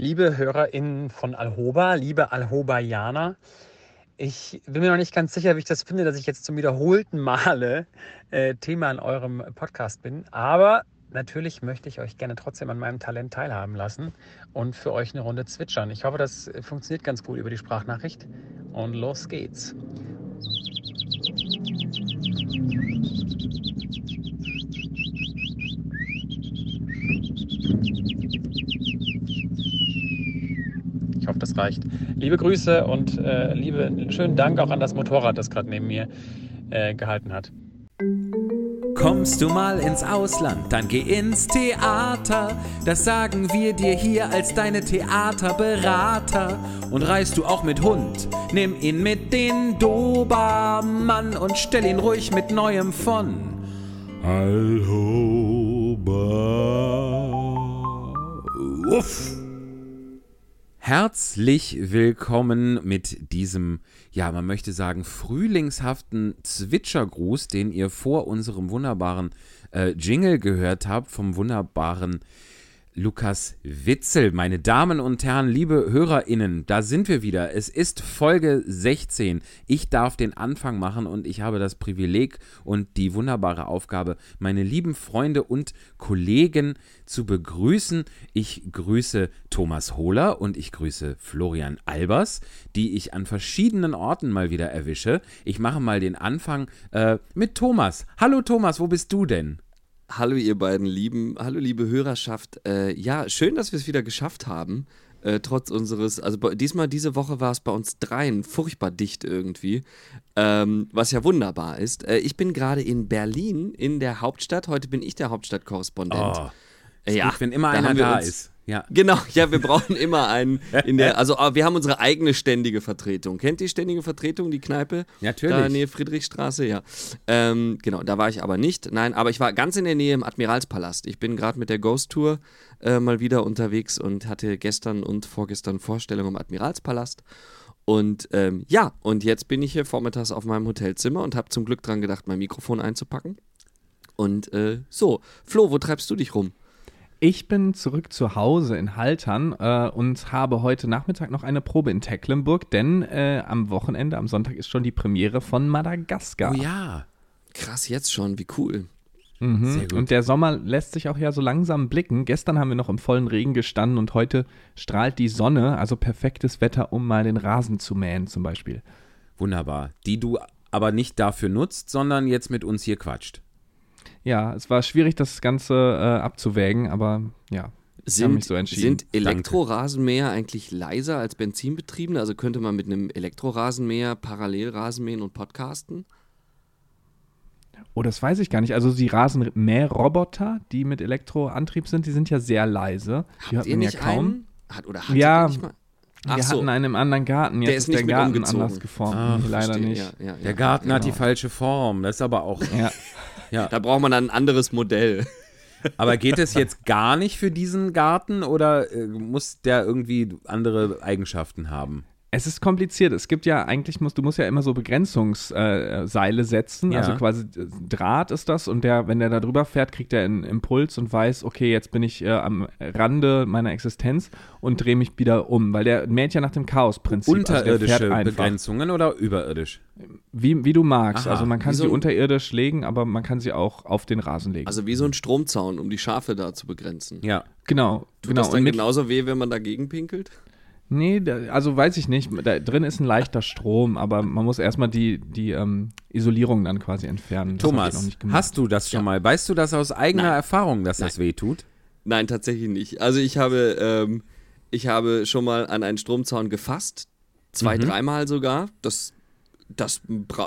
Liebe HörerInnen von Alhoba, liebe Alhobaianer, ich bin mir noch nicht ganz sicher, wie ich das finde, dass ich jetzt zum wiederholten Male äh, Thema in eurem Podcast bin. Aber natürlich möchte ich euch gerne trotzdem an meinem Talent teilhaben lassen und für euch eine Runde zwitschern. Ich hoffe, das funktioniert ganz gut über die Sprachnachricht. Und los geht's. Hoffe, das reicht. Liebe Grüße und äh, liebe, schönen Dank auch an das Motorrad, das gerade neben mir äh, gehalten hat. Kommst du mal ins Ausland, dann geh ins Theater. Das sagen wir dir hier als deine Theaterberater. Und reist du auch mit Hund, nimm ihn mit den Dobermann und stell ihn ruhig mit neuem von. Alhoba. Uff. Herzlich willkommen mit diesem, ja, man möchte sagen, frühlingshaften Zwitschergruß, den ihr vor unserem wunderbaren äh, Jingle gehört habt, vom wunderbaren Lukas Witzel. Meine Damen und Herren, liebe HörerInnen, da sind wir wieder. Es ist Folge 16. Ich darf den Anfang machen und ich habe das Privileg und die wunderbare Aufgabe, meine lieben Freunde und Kollegen zu begrüßen. Ich grüße Thomas Hohler und ich grüße Florian Albers, die ich an verschiedenen Orten mal wieder erwische. Ich mache mal den Anfang äh, mit Thomas. Hallo Thomas, wo bist du denn? Hallo ihr beiden Lieben, hallo liebe Hörerschaft. Äh, ja, schön, dass wir es wieder geschafft haben. Äh, trotz unseres, also diesmal diese Woche war es bei uns dreien furchtbar dicht irgendwie, ähm, was ja wunderbar ist. Äh, ich bin gerade in Berlin, in der Hauptstadt. Heute bin ich der Hauptstadtkorrespondent. Oh, ja, gut, wenn immer einer da ist. Ja. Genau, ja, wir brauchen immer einen in der, also wir haben unsere eigene ständige Vertretung. Kennt ihr ständige Vertretung, die Kneipe? Natürlich. Da in der Nähe Friedrichstraße, ja. Ähm, genau, da war ich aber nicht. Nein, aber ich war ganz in der Nähe im Admiralspalast. Ich bin gerade mit der Ghost Tour äh, mal wieder unterwegs und hatte gestern und vorgestern Vorstellung im Admiralspalast. Und ähm, ja, und jetzt bin ich hier vormittags auf meinem Hotelzimmer und habe zum Glück dran gedacht, mein Mikrofon einzupacken. Und äh, so, Flo, wo treibst du dich rum? Ich bin zurück zu Hause in Haltern äh, und habe heute Nachmittag noch eine Probe in Tecklenburg, denn äh, am Wochenende, am Sonntag ist schon die Premiere von Madagaskar. Oh ja. Krass, jetzt schon, wie cool. Mhm. Sehr gut. Und der Sommer lässt sich auch ja so langsam blicken. Gestern haben wir noch im vollen Regen gestanden und heute strahlt die Sonne, also perfektes Wetter, um mal den Rasen zu mähen zum Beispiel. Wunderbar. Die du aber nicht dafür nutzt, sondern jetzt mit uns hier quatscht ja, es war schwierig, das Ganze äh, abzuwägen, aber ja. Sind, so sind Elektrorasenmäher eigentlich leiser als benzinbetriebene? Also könnte man mit einem Elektrorasenmäher parallel Rasenmähen und podcasten? Oh, das weiß ich gar nicht. Also die Rasenmäherroboter, die mit Elektroantrieb sind, die sind ja sehr leise. Die Habt ihr nicht ja kaum. Einen? Hat, oder hat ja, nicht mal? Ach wir so. hatten einen im anderen Garten. Jetzt der ist, ist der Garten umgezogen. anders geformt. Ach, leider verstehe. nicht. Ja, ja, der Garten genau. hat die falsche Form. Das ist aber auch. Ja. Da braucht man dann ein anderes Modell. Aber geht es jetzt gar nicht für diesen Garten oder äh, muss der irgendwie andere Eigenschaften haben? Es ist kompliziert. Es gibt ja eigentlich, musst, du musst ja immer so Begrenzungsseile äh, setzen. Ja. Also quasi äh, Draht ist das und der, wenn der da drüber fährt, kriegt er einen Impuls und weiß, okay, jetzt bin ich äh, am Rande meiner Existenz und drehe mich wieder um, weil der mäht ja nach dem Chaos-Prinzip. Also Unterirdische also Begrenzungen oder überirdisch? Wie, wie du magst. Aha. Also man kann so sie unterirdisch legen, aber man kann sie auch auf den Rasen legen. Also wie so ein Stromzaun, um die Schafe da zu begrenzen. Ja. Genau. Tut genau. das dann genauso weh, wenn man dagegen pinkelt? Nee, also weiß ich nicht. Da drin ist ein leichter Strom, aber man muss erstmal die, die ähm, Isolierung dann quasi entfernen. Das Thomas, hast du das schon ja. mal? Weißt du das aus eigener Nein. Erfahrung, dass Nein. das weh tut? Nein, tatsächlich nicht. Also ich habe, ähm, ich habe schon mal an einen Stromzaun gefasst. Zwei, mhm. dreimal sogar. Das, das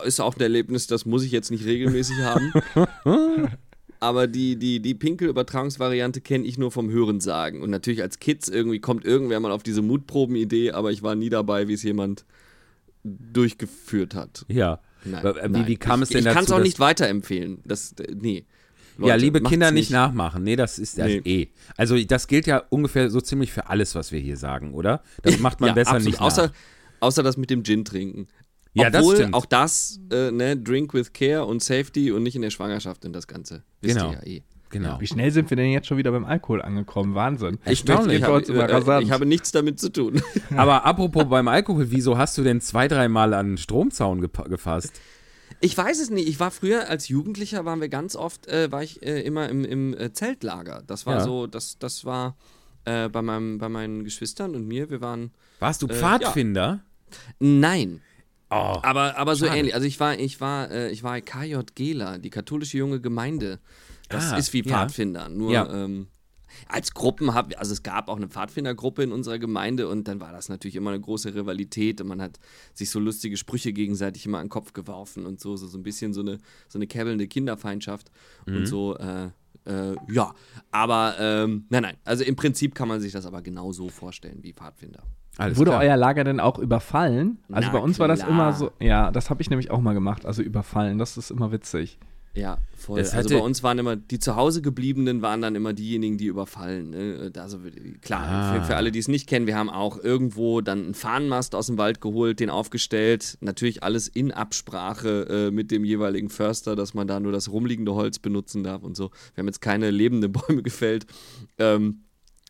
ist auch ein Erlebnis, das muss ich jetzt nicht regelmäßig haben. aber die, die, die Pinkelübertragungsvariante kenne ich nur vom Hörensagen. Und natürlich als Kids irgendwie kommt irgendwer mal auf diese Mutproben-Idee, aber ich war nie dabei, wie es jemand durchgeführt hat. Ja. Nein, wie, nein. wie kam es denn ich, dazu? Ich kann es auch nicht weiterempfehlen. Das, nee. Leute, ja, liebe Kinder nicht, nachmachen. Nee, das ist ja nee. eh. Also das gilt ja ungefähr so ziemlich für alles, was wir hier sagen, oder? Das macht man ja, besser absolut. nicht nach. Außer, außer das mit dem Gin trinken. Ja, Obwohl, das stimmt. auch das, äh, ne, Drink with Care und Safety und nicht in der Schwangerschaft in das Ganze. Wisst genau. Ja eh. Genau. Wie schnell sind wir denn jetzt schon wieder beim Alkohol angekommen? Wahnsinn. Ich, möchte, ich, immer äh, rasant. ich habe nichts damit zu tun. Aber apropos beim Alkohol, wieso hast du denn zwei, dreimal an den Stromzaun gefasst? Ich weiß es nicht. Ich war früher als Jugendlicher, waren wir ganz oft, äh, war ich äh, immer im, im äh, Zeltlager. Das war Ja. so, das, das war äh, bei, meinem, bei meinen Geschwistern und mir. Wir waren, Warst du Äh, Pfadfinder? nein, Oh, aber, aber so Schade. ähnlich. Also ich war, ich war, äh, ich war KJ Gela, die katholische junge Gemeinde. Das Ah, ist wie ja. Pfadfinder, nur Ja. ähm, als Gruppen haben, also es gab auch eine Pfadfindergruppe in unserer Gemeinde und dann war das natürlich immer eine große Rivalität und man hat sich so lustige Sprüche gegenseitig immer an den Kopf geworfen und so, so, so ein bisschen so eine, so eine käbbelnde Kinderfeindschaft Mhm. und so, äh, äh, ja, aber ähm, nein, nein, also im Prinzip kann man sich das aber genau so vorstellen wie Pfadfinder. Alles Wurde klar. euer Lager denn auch überfallen? Also Na bei uns war das klar. immer so, ja, das habe ich nämlich auch mal gemacht, also überfallen, das ist immer witzig. Ja, voll. Das also bei uns waren immer, die zu Hause gebliebenen waren dann immer diejenigen, die überfallen. Ne? Also klar, Ah. für, für alle, die es nicht kennen, wir haben auch irgendwo dann einen Fahnenmast aus dem Wald geholt, den aufgestellt. Natürlich alles in Absprache äh, mit dem jeweiligen Förster, dass man da nur das rumliegende Holz benutzen darf und so. Wir haben jetzt keine lebenden Bäume gefällt. Ähm,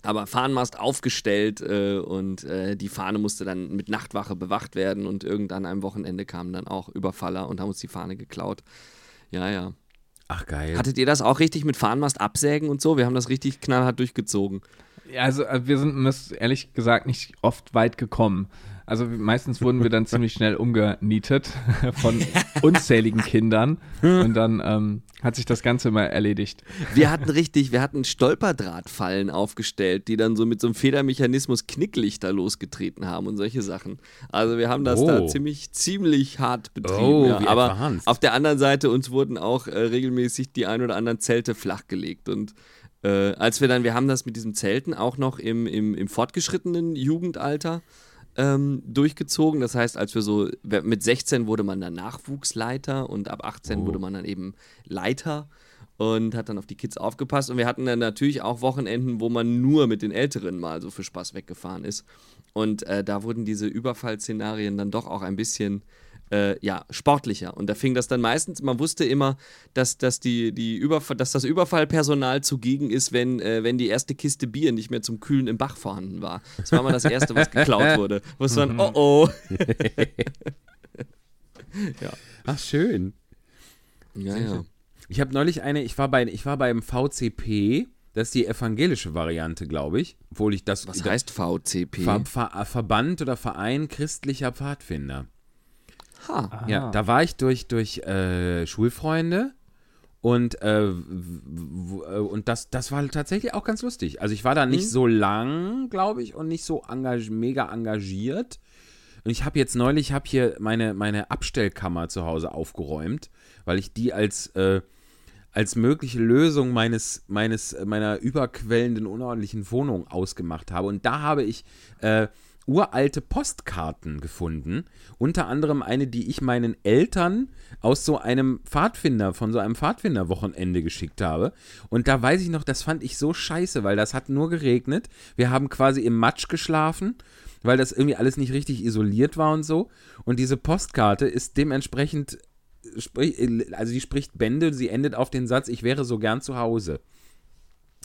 aber Fahnenmast aufgestellt äh, und äh, die Fahne musste dann mit Nachtwache bewacht werden und irgendwann am Wochenende kamen dann auch Überfaller und haben uns die Fahne geklaut. Ja, ja. Ach, geil. Hattet ihr das auch richtig mit Fahnenmast absägen und so? Wir haben das richtig knallhart durchgezogen. Ja, also äh, wir sind ehrlich gesagt nicht oft weit gekommen. Also meistens wurden wir dann ziemlich schnell umgenietet von unzähligen Kindern und dann ähm, hat sich das Ganze mal erledigt. Wir hatten richtig, wir hatten Stolperdrahtfallen aufgestellt, die dann so mit so einem Federmechanismus Knicklichter losgetreten haben und solche Sachen. Also wir haben das Oh. da ziemlich, ziemlich hart betrieben. Oh, ja. Aber advanced. auf der anderen Seite uns wurden auch äh, regelmäßig die ein oder anderen Zelte flachgelegt und äh, als wir dann, wir haben das mit diesem Zelten auch noch im, im, im fortgeschrittenen Jugendalter ähm, durchgezogen. Das heißt, als wir so, mit 16 wurde man dann Nachwuchsleiter und ab 18 Oh. wurde man dann eben Leiter und hat dann auf die Kids aufgepasst. Und wir hatten dann natürlich auch Wochenenden, wo man nur mit den Älteren mal so für Spaß weggefahren ist. Und äh, da wurden diese Überfallszenarien dann doch auch ein bisschen äh, ja, sportlicher. Und da fing das dann meistens, man wusste immer, dass, dass, die, die Überfall, dass das Überfallpersonal zugegen ist, wenn, äh, wenn die erste Kiste Bier nicht mehr zum Kühlen im Bach vorhanden war. Das war immer das Erste, was geklaut wurde. Wo es dann, oh oh. Ach, schön. Ja, ja. Ich habe neulich eine, ich war, bei, ich war beim VCP, das ist die evangelische Variante, glaube ich. Obwohl ich das. Was das- heißt VCP? Ver, Ver, Verband oder Verein christlicher Pfadfinder. Ha. Ja, da war ich durch, durch äh, Schulfreunde und, äh, äh, und das, das war tatsächlich auch ganz lustig. Also ich war da nicht so lang, glaube ich, und nicht so engag mega engagiert. Und ich habe jetzt neulich, ich habe hier meine, meine Abstellkammer zu Hause aufgeräumt, weil ich die als, äh, als mögliche Lösung meines, meines, meiner überquellenden, unordentlichen Wohnung ausgemacht habe. Und da habe ich äh, uralte Postkarten gefunden. Unter anderem eine, die ich meinen Eltern aus so einem Pfadfinder, von so einem Pfadfinderwochenende geschickt habe. Und da weiß ich noch, das fand ich so scheiße, weil das hat nur geregnet. Wir haben quasi im Matsch geschlafen, weil das irgendwie alles nicht richtig isoliert war und so. Und diese Postkarte ist dementsprechend, also die spricht Bände, sie endet auf den Satz, ich wäre so gern zu Hause.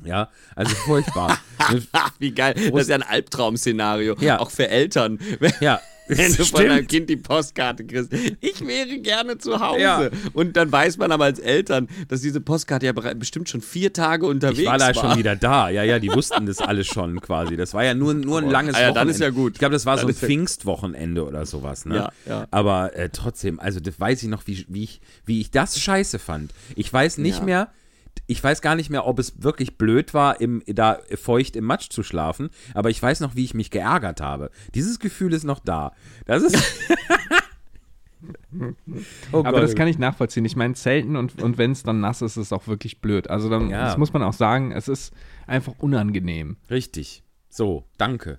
Ja, also furchtbar. Wie geil. Das ist ja ein Albtraum-Szenario. Ja. Auch für Eltern. Wenn, ja, wenn du von deinem. Kind die Postkarte kriegst. Ich wäre gerne zu Hause. Ja. Und dann weiß man aber als Eltern, dass diese Postkarte ja bestimmt schon vier Tage unterwegs Ich war da war. schon wieder da. Ja, ja, die wussten das alles schon quasi. Das war ja nur, nur ein langes Ah ja, Wochenende. dann ist ja gut. Ich glaube, das war so Dann ein ist ja- Pfingstwochenende oder sowas. Ne? Ja, ja. Aber äh, trotzdem, also das weiß ich noch, wie, wie, ich, wie ich das scheiße fand. Ich weiß nicht Ja. mehr, ich weiß gar nicht mehr, ob es wirklich blöd war, im, da feucht im Matsch zu schlafen, aber ich weiß noch, wie ich mich geärgert habe. Dieses Gefühl ist noch da. Das ist. oh Aber das kann ich nachvollziehen. Ich meine, Zelten und, und wenn es dann nass ist, ist es auch wirklich blöd. Also dann, Ja. das muss man auch sagen, es ist einfach unangenehm. Richtig. So, danke.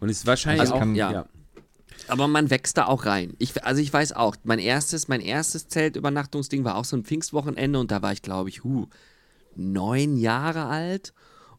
Und es ist wahrscheinlich Also auch. kann- ja. Aber man wächst da auch rein. Ich, also ich weiß auch, mein erstes, mein erstes Zeltübernachtungsding war auch so ein Pfingstwochenende und da war ich, glaube ich, huh, neun Jahre alt.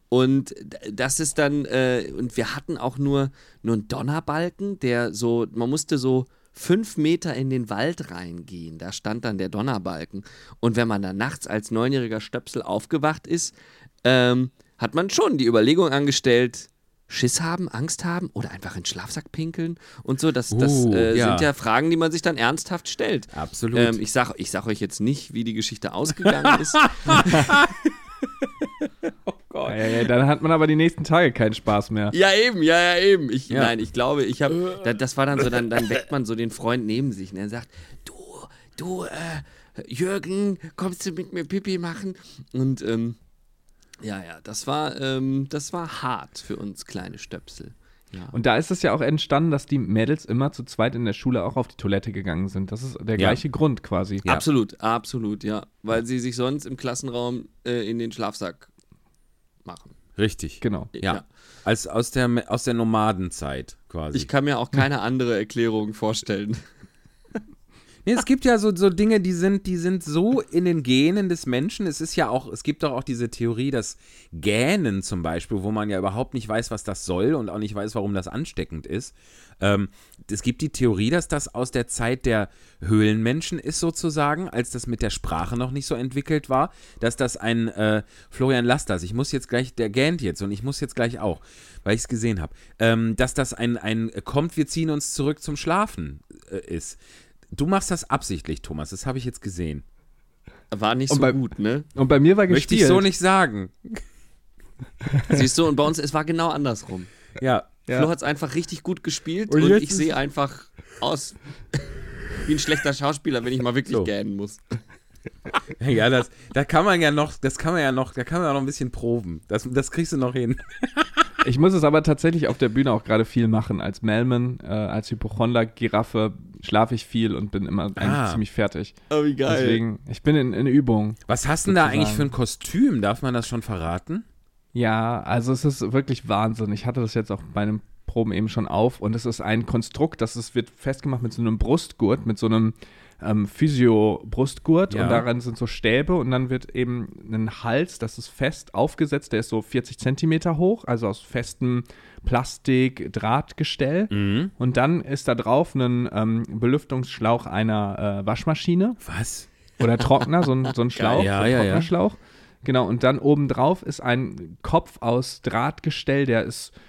Und das ist dann, äh, und wir hatten auch nur, nur einen Donnerbalken, der so, man musste so fünf Meter in den Wald reingehen. Da stand dann der Donnerbalken. Und wenn man dann nachts als neunjähriger Stöpsel aufgewacht ist, ähm, hat man schon die Überlegung angestellt, Schiss haben, Angst haben oder einfach in den Schlafsack pinkeln und so. Das, das Uh, äh, ja. sind ja Fragen, die man sich dann ernsthaft stellt. Absolut. Ähm, ich sage ich sag euch jetzt nicht, wie die Geschichte ausgegangen ist. Ja, ja, ja, dann hat man aber die nächsten Tage keinen Spaß mehr. Ja, eben, ja, ja, eben. Ich, Ja. Nein, ich glaube, ich habe, da, das war dann so, dann, dann weckt man so den Freund neben sich und er sagt, du, du, äh, Jürgen, kommst du mit mir Pipi machen? Und, ähm, ja, ja, das war, ähm, das war hart für uns kleine Stöpsel. Ja. Und da ist es ja auch entstanden, dass die Mädels immer zu zweit in der Schule auch auf die Toilette gegangen sind. Das ist der Ja. gleiche Grund quasi. Ja. Absolut, absolut, ja. Weil sie sich sonst im Klassenraum äh, in den Schlafsack machen. Richtig. Genau. Ja. Als aus der, aus der Nomadenzeit quasi. Ich kann mir auch keine andere Erklärung vorstellen. Es gibt ja so, so Dinge, die sind, die sind so in den Genen des Menschen. Es ist ja auch, es gibt doch auch diese Theorie, dass Gähnen zum Beispiel, wo man ja überhaupt nicht weiß, was das soll und auch nicht weiß, warum das ansteckend ist. Ähm, es gibt die Theorie, dass das aus der Zeit der Höhlenmenschen ist sozusagen, als das mit der Sprache noch nicht so entwickelt war, dass das ein äh, Florian Lasters, ich muss jetzt gleich, der gähnt jetzt und ich muss jetzt gleich auch, weil ich es gesehen habe, ähm, dass das ein, ein kommt, wir ziehen uns zurück zum Schlafen äh, ist. Du machst das absichtlich, Thomas. Das habe ich jetzt gesehen. War nicht Und so bei- gut, ne? Und bei mir war Möchte gespielt. ich so nicht sagen. Siehst du, und bei uns, es war genau andersrum. Ja. Ja. Flo hat es einfach richtig gut gespielt Und und, ich sehe einfach aus wie ein schlechter Schauspieler, wenn ich mal wirklich So. gähnen muss. Ja, das, da kann man ja noch, das kann man ja noch, da kann man ja noch ein bisschen proben. Das, das kriegst du noch hin. Ich muss es aber tatsächlich auf der Bühne auch gerade viel machen. Als Melman, äh, als Hypochonder-Giraffe schlafe ich viel und bin immer eigentlich Ah. ziemlich fertig. Oh, wie geil. Deswegen, ich bin in, in Übung. Was hast du denn da eigentlich für ein Kostüm? Darf man das schon verraten? Ja, also es ist wirklich Wahnsinn. Ich hatte das jetzt auch bei einem Proben eben schon auf und es ist ein Konstrukt, das ist, wird festgemacht mit so einem Brustgurt, mit so einem ähm, Physio-Brustgurt Ja. und daran sind so Stäbe und dann wird eben ein Hals, das ist fest aufgesetzt, der ist so 40 Zentimeter hoch, also aus festem Plastik-Drahtgestell Mhm. und dann ist da drauf ein ähm, Belüftungsschlauch einer äh, Waschmaschine Was? oder Trockner, so ein, so ein Schlauch, Ja, so ein ja, ja. Trocknerschlauch. Genau, und dann obendrauf ist ein Kopf aus Drahtgestell, der ist ja,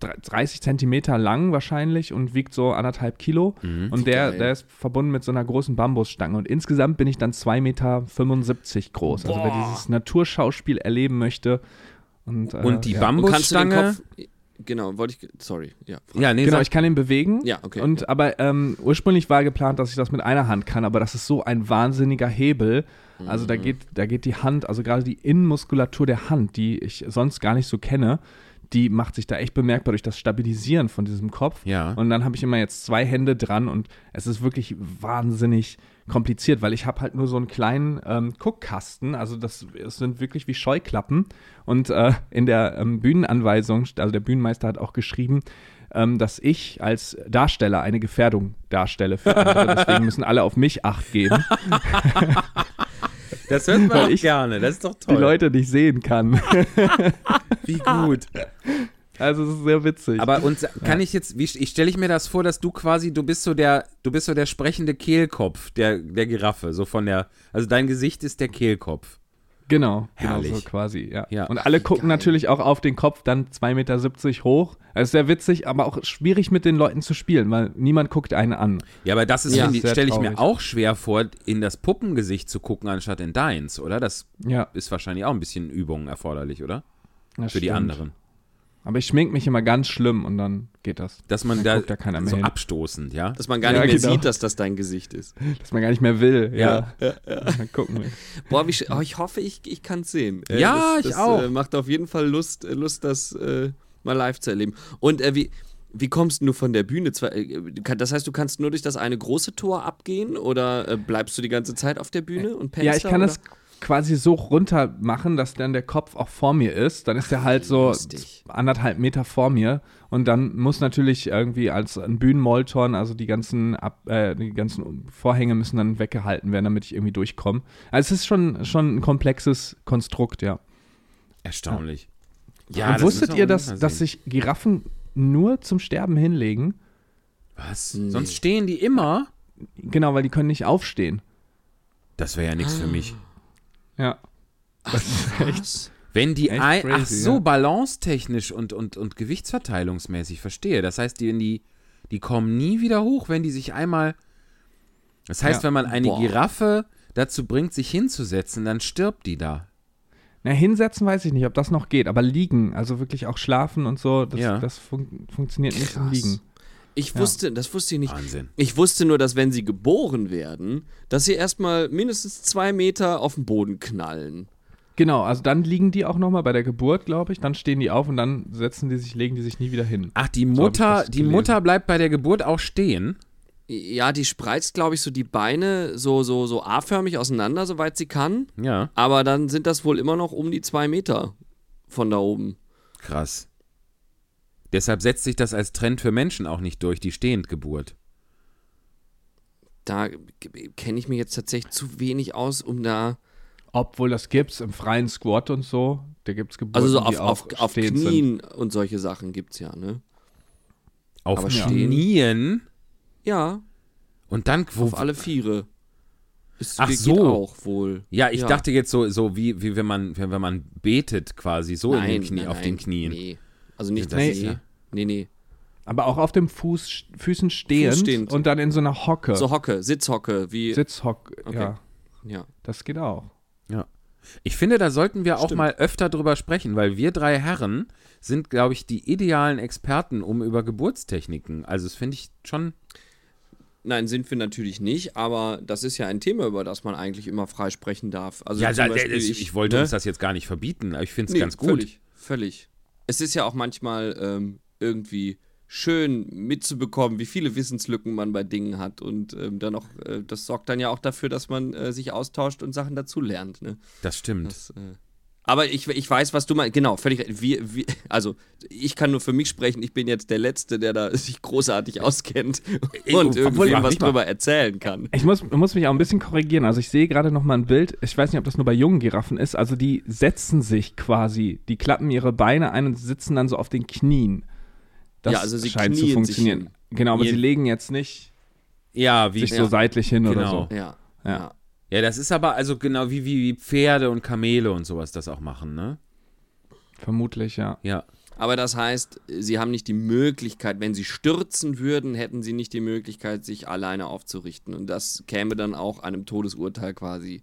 30 Zentimeter lang wahrscheinlich und wiegt so anderthalb Kilo. Mhm. Und der, geil. der ist verbunden mit so einer großen Bambusstange. Und insgesamt bin ich dann 2,75 Meter groß. Also wer Boah. dieses Naturschauspiel erleben möchte. Und, äh, Und die ja. Und kannst du den Bambusstange? Kopf. Genau, wollte ich. Sorry, ja. Ja, nee, Genau, ich kann ihn bewegen. Ja, okay. Und ja. aber ähm, ursprünglich war geplant, dass ich das mit einer Hand kann, aber das ist so ein wahnsinniger Hebel. Also Mhm. da geht, da geht die Hand, also gerade die Innenmuskulatur der Hand, die ich sonst gar nicht so kenne, die macht sich da echt bemerkbar durch das Stabilisieren von diesem Kopf. Ja. Und dann habe ich immer jetzt zwei Hände dran und es ist wirklich wahnsinnig kompliziert, weil ich habe halt nur so einen kleinen ähm, Guckkasten, also das es sind wirklich wie Scheuklappen und äh, in der ähm, Bühnenanweisung, also der Bühnenmeister hat auch geschrieben, ähm, dass ich als Darsteller eine Gefährdung darstelle für andere, deswegen müssen alle auf mich Acht geben, das hört man Weil auch ich gerne. Das ist doch die toll. Leute nicht sehen kann. Wie gut. Also es ist sehr witzig. Aber und kann ich jetzt, wie ich stelle ich mir das vor, dass du quasi, du bist so der, du bist so der sprechende Kehlkopf der, der Giraffe, so von der, also dein Gesicht ist der Kehlkopf. Genau, Herrlich. genau so quasi, ja. Ja. Und alle gucken natürlich auch auf den Kopf, dann 2,70 Meter hoch. Das ist sehr witzig, aber auch schwierig mit den Leuten zu spielen, weil niemand guckt einen an. Ja, aber das ist, Ja. stelle ich mir auch schwer vor, in das Puppengesicht zu gucken, anstatt in deins, oder? Das Ja, ist wahrscheinlich auch ein bisschen Übung erforderlich, oder? das Für die stimmt. anderen. Aber ich schmink mich immer ganz schlimm und dann geht das. Dass man Dann da guckt da keiner mehr so hin. abstoßend, ja? Dass man gar Ja, nicht mehr genau. sieht, dass das dein Gesicht ist. Dass man gar nicht mehr will. Ja. Ja. Dann gucken wir. Boah, wie, oh, ich hoffe, ich, ich kann es sehen. Äh, Ja, das, ich das, auch. Äh, macht auf jeden Fall Lust, äh, Lust das äh, mal live zu erleben. Und äh, wie, wie kommst du von der Bühne? Zwar, äh, du kann- das heißt, du kannst nur durch das eine große Tor abgehen oder äh, bleibst du die ganze Zeit auf der Bühne und pennst Ja, ich kann oder? das quasi so runter machen, dass dann der Kopf auch vor mir ist. Dann ist der halt so lustig. anderthalb Meter vor mir. Und dann muss natürlich irgendwie als ein Bühnenmoltorn, also die ganzen, Ab äh, die ganzen Vorhänge müssen dann weggehalten werden, damit ich irgendwie durchkomme. Also es ist schon, schon ein komplexes Konstrukt, ja. Erstaunlich. Und wusstet ihr, dass, dass sich Giraffen nur zum Sterben hinlegen? Was? Nee. Sonst stehen die immer? Genau, weil die können nicht aufstehen. Das wäre ja nichts für mich. Ja. Das ist echt. Was? Wenn die Echt ein, ach crazy, so, ja. balancetechnisch und, und, und gewichtsverteilungsmäßig, verstehe. Das heißt, die, die, die kommen nie wieder hoch, wenn die sich einmal. Das heißt, Ja. wenn man eine Boah. Giraffe dazu bringt, sich hinzusetzen, dann stirbt die da. Na, hinsetzen weiß ich nicht, ob das noch geht, aber liegen, also wirklich auch schlafen und so, das, Ja. das fun funktioniert nicht im Krass. Liegen. Ich Ja. wusste, das wusste ich nicht. Wahnsinn. Ich wusste nur, dass wenn sie geboren werden, dass sie erstmal mindestens zwei Meter auf den Boden knallen. Genau, also dann liegen die auch nochmal bei der Geburt, glaube ich, dann stehen die auf und dann setzen die sich, legen die sich nie wieder hin. Ach, die So Mutter, das die gelesen. Mutter bleibt bei der Geburt auch stehen. Ja, die spreizt, glaube ich, so die Beine so, so, so A-förmig auseinander, soweit sie kann. Ja, Aber dann sind das wohl immer noch um die zwei Meter von da oben. krass. Deshalb setzt sich das als Trend für Menschen auch nicht durch, die Stehendgeburt. Da kenne ich mich jetzt tatsächlich zu wenig aus, um da. Obwohl das gibt's im freien Squat und so, da gibt's Geburten, Also so die auf, auch auf, auf stehend sind. Knien und solche Sachen gibt es ja, ne? Auf Aber Knien Ja, und dann, wo, auf alle Viere. Es Ach geht so. auch wohl. Ja, ich dachte jetzt so, so wie, wie wenn man, wenn, man betet quasi, so in den Knie, nein, auf nein, den Knien. Nee. Also nicht Das ist Nee, ja- nee, nee. Aber auch auf dem Fuß, Füßen stehend, stehend. und dann in so einer Hocke. So Hocke, Sitzhocke, wie. Sitzhock, Okay. ja, ja. das geht auch. Ja. Ich finde, da sollten wir auch Stimmt. mal öfter drüber sprechen, weil wir drei Herren sind, glaube ich, die idealen Experten um über Geburtstechniken. Also, das finde ich schon. Nein, sind wir natürlich nicht, aber das ist ja ein Thema, über das man eigentlich immer frei sprechen darf. Also ja, da, Beispiel ich, ich wollte ne? uns das jetzt gar nicht verbieten, aber ich finde es Nee, ganz gut. Völlig, völlig. Es ist ja auch manchmal ähm, irgendwie schön mitzubekommen, wie viele Wissenslücken man bei Dingen hat und ähm, dann auch, äh, das sorgt dann ja auch dafür, dass man äh, sich austauscht und Sachen dazulernt. Ne? Das stimmt. Das, äh, aber ich, ich weiß, was du meinst. Genau, völlig. Wir, wir, also, ich kann nur für mich sprechen. Ich bin jetzt der Letzte, der da sich großartig auskennt und irgendwie was drüber erzählen kann. Ich muss, muss mich auch ein bisschen korrigieren. Also ich sehe gerade noch mal ein Bild. Ich weiß nicht, ob das nur bei jungen Giraffen ist. Also die setzen sich quasi, die klappen ihre Beine ein und sitzen dann so auf den Knien. Das Ja, also sie scheint zu funktionieren. Genau, aber sie legen jetzt nicht Ja, wie. sich Ja. so seitlich hin oder Genau. so. Ja. Ja. ja. Ja, das ist aber also genau wie, wie, wie Pferde und Kamele und sowas das auch machen, ne? Vermutlich, ja. Ja. Aber das heißt, sie haben nicht die Möglichkeit, wenn sie stürzen würden, hätten sie nicht die Möglichkeit, sich alleine aufzurichten. Und das käme dann auch einem Todesurteil quasi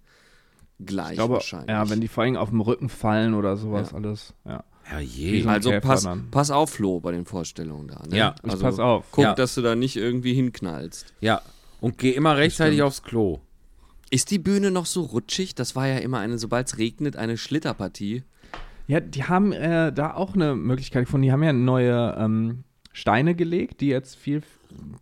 gleich Ich glaube, wahrscheinlich. ja, wenn die vor allem auf dem Rücken fallen oder sowas Ja. alles. Ja. So ein also pass, pass auf, Flo, bei den Vorstellungen da. Ne? Ja, Ich also pass auf. Guck, Ja. dass du da nicht irgendwie hinknallst. Ja. Und geh immer rechtzeitig aufs Klo. Ist die Bühne noch so rutschig? Das war ja immer eine, sobald es regnet, eine Schlitterpartie. Ja, die haben äh, da auch eine Möglichkeit gefunden. Die haben ja neue ähm, Steine gelegt, die jetzt viel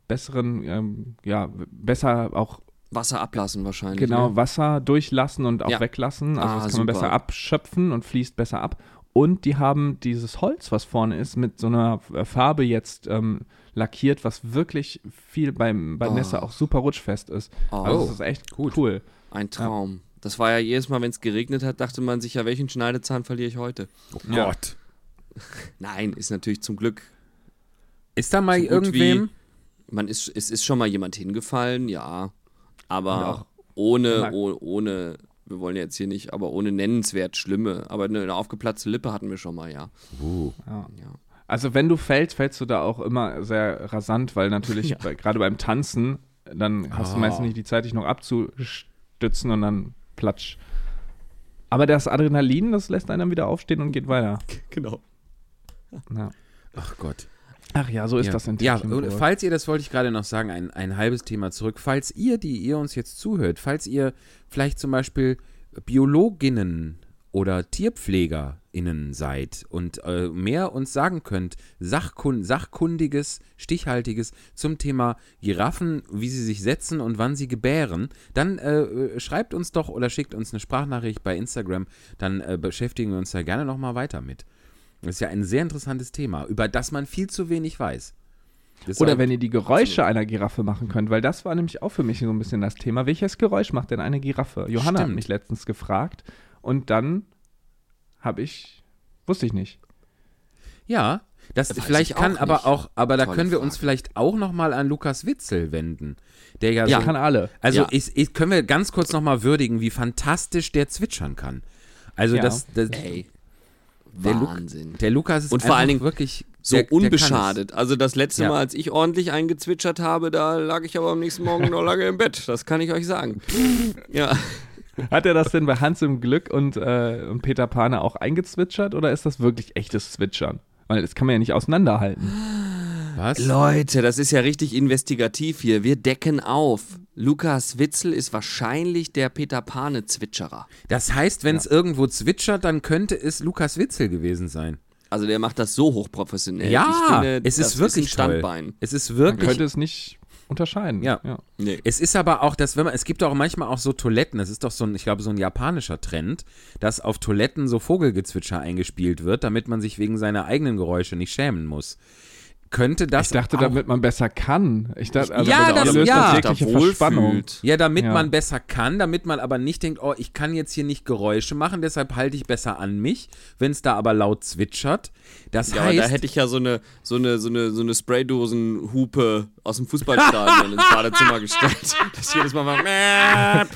besseren, ähm, ja, besser auch Wasser ablassen wahrscheinlich. genau Ne? Wasser durchlassen und auch Ja. weglassen. Also Ah, das kann man super. besser abschöpfen und fließt besser ab. Und die haben dieses Holz, was vorne ist, mit so einer Farbe jetzt ähm, lackiert, was wirklich viel beim, bei Oh. Nessa auch super rutschfest ist. Oh, Also das ist echt gut. cool. ein Traum. Das war ja jedes Mal, wenn es geregnet hat, dachte man sich ja, welchen Schneidezahn verliere ich heute? Oh Ja. Gott. Nein, ist natürlich zum Glück Ist da mal So irgendwem? Man ist, es ist schon mal jemand hingefallen, ja. Aber ohne, oh, ohne, wir wollen jetzt hier nicht, aber ohne nennenswert Schlimme. Aber eine, eine aufgeplatzte Lippe hatten wir schon mal, ja. Uh. Ja. ja. Also wenn du fällst, fällst du da auch immer sehr rasant, weil natürlich Ja. bei, gerade beim Tanzen, dann hast du Ah. meistens nicht die Zeit, dich noch abzustützen und dann platsch. Aber das Adrenalin, das lässt einen dann wieder aufstehen und geht weiter. Genau. Ja. Ach Gott. Ach ja, so ist ja. das in Ja, und falls ihr, das wollte ich gerade noch sagen, ein, ein halbes Thema zurück, falls ihr, die ihr uns jetzt zuhört, falls ihr vielleicht zum Beispiel Biologinnen oder TierpflegerInnen seid und äh, mehr uns sagen könnt, Sachkun sachkundiges, stichhaltiges zum Thema Giraffen, wie sie sich setzen und wann sie gebären, dann äh, schreibt uns doch oder schickt uns eine Sprachnachricht bei Instagram, dann äh, beschäftigen wir uns da gerne nochmal weiter mit. Das ist ja ein sehr interessantes Thema, über das man viel zu wenig weiß. Das Oder wenn ihr die Geräusche einer Giraffe machen könnt, weil das war nämlich auch für mich so ein bisschen das Thema. Welches Geräusch macht denn eine Giraffe? Johanna hat Stimmt. mich letztens gefragt und dann habe ich, wusste ich nicht. Ja, Das Weiß vielleicht ich kann aber nicht. auch, aber da Tolle können wir uns Frage. vielleicht auch noch mal an Lukas Witzel wenden, der ja, Ja. so Kann alle. Also Ja. ich, ich, können wir ganz kurz nochmal würdigen, wie fantastisch der zwitschern kann. Also Ja. das, das Ey, der, Lu Wahnsinn. der Lukas ist Und vor allen Dingen wirklich so der- der unbeschadet. Also das letzte Ja. Mal, als ich ordentlich eingezwitschert habe, da lag ich aber am nächsten Morgen noch lange im Bett. Das kann ich euch sagen. ja. Hat er das denn bei Hans im Glück und, äh, und Peter Pane auch eingezwitschert oder ist das wirklich echtes Zwitschern? Weil das kann man ja nicht auseinanderhalten. Was? Leute, das ist ja richtig investigativ hier. Wir decken auf. Lukas Witzel ist wahrscheinlich der Peter Pane-Zwitscherer. Das heißt, wenn es irgendwo zwitschert, dann könnte es Lukas Witzel gewesen sein. Also der macht das so hochprofessionell. Ja, ich finde, es das ist wirklich ein Standbein. toll. Es ist Man wirklich könnte es nicht unterscheiden. Ja. Nee. Es ist aber auch, dass wenn man, es gibt auch manchmal auch so Toiletten, das ist doch so ein, ich glaube, so ein japanischer Trend, dass auf Toiletten so Vogelgezwitscher eingespielt wird, damit man sich wegen seiner eigenen Geräusche nicht schämen muss. Könnte das Ich dachte, auch, damit man besser kann. Ich dachte, also Ja, das löst ja. das jegliche Verspannung. Ja, damit Ja. man besser kann, damit man aber nicht denkt, oh, ich kann jetzt hier nicht Geräusche machen, deshalb halte ich besser an mich, wenn es da aber laut zwitschert. Das Ja, aber heißt, da hätte ich ja so eine, so eine, so eine, so eine Spraydosenhupe aus dem Fußballstadion ins Badezimmer gestellt. Das jedes Mal mal.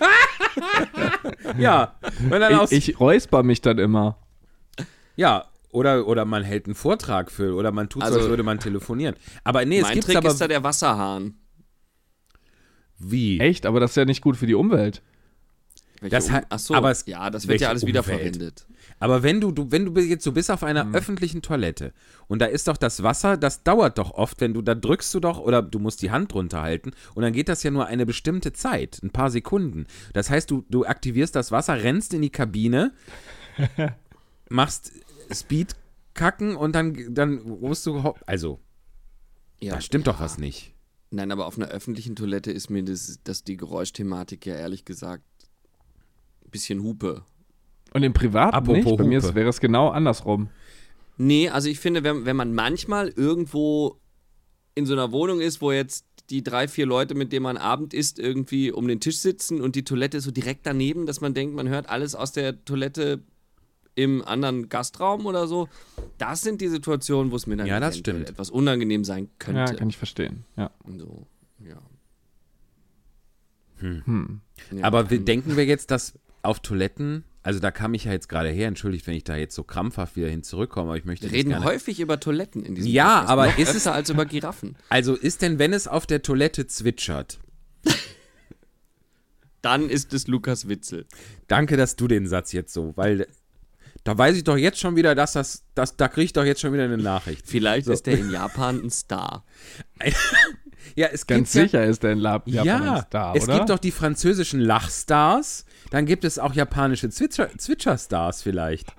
ja, wenn dann aus, Ich, ich räusper mich dann immer. ja, oder, oder man hält einen Vortrag für, oder man tut so, Also- als würde man telefonieren. Aber nee, es Mein gibt Trick aber ist da der Wasserhahn. wie? Echt, aber das ist ja nicht gut für die Umwelt. Welche Das um- hat- Ach so, aber es- ja, das wird ja alles Umwelt? wiederverwendet. Aber wenn du, du, wenn du jetzt so bist auf einer Mhm. öffentlichen Toilette und da ist doch das Wasser, das dauert doch oft, wenn du da drückst du doch oder du musst die Hand drunter halten und dann geht das ja nur eine bestimmte Zeit, ein paar Sekunden. Das heißt, du, du aktivierst das Wasser, rennst in die Kabine, machst Speedkacken und dann, dann musst du, also, Ja. da stimmt doch was nicht. Nein, aber auf einer öffentlichen Toilette ist mir das, das die Geräuschthematik ja ehrlich gesagt ein bisschen Hupe. Und im Privaten Apropos nicht. Bei mir Hupe. wäre es genau andersrum. Nee, also ich finde, wenn, wenn man manchmal irgendwo in so einer Wohnung ist, wo jetzt die drei, vier Leute, mit denen man Abend isst, irgendwie um den Tisch sitzen und die Toilette ist so direkt daneben, dass man denkt, man hört alles aus der Toilette im anderen Gastraum oder so. Das sind die Situationen, wo es mir dann Ja, das eventuell stimmt. etwas unangenehm sein Ja, könnte. kann ich verstehen. Ja. so, ja. Hm. Ja, Aber wir, denken wir jetzt, dass auf Toiletten, also da kam ich ja jetzt gerade her, entschuldigt, wenn ich da jetzt so krampfhaft wieder hin zurückkomme, aber ich möchte wir reden gerne häufig über Toiletten in diesem Ja, Podcast. aber Noch ist öfter es- als über Giraffen. Also ist denn, wenn es auf der Toilette zwitschert? Dann ist es Lukas Witzel. Danke, dass du den Satz jetzt so, weil da weiß ich doch jetzt schon wieder, dass das, das da kriege ich doch jetzt schon wieder eine Nachricht. Vielleicht So. ist er in Japan ein Star. Ja, es Ganz gibt sicher ist der in Lab ja, Japan ja ein Star, es oder? gibt doch die französischen Lachstars, dann gibt es auch japanische Zwitscher, Zwitscherstars vielleicht.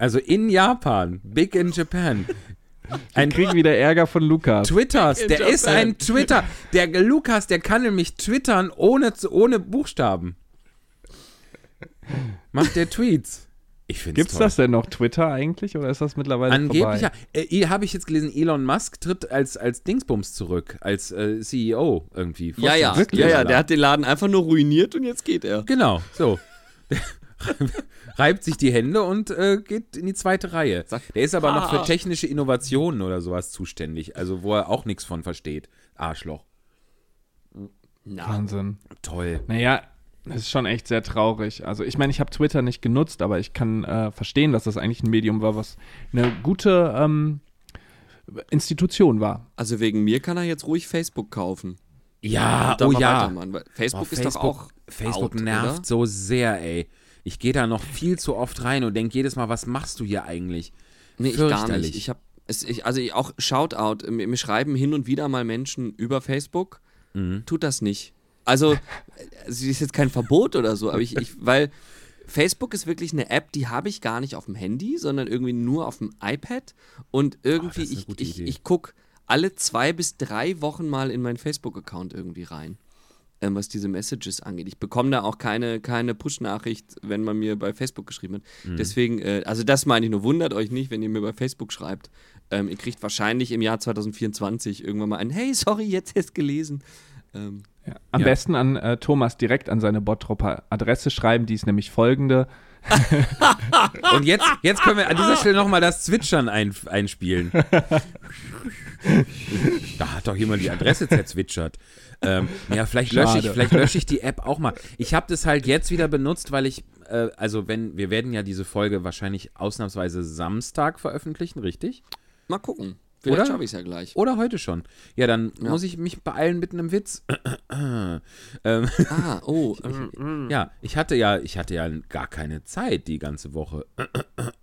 Also in Japan, big in Japan. Ein Krieg wieder Ärger von Lukas. Twitters, der ist ein Twitter. Der Lukas, der kann nämlich twittern ohne, ohne Buchstaben. Macht der Tweets. Ich finde Gibt's das denn noch Twitter eigentlich oder ist das mittlerweile Angeblich, ja. vorbei? Äh, habe ich jetzt gelesen, Elon Musk tritt als, als Dingsbums zurück, als äh, CEO irgendwie. Ja, ja, Vorstands- ja, ja, der hat den Laden einfach nur ruiniert und jetzt geht er. Genau, so. Reibt sich die Hände und äh, geht in die zweite Reihe. Der ist aber noch für "Ah." technische Innovationen oder sowas zuständig, also wo er auch nichts von versteht. Arschloch. Na, Wahnsinn. Toll. Naja, das ist schon echt sehr traurig. Also ich meine, ich habe Twitter nicht genutzt, aber ich kann äh, verstehen, dass das eigentlich ein Medium war, was eine gute ähm, Institution war. also wegen mir kann er jetzt ruhig Facebook kaufen. Ja, oh ja. weil Facebook Oh, ist doch auch Facebook out, nervt oder? so sehr, ey. Ich gehe da noch viel zu oft rein und denke jedes Mal, was machst du hier eigentlich? Nee, ich gar nicht. Ich habe es, ich, also ich, auch Shoutout, mir, mir schreiben hin und wieder mal Menschen über Facebook. Mhm. Tut das nicht. Also, es ist jetzt kein Verbot oder so, aber ich, ich weil Facebook ist wirklich eine App, die habe ich gar nicht auf dem Handy, sondern irgendwie nur auf dem iPad. Und irgendwie, Oh, ich, ich, ich gucke alle zwei bis drei Wochen mal in meinen Facebook-Account irgendwie rein, ähm, was diese Messages angeht. Ich bekomme da auch keine, keine Push-Nachricht, wenn man mir bei Facebook geschrieben hat. Mhm. Deswegen, äh, also das meine ich nur, wundert euch nicht, wenn ihr mir bei Facebook schreibt. Ähm, ihr kriegt wahrscheinlich im Jahr 2024 irgendwann mal ein Hey, sorry, jetzt erst gelesen. Ähm, Ja. Am Ja. besten an äh, Thomas direkt an seine Bottropper Adresse schreiben, die ist nämlich folgende. Und jetzt, jetzt können wir an dieser Stelle nochmal das Zwitschern ein, einspielen. Da hat doch jemand die Adresse zerzwitschert. Ähm, ja, vielleicht lösche, ich, vielleicht lösche ich die App auch mal. Ich habe das halt jetzt wieder benutzt, weil ich, äh, also wenn, wir werden ja diese Folge wahrscheinlich ausnahmsweise Samstag veröffentlichen, richtig? Mal gucken. Vielleicht Oder? schaffe ich es ja gleich. Oder heute schon. Ja, dann Ja. muss ich mich beeilen mit einem Witz. ähm, Ah, oh. ähm, ja, ich hatte ja, ich hatte ja gar keine Zeit die ganze Woche.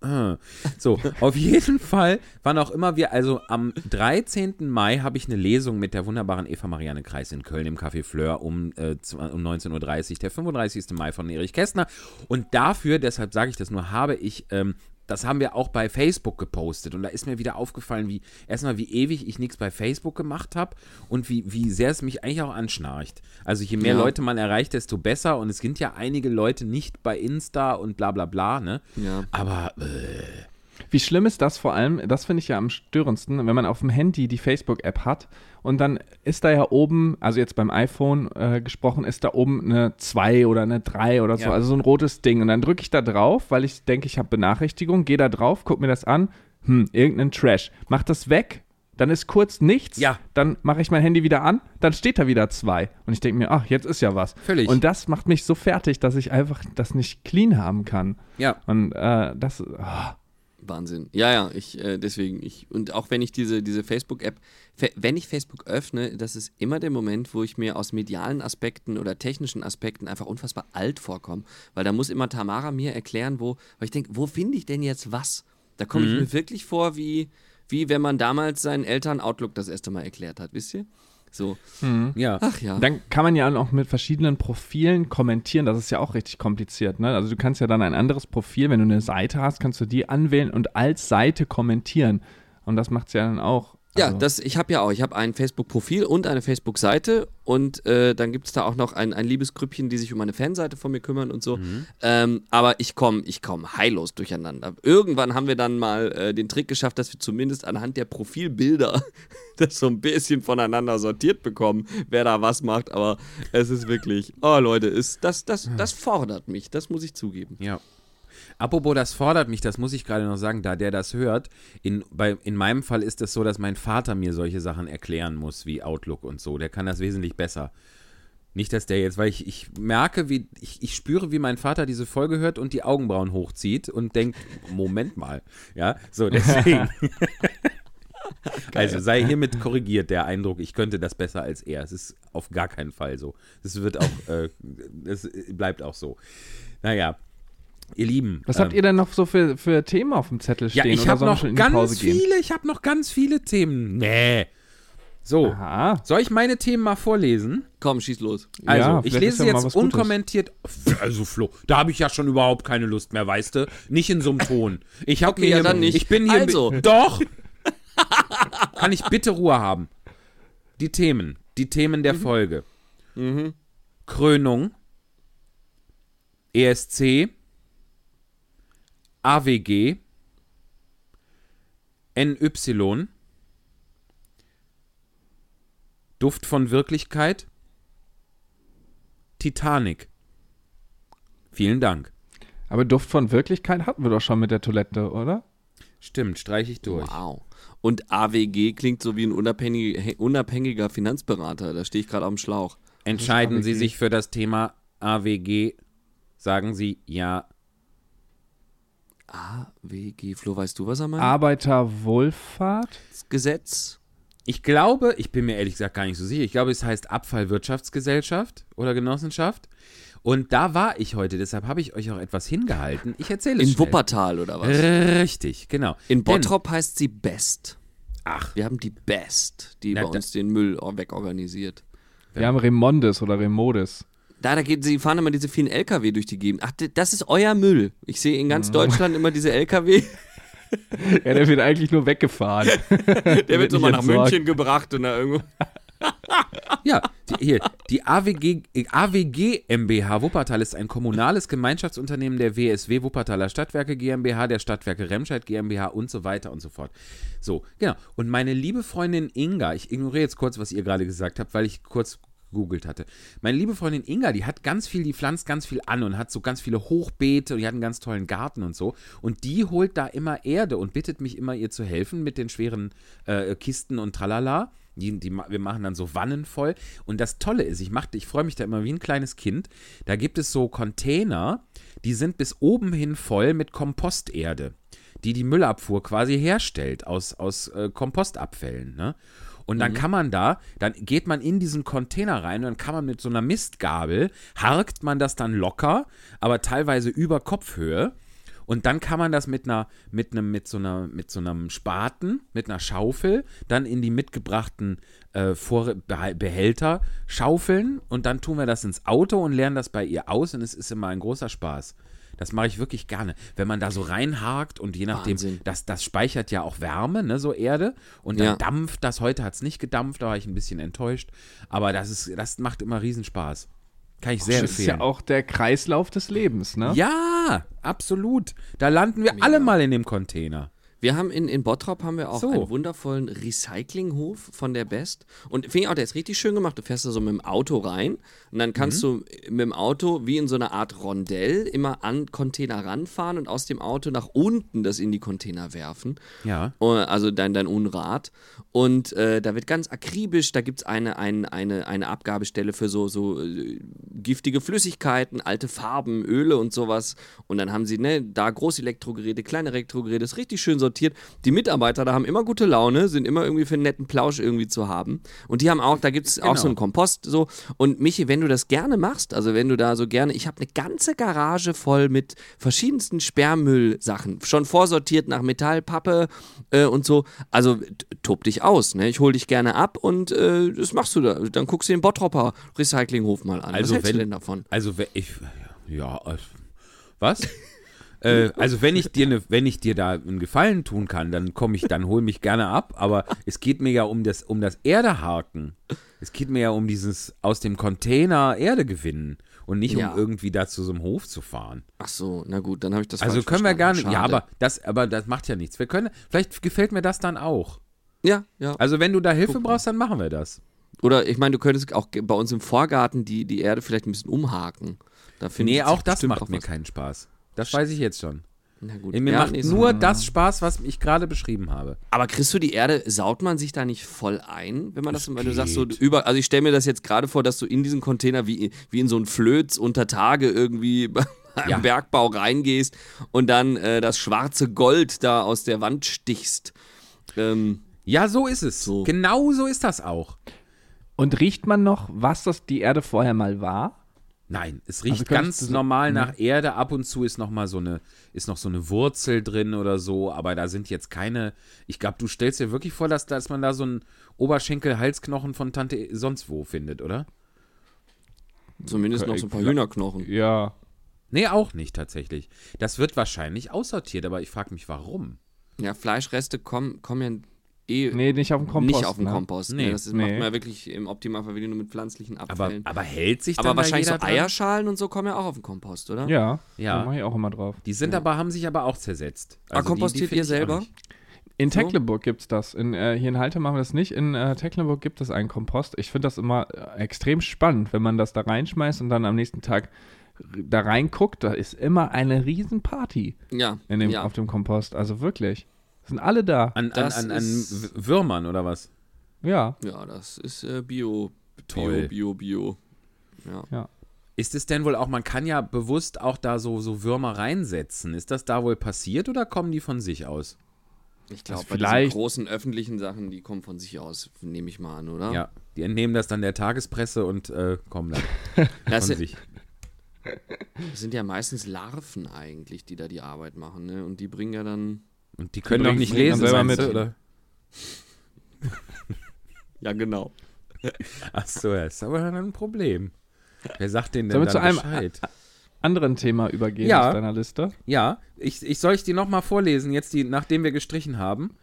so, auf jeden Fall, wann auch immer wir, also am 13. Mai habe ich eine Lesung mit der wunderbaren Eva Marianne Kreis in Köln im Café Fleur um, äh, um 19.30 Uhr, der 35. Mai von Erich Kästner. Und dafür, deshalb sage ich das nur, habe ich ähm, das haben wir auch bei Facebook gepostet und da ist mir wieder aufgefallen, wie erstmal wie ewig ich nichts bei Facebook gemacht habe und wie, wie sehr es mich eigentlich auch anschnarcht. Also je mehr Ja. Leute man erreicht, desto besser und es sind ja einige Leute nicht bei Insta und bla bla bla, ne? Ja. Aber äh, Wie schlimm ist das vor allem, das finde ich ja am störendsten, wenn man auf dem Handy die Facebook-App hat und dann ist da ja oben, also jetzt beim iPhone äh, gesprochen, ist da oben eine 2 oder eine 3 oder so, Ja. also so ein rotes Ding. Und dann drücke ich da drauf, weil ich denke, ich habe Benachrichtigung, gehe da drauf, gucke mir das an, hm, irgendein Trash. Mach das weg, dann ist kurz nichts, Ja. dann mache ich mein Handy wieder an, dann steht da wieder 2. Und ich denke mir, ach, jetzt ist ja was. Völlig. Und das macht mich so fertig, dass ich einfach das nicht clean haben kann. ja. Und äh, das, ah. Wahnsinn. Ja, ja, ich, äh, deswegen, ich, und auch wenn ich diese, diese Facebook-App, wenn ich Facebook öffne, das ist immer der Moment, wo ich mir aus medialen Aspekten oder technischen Aspekten einfach unfassbar alt vorkomme. Weil da muss immer Tamara mir erklären, wo, weil ich denke, wo finde ich denn jetzt was? Da komme ich mir wirklich vor, wie, wie wenn man damals seinen Eltern Outlook das erste Mal erklärt hat, wisst ihr? So. Ja. Ach ja. Dann kann man ja auch mit verschiedenen Profilen kommentieren. Das ist ja auch richtig kompliziert. Ne? Also du kannst ja dann ein anderes Profil, wenn du eine Seite hast, kannst du die anwählen und als Seite kommentieren. Und das macht es ja dann auch. Ja, Also, das, ich habe ja auch. Ich habe ein Facebook-Profil und eine Facebook-Seite und äh, dann gibt es da auch noch ein, ein liebes Grüppchen, die sich um eine Fanseite von mir kümmern und so. Ähm, aber ich komme ich komm heillos durcheinander. Irgendwann haben wir dann mal äh, den Trick geschafft, dass wir zumindest anhand der Profilbilder das so ein bisschen voneinander sortiert bekommen, wer da was macht. Aber es ist wirklich, oh Leute, ist, das, das, das fordert mich, das muss ich zugeben. Ja. Apropos, das fordert mich, das muss ich gerade noch sagen, da der das hört. In, bei, in meinem Fall ist es so, dass mein Vater mir solche Sachen erklären muss, wie Outlook und so. Der kann das wesentlich besser. Nicht, dass der jetzt, weil ich, ich merke, wie, ich, ich spüre, wie mein Vater diese Folge hört und die Augenbrauen hochzieht und denkt, Moment mal. Ja, so, deswegen. also sei hiermit korrigiert, der Eindruck, ich könnte das besser als er. Es ist auf gar keinen Fall so. Es wird auch, äh, es bleibt auch so. Naja, ihr Lieben. was ähm, habt ihr denn noch so für, für Themen auf dem Zettel ja, stehen? ich oder habe noch ganz gehen? viele, ich habe noch ganz viele Themen. Nee. So, Aha. soll ich meine Themen mal vorlesen? Komm, schieß los. Also, Ja, ich lese ja jetzt was Gutes. unkommentiert. Also, Flo, da habe ich ja schon überhaupt keine Lust mehr, weißt du? Nicht in so einem Ton. Ich habe Okay, mir ja, hier, dann nicht. Ich bin hier. Also. Doch! Kann ich bitte Ruhe haben? Die Themen. Die Themen der Folge. Krönung. ESC. AWG. NY. Duft von Wirklichkeit. Titanic. Vielen Dank. Aber Duft von Wirklichkeit hatten wir doch schon mit der Toilette, oder? Stimmt, streiche ich durch. Wow. Und AWG klingt so wie ein unabhängiger, unabhängiger Finanzberater. Da stehe ich gerade auf dem Schlauch. Entscheiden Sie AWG? sich für das Thema AWG. Sagen Sie ja. AWG, Flo, weißt du, was er meint? Arbeiterwohlfahrt? Das Gesetz. Ich glaube, ich bin mir ehrlich gesagt gar nicht so sicher. Ich glaube, es heißt Abfallwirtschaftsgesellschaft oder Genossenschaft. Und da war ich heute, deshalb habe ich euch auch etwas hingehalten. Ich erzähle es In schnell. Wuppertal oder was? Richtig, genau. In Denn- Bottrop heißt sie Best. Ach, Wir haben die Best, die Na, bei da- uns den Müll wegorganisiert. Wir haben Remondes oder Remodes. Da, da geht, sie fahren immer diese vielen LKW durch die Gegend. Ach, das ist euer Müll. Ich sehe in Mhm. ganz Deutschland immer diese LKW. Ja, der wird eigentlich nur weggefahren. Der wird so mal nach entsorgt. München gebracht und da irgendwo. Ja, die, hier, die AWG, AWG MBH Wuppertal ist ein kommunales Gemeinschaftsunternehmen der WSW Wuppertaler Stadtwerke GmbH, der Stadtwerke Remscheid GmbH und so weiter und so fort. So, genau. Und meine liebe Freundin Inga, ich ignoriere jetzt kurz, was ihr gerade gesagt habt, weil ich kurz gegoogelt hatte. Meine liebe Freundin Inga, die hat ganz viel, die pflanzt ganz viel an und hat so ganz viele Hochbeete und die hat einen ganz tollen Garten und so. Und die holt da immer Erde und bittet mich immer, ihr zu helfen mit den schweren äh, Kisten und tralala. Die, die, wir machen dann so Wannen voll. Und das Tolle ist, ich, ich freue mich da immer wie ein kleines Kind. Da gibt es so Container, die sind bis oben hin voll mit Komposterde, die die Müllabfuhr quasi herstellt aus, aus äh, Kompostabfällen. Ne? Und dann mhm. kann man da, dann geht man in diesen Container rein und dann kann man mit so einer Mistgabel, harkt man das dann locker, aber teilweise über Kopfhöhe. Und dann kann man das mit einer, mit einem, mit so einer, mit so einem Spaten, mit einer Schaufel, dann in die mitgebrachten äh, Vor Behälter schaufeln und dann tun wir das ins Auto und lernen das bei ihr aus und es ist immer ein großer Spaß. Das mache ich wirklich gerne. Wenn man da so reinhakt und je nachdem, das, das speichert ja auch Wärme, ne, so Erde. Und dann ja. dampft das. Heute hat es nicht gedampft, da war ich ein bisschen enttäuscht. Aber das, ist, das macht immer Riesenspaß. Kann ich sehr das empfehlen. Das ist ja auch der Kreislauf des Lebens, ne? Ja, absolut. Da landen wir Mega. alle mal in dem Container. Wir haben in, in Bottrop haben wir auch so. einen wundervollen Recyclinghof von der Best. Und finde ich auch, der ist richtig schön gemacht. Du fährst da so mit dem Auto rein und dann kannst mhm. du mit dem Auto wie in so einer Art Rondell immer an Container ranfahren und aus dem Auto nach unten das in die Container werfen. Ja. Also dein, dein Unrat. Und äh, da wird ganz akribisch, da gibt es eine, eine, eine, eine Abgabestelle für so, so äh, giftige Flüssigkeiten, alte Farben, Öle und sowas. Und dann haben sie ne, da Großelektrogeräte, kleine Elektrogeräte, ist richtig schön sortiert. Die Mitarbeiter da haben immer gute Laune, sind immer irgendwie für einen netten Plausch irgendwie zu haben. Und die haben auch, da gibt es genau. auch so einen Kompost so. Und Michi, wenn du das gerne machst, also wenn du da so gerne, ich habe eine ganze Garage voll mit verschiedensten Sperrmüllsachen, schon vorsortiert nach Metall, Pappe äh, und so. Also tob dich aus. Ne? Ich hole dich gerne ab und äh, das machst du da. Dann guckst du den Bottropper Recyclinghof mal an. Also was hältst wenn, du denn davon? Also ich, ja, äh, was? äh, also wenn ich dir ne, wenn ich dir da einen Gefallen tun kann, dann komme ich, dann hol mich gerne ab. Aber es geht mir ja um das um das Erdehaken. Es geht mir ja um dieses aus dem Container Erde gewinnen und nicht ja. um irgendwie da zu so einem Hof zu fahren. Ach so, na gut, dann habe ich das Also können wir gar nicht. Schade. Ja, aber das, aber das macht ja nichts. Wir können, vielleicht gefällt mir das dann auch. Ja, ja. Also wenn du da Hilfe Guck brauchst, dann machen wir das. Oder ich meine, du könntest auch bei uns im Vorgarten die, die Erde vielleicht ein bisschen umhaken. Da nee, auch das macht auch mir keinen Spaß. Das weiß ich jetzt schon. Na gut. Mir ja, macht nur so. das Spaß, was ich gerade beschrieben habe. Aber kriegst du die Erde, saut man sich da nicht voll ein, wenn man das, das wenn du sagst, so über, also ich stelle mir das jetzt gerade vor, dass du in diesen Container wie, wie in so einen Flöz unter Tage irgendwie beim ja. Bergbau reingehst und dann äh, das schwarze Gold da aus der Wand stichst. Ähm, ja, so ist es. So. Genau so ist das auch. Und riecht man noch, was das die Erde vorher mal war? Nein, es riecht also ganz normal nach ne? Erde. Ab und zu ist noch mal so eine, ist noch so eine Wurzel drin oder so, aber da sind jetzt keine. Ich glaube, du stellst dir wirklich vor, dass, dass man da so einen Oberschenkel-Halsknochen von Tante sonst wo findet, oder? Zumindest noch so ein paar Hühnerknochen. Ja. Nee, auch nicht tatsächlich. Das wird wahrscheinlich aussortiert, aber ich frage mich, warum. Ja, Fleischreste kommen, kommen ja eh nee, nicht auf dem Kompost. Nicht auf dem ne? Kompost. Nee. nee das ist, nee. macht man ja wirklich im Optimalfall wieder nur mit pflanzlichen Abfällen. Aber, aber hält sich dann Aber wahrscheinlich so Eierschalen und so kommen ja auch auf den Kompost, oder? Ja, ja. da mache ich auch immer drauf. Die sind ja. aber, haben sich aber auch zersetzt. Ah, also aber kompostiert die, die ihr selber? In so? Tecklenburg gibt es das. In, äh, hier in Halte machen wir das nicht. In äh, Tecklenburg gibt es einen Kompost. Ich finde das immer äh, extrem spannend, wenn man das da reinschmeißt und dann am nächsten Tag da reinguckt. Da ist immer eine Riesenparty ja, in dem, ja. auf dem Kompost. Also wirklich. Sind alle da. An, an, an, an Würmern oder was? Ja. Ja, das ist äh, Bio. Toll. Bio, Bio, Bio. Ja. ja. Ist es denn wohl auch, man kann ja bewusst auch da so, so Würmer reinsetzen. Ist das da wohl passiert oder kommen die von sich aus? Ich glaube, also bei diesen großen öffentlichen Sachen, die kommen von sich aus, nehme ich mal an, oder? Ja, die entnehmen das dann der Tagespresse und äh, kommen dann das von sich. Das sind ja meistens Larven eigentlich, die da die Arbeit machen, ne? Und die bringen ja dann und die können doch nicht lesen, selber mit, du, oder? ja, genau. Ach so, ja, ist aber dann ein Problem. Wer sagt denen denn Sollen wir zu einem Bescheid? anderen Thema übergehen ja, aus deiner Liste? Ja, ich, ich soll ich die nochmal vorlesen, jetzt die, nachdem wir gestrichen haben.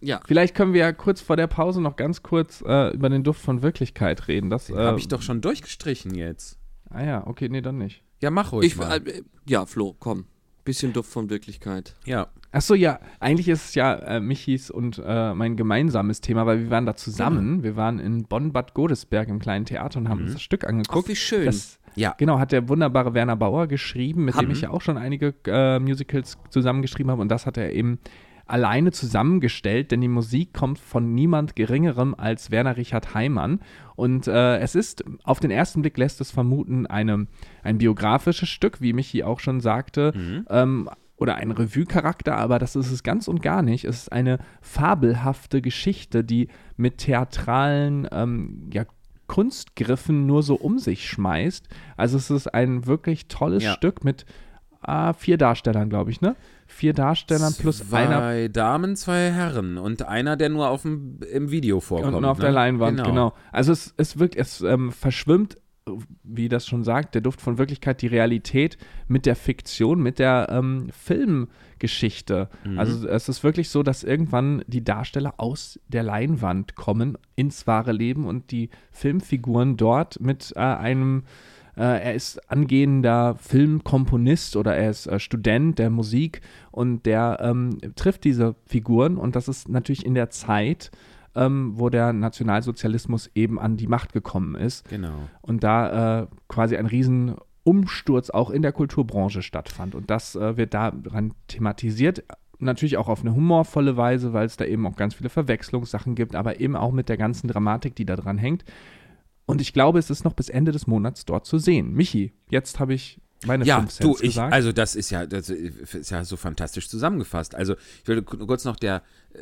Ja. Vielleicht können wir ja kurz vor der Pause noch ganz kurz äh, über den Duft von Wirklichkeit reden. Das äh, habe ich doch schon durchgestrichen jetzt. Ah ja, okay, nee, dann nicht. Ja, mach ruhig ich, mal. Äh, ja, Flo, komm. Bisschen Duft von Wirklichkeit. Ja. Achso, ja, eigentlich ist es ja äh, Michis und äh, mein gemeinsames Thema, weil wir waren da zusammen. Genau. Wir waren in Bonn-Bad Godesberg im kleinen Theater und haben mhm. uns das Stück angeguckt. Ach, wie schön. Das, ja. Genau, hat der wunderbare Werner Bauer geschrieben, mit haben. dem ich ja auch schon einige äh, Musicals zusammengeschrieben habe. Und das hat er eben alleine zusammengestellt, denn die Musik kommt von niemand Geringerem als Werner Richard Heimann. Und äh, es ist, auf den ersten Blick lässt es vermuten, eine, ein biografisches Stück, wie Michi auch schon sagte. Mhm. Ähm, oder ein Revue-Charakter, aber das ist es ganz und gar nicht. Es ist eine fabelhafte Geschichte, die mit theatralen ähm, ja, Kunstgriffen nur so um sich schmeißt. Also es ist ein wirklich tolles ja. Stück mit äh, vier Darstellern, glaube ich, ne? Vier Darstellern plus zwei einer. Zwei Damen, zwei Herren und einer, der nur auf dem, im Video vorkommt. Und auf ne? der Leinwand, genau. genau. Also es, es wirkt, es ähm, verschwimmt, wie das schon sagt, der Duft von Wirklichkeit, die Realität mit der Fiktion, mit der ähm, Filmgeschichte. Mhm. Also es ist wirklich so, dass irgendwann die Darsteller aus der Leinwand kommen ins wahre Leben und die Filmfiguren dort mit äh, einem äh, er ist angehender Filmkomponist oder er ist äh, Student der Musik und der ähm, trifft diese Figuren und das ist natürlich in der Zeit, ähm, wo der Nationalsozialismus eben an die Macht gekommen ist. Genau. Und da äh, quasi ein riesen Umsturz auch in der Kulturbranche stattfand. Und das äh, wird daran thematisiert. Natürlich auch auf eine humorvolle Weise, weil es da eben auch ganz viele Verwechslungssachen gibt, aber eben auch mit der ganzen Dramatik, die da dran hängt. Und ich glaube, es ist noch bis Ende des Monats dort zu sehen. Michi, jetzt habe ich meine ja, fünf du, ich, gesagt. Also das ist ja, das ist ja so fantastisch zusammengefasst. Also ich würde kurz noch der, äh,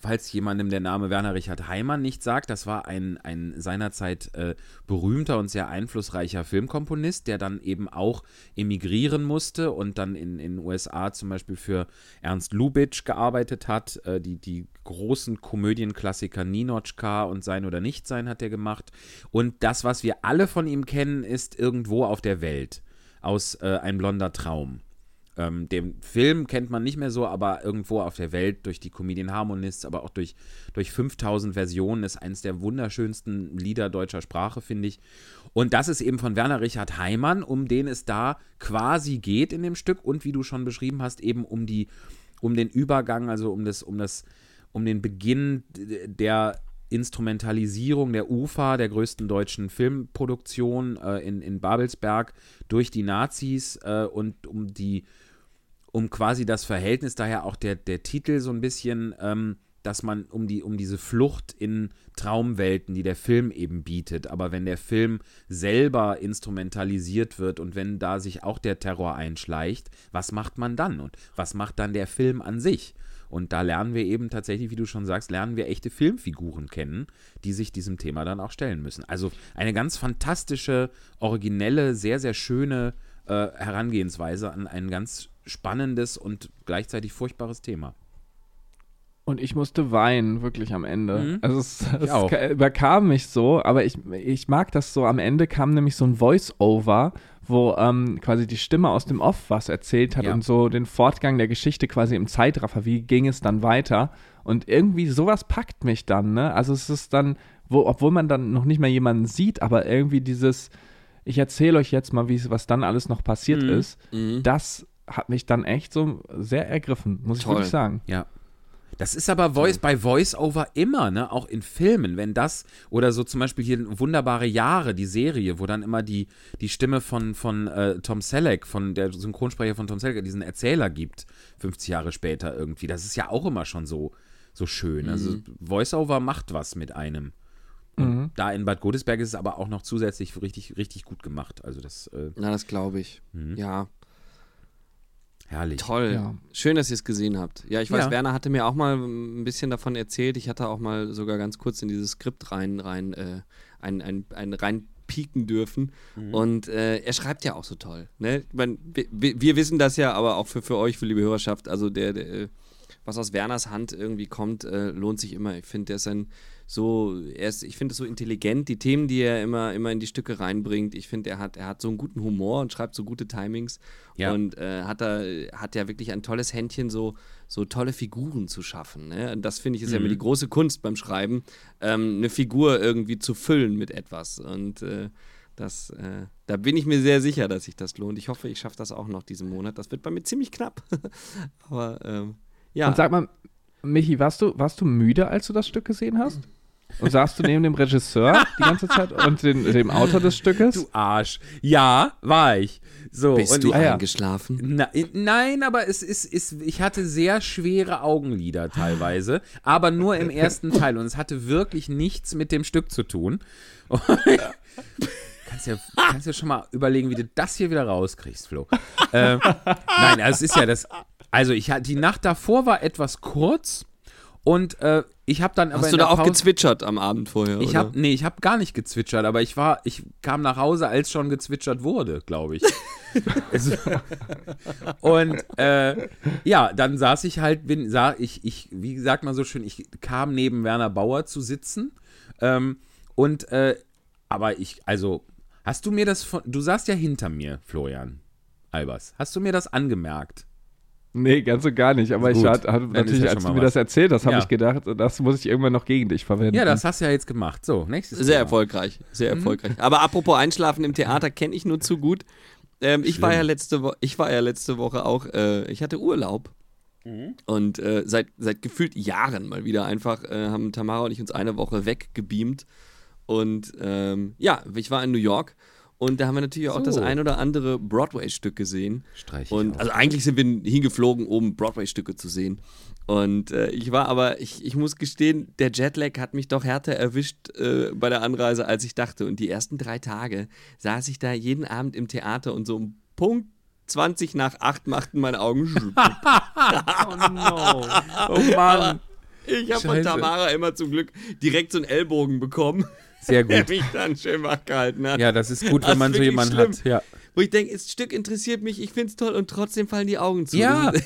falls jemandem der Name Werner Richard Heimann nicht sagt, das war ein, ein seinerzeit äh, berühmter und sehr einflussreicher Filmkomponist, der dann eben auch emigrieren musste und dann in den USA zum Beispiel für Ernst Lubitsch gearbeitet hat. Äh, die, die großen Komödienklassiker Ninochka und Sein oder Nichtsein hat er gemacht. Und das, was wir alle von ihm kennen, ist irgendwo auf der Welt aus äh, Ein blonder Traum. Ähm, den Film kennt man nicht mehr so, aber irgendwo auf der Welt durch die Comedian Harmonists, aber auch durch, durch 5000 Versionen ist eines der wunderschönsten Lieder deutscher Sprache, finde ich. Und das ist eben von Werner Richard Heimann, um den es da quasi geht in dem Stück und wie du schon beschrieben hast, eben um die, um den Übergang, also um das, um das, um den Beginn der Instrumentalisierung der UFA, der größten deutschen Filmproduktion äh, in, in Babelsberg, durch die Nazis äh, und um die, um quasi das Verhältnis, daher auch der, der Titel so ein bisschen, ähm, dass man um die, um diese Flucht in Traumwelten, die der Film eben bietet. Aber wenn der Film selber instrumentalisiert wird und wenn da sich auch der Terror einschleicht, was macht man dann? Und was macht dann der Film an sich? Und da lernen wir eben tatsächlich, wie du schon sagst, lernen wir echte Filmfiguren kennen, die sich diesem Thema dann auch stellen müssen. Also eine ganz fantastische, originelle, sehr, sehr schöne äh, Herangehensweise an ein ganz spannendes und gleichzeitig furchtbares Thema. Und ich musste weinen, wirklich am Ende. Mhm. Also es, es überkam mich so, aber ich, ich mag das so. Am Ende kam nämlich so ein Voice-Over wo ähm, quasi die Stimme aus dem Off was erzählt hat ja. und so den Fortgang der Geschichte quasi im Zeitraffer, wie ging es dann weiter. Und irgendwie sowas packt mich dann, ne? Also es ist dann, wo, obwohl man dann noch nicht mehr jemanden sieht, aber irgendwie dieses, ich erzähle euch jetzt mal, wie was dann alles noch passiert mhm. ist, mhm. das hat mich dann echt so sehr ergriffen, muss Toll. ich wirklich sagen. Ja. Das ist aber Voice bei Voice-Over immer, ne? Auch in Filmen, wenn das, oder so zum Beispiel hier Wunderbare Jahre, die Serie, wo dann immer die, die Stimme von, von äh, Tom Selleck, von der Synchronsprecher von Tom Selleck, diesen Erzähler gibt, 50 Jahre später irgendwie. Das ist ja auch immer schon so, so schön. Also mhm. Also Voice-Over macht was mit einem. Mhm. Da in Bad Godesberg ist es aber auch noch zusätzlich richtig, richtig gut gemacht. Also das. Äh, Na, das glaube ich. Mhm. Ja. Herrlich. Toll. Ja. Schön, dass ihr es gesehen habt. Ja, ich weiß, ja. Werner hatte mir auch mal ein bisschen davon erzählt. Ich hatte auch mal sogar ganz kurz in dieses Skript rein, rein, äh, ein, ein, ein rein pieken dürfen. Mhm. Und äh, er schreibt ja auch so toll. Ne? Meine, wir, wir, wissen das ja, aber auch für, für euch, für liebe Hörerschaft, also der, der was aus Werners Hand irgendwie kommt, äh, lohnt sich immer. Ich finde, der ist ein so, er ist, ich finde es so intelligent, die Themen, die er immer, immer in die Stücke reinbringt. Ich finde, er hat, er hat so einen guten Humor und schreibt so gute Timings. Ja. Und äh, hat, da, hat ja wirklich ein tolles Händchen, so, so tolle Figuren zu schaffen. Ne? Und das finde ich ist mhm. ja immer die große Kunst beim Schreiben, ähm, eine Figur irgendwie zu füllen mit etwas. Und äh, Das, äh, da bin ich mir sehr sicher, dass sich das lohnt. Ich hoffe, ich schaffe das auch noch diesen Monat. Das wird bei mir ziemlich knapp. Aber ähm, ja. Und sag mal, Michi, warst du, warst du müde, als du das Stück gesehen hast? Und saßt du neben dem Regisseur die ganze Zeit und den, dem Autor des Stückes? Du Arsch. Ja, war ich. So, Bist und du ich, eingeschlafen? Na, nein, aber es ist, ist, ich hatte sehr schwere Augenlider teilweise, aber nur im ersten Teil und es hatte wirklich nichts mit dem Stück zu tun. kannst ja, kannst ja schon mal überlegen, wie du das hier wieder rauskriegst, Flo. Ähm, nein, also es ist ja das. Also ich die Nacht davor war etwas kurz und äh, ich habe dann aber Hast du da auch Pause, gezwitschert am Abend vorher? Ich habe nee, ich habe gar nicht gezwitschert, aber ich war ich kam nach Hause, als schon gezwitschert wurde, glaube ich. also, und äh, ja, dann saß ich halt, bin, sah ich, ich, wie sagt man so schön, ich kam neben Werner Bauer zu sitzen. Ähm, und äh, aber ich, also, hast du mir das von. Du saßt ja hinter mir, Florian Albers. Hast du mir das angemerkt? Nee, ganz und gar nicht. Aber Gut, ich hatte, hatte natürlich, als du mir was. das erzählt hast, habe ja. ich gedacht, das muss ich irgendwann noch gegen dich verwenden. Ja, das hast du ja jetzt gemacht. So, nächstes Sehr Thema. erfolgreich. Sehr mhm. erfolgreich. Aber apropos Einschlafen im Theater kenne ich nur zu gut. Ähm, ich, war ja letzte ich war ja letzte Woche auch, äh, ich hatte Urlaub. Mhm. Und äh, seit, seit gefühlt Jahren mal wieder einfach äh, haben Tamara und ich uns eine Woche weggebeamt und ähm, ja, ich war in New York und da haben wir natürlich so. auch das ein oder andere Broadway-Stück gesehen. Streich und also eigentlich sind wir hingeflogen, um Broadway-Stücke zu sehen. Und äh, ich war aber, ich, ich muss gestehen, der Jetlag hat mich doch härter erwischt äh, bei der Anreise, als ich dachte. Und die ersten drei Tage saß ich da jeden Abend im Theater und so um Punkt 20 nach 8 machten meine Augen. oh no. Oh Mann. Ich habe von Tamara immer zum Glück direkt so einen Ellbogen bekommen. Sehr gut. Der mich dann schön wach gehalten hat. Ja, das ist gut, wenn man so jemanden schlimm. hat. Ja. Wo ich denke, das Stück interessiert mich, ich finde es toll und trotzdem fallen die Augen zu. Ja.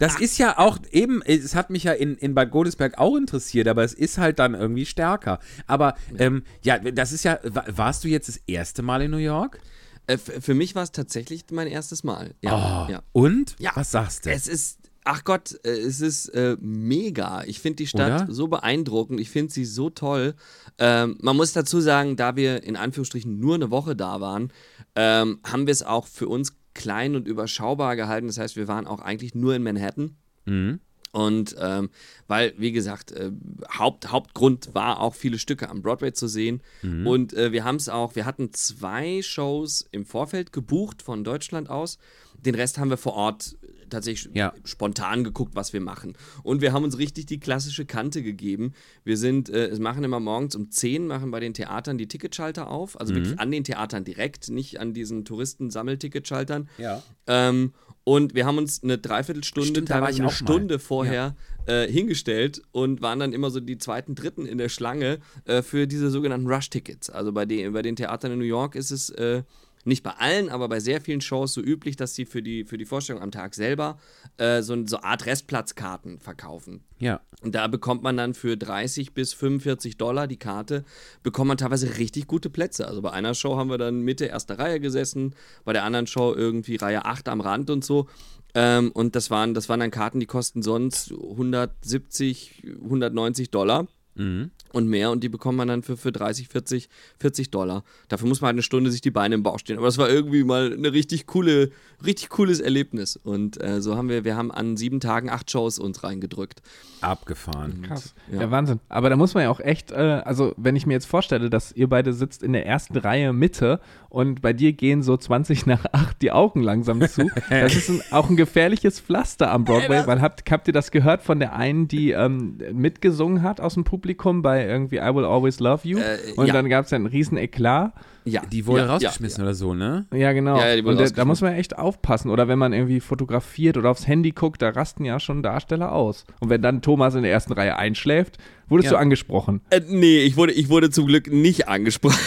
Das ist ja auch eben, es hat mich ja in, in Bad Godesberg auch interessiert, aber es ist halt dann irgendwie stärker. Aber ja, ähm, ja das ist ja, warst du jetzt das erste Mal in New York? Äh, für mich war es tatsächlich mein erstes Mal. Ja, oh, ja. Und? Ja, Was sagst du? Es ist Ach Gott, äh, es ist äh, mega. Ich finde die Stadt Oder? so beeindruckend. Ich finde sie so toll. Ähm, man muss dazu sagen, da wir in Anführungsstrichen nur eine Woche da waren, ähm, haben wir es auch für uns klein und überschaubar gehalten. Das heißt, wir waren auch eigentlich nur in Manhattan. Mhm. Und ähm, weil, wie gesagt, äh, Haupt, Hauptgrund war auch viele Stücke am Broadway zu sehen. Mhm. Und äh, wir haben es auch, wir hatten zwei Shows im Vorfeld gebucht von Deutschland aus. Den Rest haben wir vor Ort tatsächlich ja. spontan geguckt, was wir machen. Und wir haben uns richtig die klassische Kante gegeben. Wir sind, äh, machen immer morgens um 10, machen bei den Theatern die Ticketschalter auf. Also mhm. wirklich an den Theatern direkt, nicht an diesen Touristen-Sammelticketschaltern. Ja. Ähm, und wir haben uns eine Dreiviertelstunde, Stimmt, teilweise eine Stunde mal. vorher ja. äh, hingestellt und waren dann immer so die zweiten, dritten in der Schlange äh, für diese sogenannten Rush-Tickets. Also bei den, bei den Theatern in New York ist es äh, nicht bei allen, aber bei sehr vielen Shows so üblich, dass sie für die, für die Vorstellung am Tag selber äh, so, so eine Art Restplatzkarten verkaufen. Ja. Und da bekommt man dann für 30 bis 45 Dollar die Karte, bekommt man teilweise richtig gute Plätze. Also bei einer Show haben wir dann Mitte erster Reihe gesessen, bei der anderen Show irgendwie Reihe 8 am Rand und so. Ähm, und das waren, das waren dann Karten, die kosten sonst 170, 190 Dollar. Mhm. Und mehr und die bekommt man dann für, für 30, 40, 40 Dollar. Dafür muss man halt eine Stunde sich die Beine im Bauch stehen. Aber das war irgendwie mal eine richtig coole, richtig cooles Erlebnis. Und äh, so haben wir, wir haben an sieben Tagen acht Shows uns reingedrückt. Abgefahren. Krass. Ja. ja. Wahnsinn. Aber da muss man ja auch echt, äh, also wenn ich mir jetzt vorstelle, dass ihr beide sitzt in der ersten Reihe Mitte und bei dir gehen so 20 nach 8 die Augen langsam zu, das ist ein, auch ein gefährliches Pflaster am Broadway, weil habt, habt ihr das gehört von der einen, die ähm, mitgesungen hat aus dem Publikum bei irgendwie I Will Always Love You. Äh, und ja. dann gab es ja einen riesen Eklat. Ja. Die wurde ja, rausgeschmissen ja, oder so, ne? Ja, genau. Ja, und da, da muss man echt aufpassen. Oder wenn man irgendwie fotografiert oder aufs Handy guckt, da rasten ja schon Darsteller aus. Und wenn dann Thomas in der ersten Reihe einschläft, wurdest du angesprochen? Äh, nee, ich wurde, ich wurde zum Glück nicht angesprochen.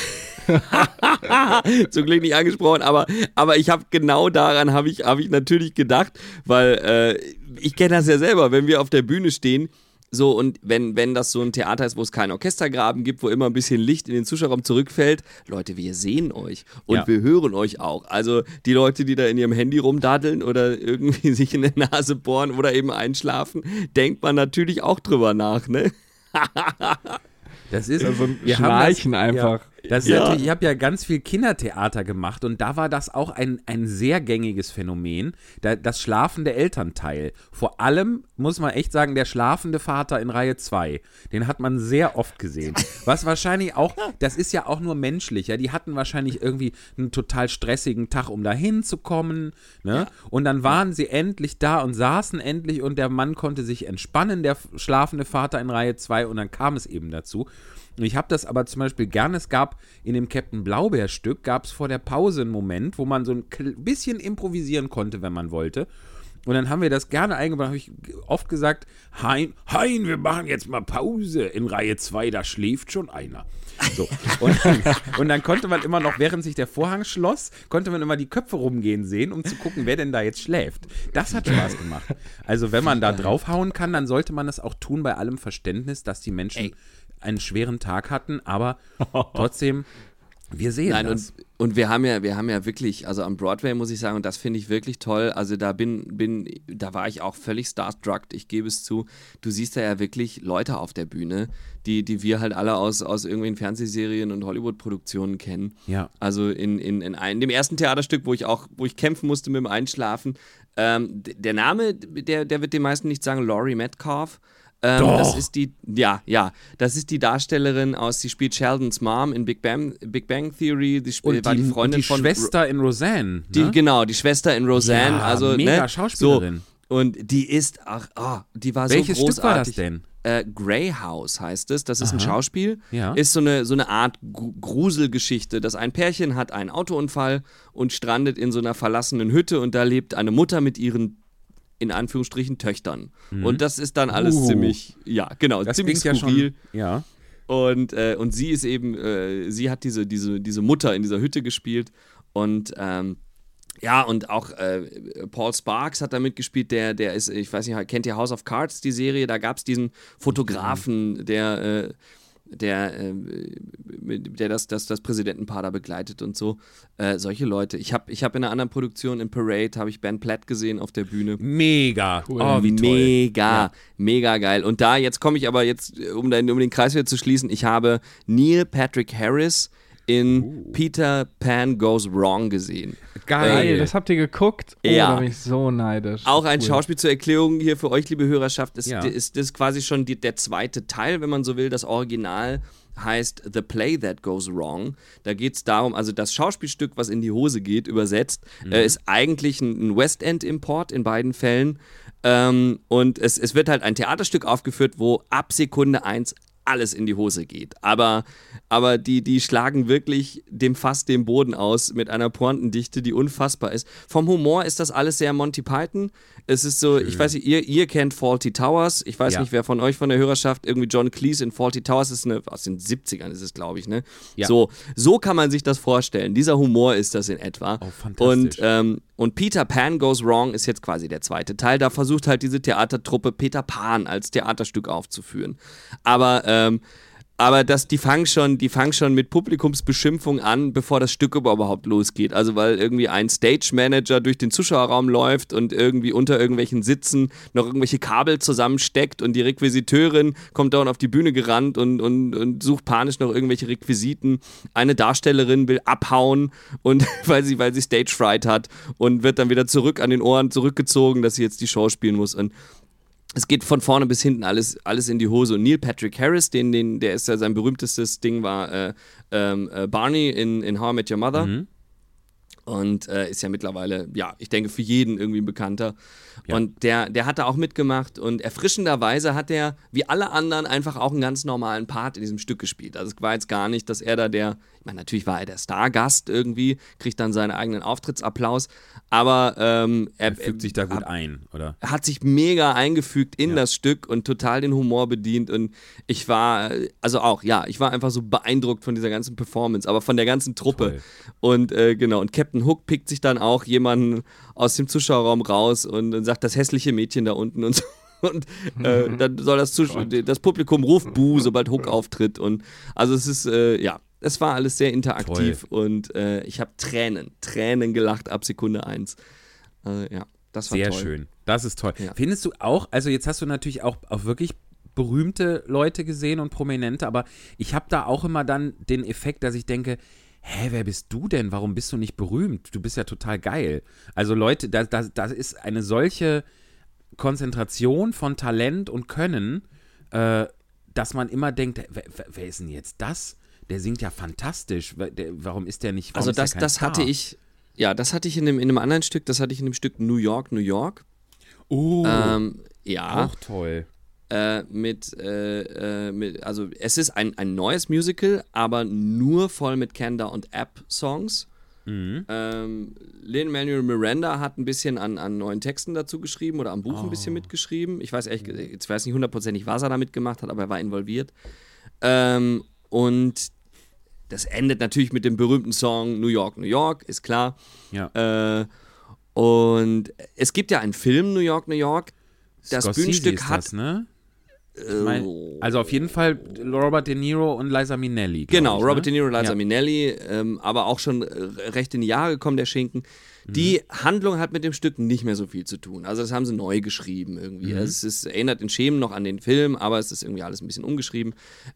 zum Glück nicht angesprochen, aber, aber ich habe genau daran habe ich, hab ich natürlich gedacht, weil äh, ich kenne das ja selber, wenn wir auf der Bühne stehen, so, und wenn, wenn das so ein Theater ist, wo es keinen Orchestergraben gibt, wo immer ein bisschen Licht in den Zuschauerraum zurückfällt, Leute, wir sehen euch und ja. wir hören euch auch. Also die Leute, die da in ihrem Handy rumdaddeln oder irgendwie sich in der Nase bohren oder eben einschlafen, denkt man natürlich auch drüber nach, ne? Das ist also ein Schnarchen das, einfach. Das ja. ich habe ja ganz viel Kindertheater gemacht und da war das auch ein, ein sehr gängiges Phänomen, da, das schlafende Elternteil. Vor allem muss man echt sagen, der schlafende Vater in Reihe 2, den hat man sehr oft gesehen. Was wahrscheinlich auch, das ist ja auch nur menschlich, ja, die hatten wahrscheinlich irgendwie einen total stressigen Tag, um da hinzukommen, ne? Ja. Und dann waren sie endlich da und saßen endlich und der Mann konnte sich entspannen, der schlafende Vater in Reihe 2 und dann kam es eben dazu. Ich habe das aber zum Beispiel gerne, es gab in dem Captain Blaubeer-Stück, gab es vor der Pause einen Moment, wo man so ein bisschen improvisieren konnte, wenn man wollte. Und dann haben wir das gerne eingebaut, habe ich oft gesagt, Hein, Hein, wir machen jetzt mal Pause in Reihe 2, da schläft schon einer. So. Und, und, dann konnte man immer noch, während sich der Vorhang schloss, konnte man immer die Köpfe rumgehen sehen, um zu gucken, wer denn da jetzt schläft. Das hat Spaß gemacht. Also wenn man da draufhauen kann, dann sollte man das auch tun bei allem Verständnis, dass die Menschen Ey einen schweren Tag hatten, aber trotzdem, wir sehen Nein, das. Und, und wir haben ja, wir haben ja wirklich, also am Broadway muss ich sagen, und das finde ich wirklich toll. Also da bin, bin, da war ich auch völlig starstruck, ich gebe es zu. Du siehst da ja wirklich Leute auf der Bühne, die, die wir halt alle aus, aus irgendwelchen Fernsehserien und Hollywood-Produktionen kennen. Ja. Also in, in, in, ein, in dem ersten Theaterstück, wo ich auch, wo ich kämpfen musste mit dem Einschlafen, ähm, der Name, der, der wird den meisten nicht sagen, Laurie Metcalf. Ähm, das ist die, ja, ja, das ist die Darstellerin aus, sie spielt Sheldons Mom in Big Bang, Big Bang Theory, die spielt, war die Freundin die von Schwester in Roseanne. Ne? Die, genau, die Schwester in Roseanne, ja, also mega ne, Schauspielerin. So, und die ist, ach, oh, die war Welches so großartig. Stück war das denn? Äh, Grey House heißt es. Das ist Aha. ein Schauspiel. Ja. Ist so eine, so eine Art Gruselgeschichte, dass ein Pärchen hat einen Autounfall und strandet in so einer verlassenen Hütte und da lebt eine Mutter mit ihren in Anführungsstrichen Töchtern. Mhm. Und das ist dann alles uh. ziemlich, ja, genau, das ziemlich skurril. Ja, schon, ja. Und, äh, und sie ist eben, äh, sie hat diese, diese, diese Mutter in dieser Hütte gespielt und ähm, ja, und auch äh, Paul Sparks hat da mitgespielt, der, der ist, ich weiß nicht, kennt ihr House of Cards, die Serie? Da gab es diesen Fotografen, der äh, der, äh, der das, das, das Präsidentenpaar da begleitet und so. Äh, solche Leute. Ich habe ich hab in einer anderen Produktion, in Parade, habe ich Ben Platt gesehen auf der Bühne. Mega. Cool. Oh, wie toll. Mega, ja. mega geil. Und da, jetzt komme ich aber jetzt, um, den, um den Kreis wieder zu schließen, ich habe Neil Patrick Harris in uh. Peter Pan Goes Wrong gesehen. Geil, äh, das habt ihr geguckt? Oh, ja. da bin ich so neidisch. Auch ein cool. Schauspiel zur Erklärung hier für euch, liebe Hörerschaft. Das, ja. ist, das quasi schon die, der zweite Teil, wenn man so will. Das Original heißt The Play That Goes Wrong. Da geht es darum, also das Schauspielstück, was in die Hose geht, übersetzt, mhm. äh, ist eigentlich ein, West End-Import in beiden Fällen. Ähm, und es, es wird halt ein Theaterstück aufgeführt, wo ab Sekunde 1 alles in die Hose geht. Aber, aber die, die schlagen wirklich dem Fass den Boden aus mit einer Pointendichte, die unfassbar ist. Vom Humor ist das alles sehr Monty Python. Es ist so, Schön. ich weiß nicht, ihr, ihr kennt Faulty Towers. Ich weiß ja. nicht, wer von euch von der Hörerschaft irgendwie John Cleese in Faulty Towers ist eine, aus den 70ern ist es, glaube ich, ne? Ja. So, so kann man sich das vorstellen. Dieser Humor ist das in etwa. Oh, fantastisch. Und, ähm, und Peter Pan Goes Wrong ist jetzt quasi der zweite Teil. Da versucht halt diese Theatertruppe Peter Pan als Theaterstück aufzuführen. Aber ähm, aber das, die fangen schon, die schon mit Publikumsbeschimpfung an, bevor das Stück überhaupt losgeht. Also weil irgendwie ein Stage Manager durch den Zuschauerraum läuft und irgendwie unter irgendwelchen Sitzen noch irgendwelche Kabel zusammensteckt und die Requisiteurin kommt dauernd auf die Bühne gerannt und, und, und sucht panisch noch irgendwelche Requisiten. Eine Darstellerin will abhauen und weil sie, weil sie Stage Fright hat und wird dann wieder zurück an den Ohren zurückgezogen, dass sie jetzt die Show spielen muss. Und es geht von vorne bis hinten alles, alles in die Hose. Und Neil Patrick Harris, den, den, der ist ja sein berühmtestes Ding, war äh, ähm, äh, Barney in, in How I Met Your Mother. Mhm. Und äh, ist ja mittlerweile, ja, ich denke, für jeden irgendwie ein bekannter. Ja. Und der, der hat da auch mitgemacht und erfrischenderweise hat er, wie alle anderen, einfach auch einen ganz normalen Part in diesem Stück gespielt. Also es war jetzt gar nicht, dass er da der, ich meine, natürlich war er der Stargast irgendwie, kriegt dann seinen eigenen Auftrittsapplaus, aber ähm, er, er, fügt sich da gut er, ein, oder? Er hat sich mega eingefügt in ja. das Stück und total den Humor bedient und ich war, also auch, ja, ich war einfach so beeindruckt von dieser ganzen Performance, aber von der ganzen Truppe. Toll. Und äh, genau, und Captain Hook pickt sich dann auch jemanden aus dem Zuschauerraum raus und, und sagt das hässliche Mädchen da unten und so. Und äh, dann soll das, das Publikum ruft Buh, sobald Hook auftritt. Und also es ist, äh, ja, es war alles sehr interaktiv Toll. und äh, ich habe Tränen, Tränen gelacht ab Sekunde 1. Äh, ja, das war sehr toll. schön. Das ist toll. Ja. Findest du auch, also jetzt hast du natürlich auch, auch wirklich berühmte Leute gesehen und prominente, aber ich habe da auch immer dann den Effekt, dass ich denke, hä, wer bist du denn? Warum bist du nicht berühmt? Du bist ja total geil. Also Leute, da, da, da ist eine solche Konzentration von Talent und Können, äh, dass man immer denkt, wer, wer, ist denn jetzt das? Der singt ja fantastisch. Der, warum ist der nicht? Also das, das hatte ich, ja, das hatte ich in einem, in einem anderen Stück, das hatte ich in dem Stück New York, New York. Oh, ähm, ja. Auch toll. Äh, mit, äh, äh, mit, also es ist ein, ein neues Musical, aber nur voll mit Kenda und App-Songs. Mhm. Ähm, Lin Manuel Miranda hat ein bisschen an, an neuen Texten dazu geschrieben oder am Buch oh. ein bisschen oh. mitgeschrieben. Ich weiß ehrlich, jetzt weiß nicht hundertprozentig, was er damit gemacht hat, aber er war involviert. Ähm, und das endet natürlich mit dem berühmten Song New York, New York, ist klar. Ja. Äh, und es gibt ja einen Film New York, New York. Das Scorsese Bühnenstück hat. Das, ne? Mein, also auf jeden Fall Robert De Niro und Liza Minnelli. Genau, ich, ne? Robert De Niro und Liza ja. Minnelli, ähm, aber auch schon recht in die Jahre gekommen, der Schinken. Die mhm. Handlung hat mit dem Stück nicht mehr so viel zu tun. Also das haben sie neu geschrieben irgendwie. Mhm. Es, ist, erinnert in Schemen noch an den Film, aber es ist irgendwie alles ein bisschen umgeschrieben.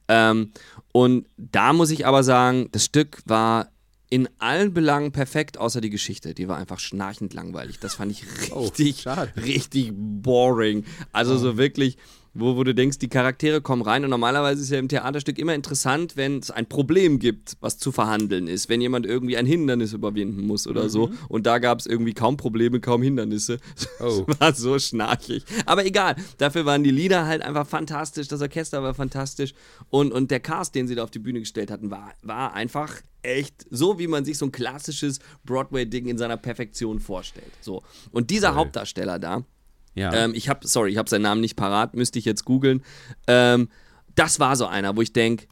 Ähm, und da muss ich aber sagen, das Stück war in allen Belangen perfekt, außer die Geschichte. Die war einfach schnarchend langweilig. Das fand ich oh, richtig, oh, richtig boring. Also oh. so wirklich, wo, wo du denkst, die Charaktere kommen rein und normalerweise ist ja im Theaterstück immer interessant, wenn es ein Problem gibt, was zu verhandeln ist, wenn jemand irgendwie ein Hindernis überwinden muss oder mhm. so und da gab es irgendwie kaum Probleme, kaum Hindernisse. Oh. Das war so schnarchig. Aber egal, dafür waren die Lieder halt einfach fantastisch, das Orchester war fantastisch und, und der Cast, den sie da auf die Bühne gestellt hatten, war, war einfach echt so, wie man sich so ein klassisches Broadway-Ding in seiner Perfektion vorstellt. So. Und dieser Toll. Hauptdarsteller da, ja. Ähm, ich habe, sorry, ich habe seinen Namen nicht parat, müsste ich jetzt googeln. Ähm, das war so einer, wo ich denke,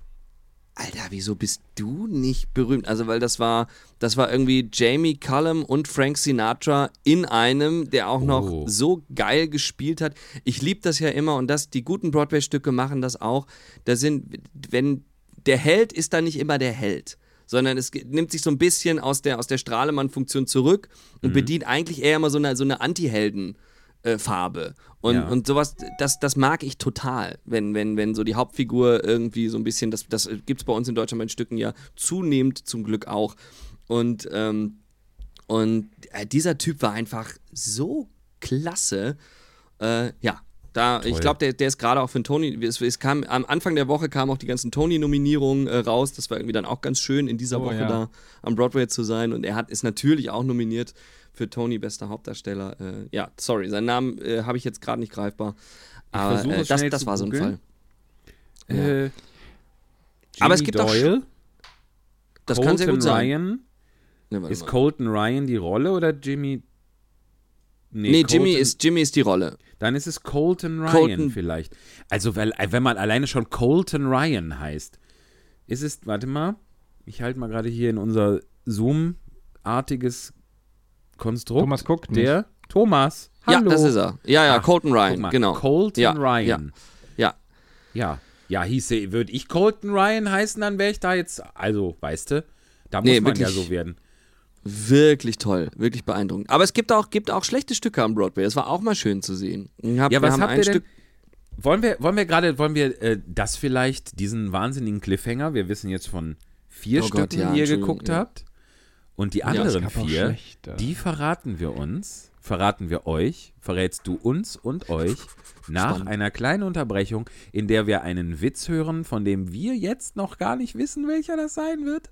Alter, wieso bist du nicht berühmt? Also, weil das war, das war irgendwie Jamie Cullum und Frank Sinatra in einem, der auch noch oh. so geil gespielt hat. Ich liebe das ja immer und das, die guten Broadway-Stücke machen das auch. Da sind, wenn der Held ist da nicht immer der Held sondern es nimmt sich so ein bisschen aus der, aus der Strahlemann-Funktion zurück und mhm. bedient eigentlich eher immer so eine, so eine Anti-Helden- äh, Farbe. Und, ja. und sowas, das, das mag ich total, wenn, wenn, wenn so die Hauptfigur irgendwie so ein bisschen, das, das gibt es bei uns in Deutschland bei den Stücken ja zunehmend zum Glück auch. Und, ähm, und äh, dieser Typ war einfach so klasse. Äh, ja, da, ich glaube, der, der ist gerade auch für einen Tony. Es, es, kam, am Anfang der Woche kamen auch die ganzen Tony-Nominierungen äh, raus. Das war irgendwie dann auch ganz schön, in dieser oh, Woche ja. da am Broadway zu sein. Und er hat, ist natürlich auch nominiert für Tony, bester Hauptdarsteller. Äh, ja, sorry, seinen Namen äh, habe ich jetzt gerade nicht greifbar. Aber äh, das, das war so ein Fall. Äh, Aber es gibt Doyle, auch. Das Colton kann sehr gut sein. Ryan. Ne, ist mal. Colton Ryan die Rolle oder Jimmy? Nee, nee Jimmy, ist, Jimmy ist die Rolle. Dann ist es Colton Ryan Colton. vielleicht. Also, weil, wenn man alleine schon Colton Ryan heißt, ist es, warte mal, ich halte mal gerade hier in unser Zoom-artiges Konstrukt. Thomas guckt der nicht. Thomas. Hallo. Ja, das ist er. Ja, ja, Ach, Colton Ryan, genau. Colton ja, Ryan. Ja. Ja. Ja, ja hieße, würde ich Colton Ryan heißen, dann wäre ich da jetzt, also, weißt du, da muss nee, man wirklich, ja so werden. Wirklich toll, wirklich beeindruckend. Aber es gibt auch, gibt auch schlechte Stücke am Broadway. Das war auch mal schön zu sehen. Hab, ja, was habt ihr denn? Wollen wir, wollen wir gerade, wollen wir äh, das vielleicht, diesen wahnsinnigen Cliffhanger, wir wissen jetzt von vier oh Stücken, Gott, ja, die ihr geguckt ja. habt. Und die anderen ja, vier, die verraten wir uns, verraten wir euch, verrätst du uns und euch nach Spannend. einer kleinen Unterbrechung, in der wir einen Witz hören, von dem wir jetzt noch gar nicht wissen, welcher das sein wird.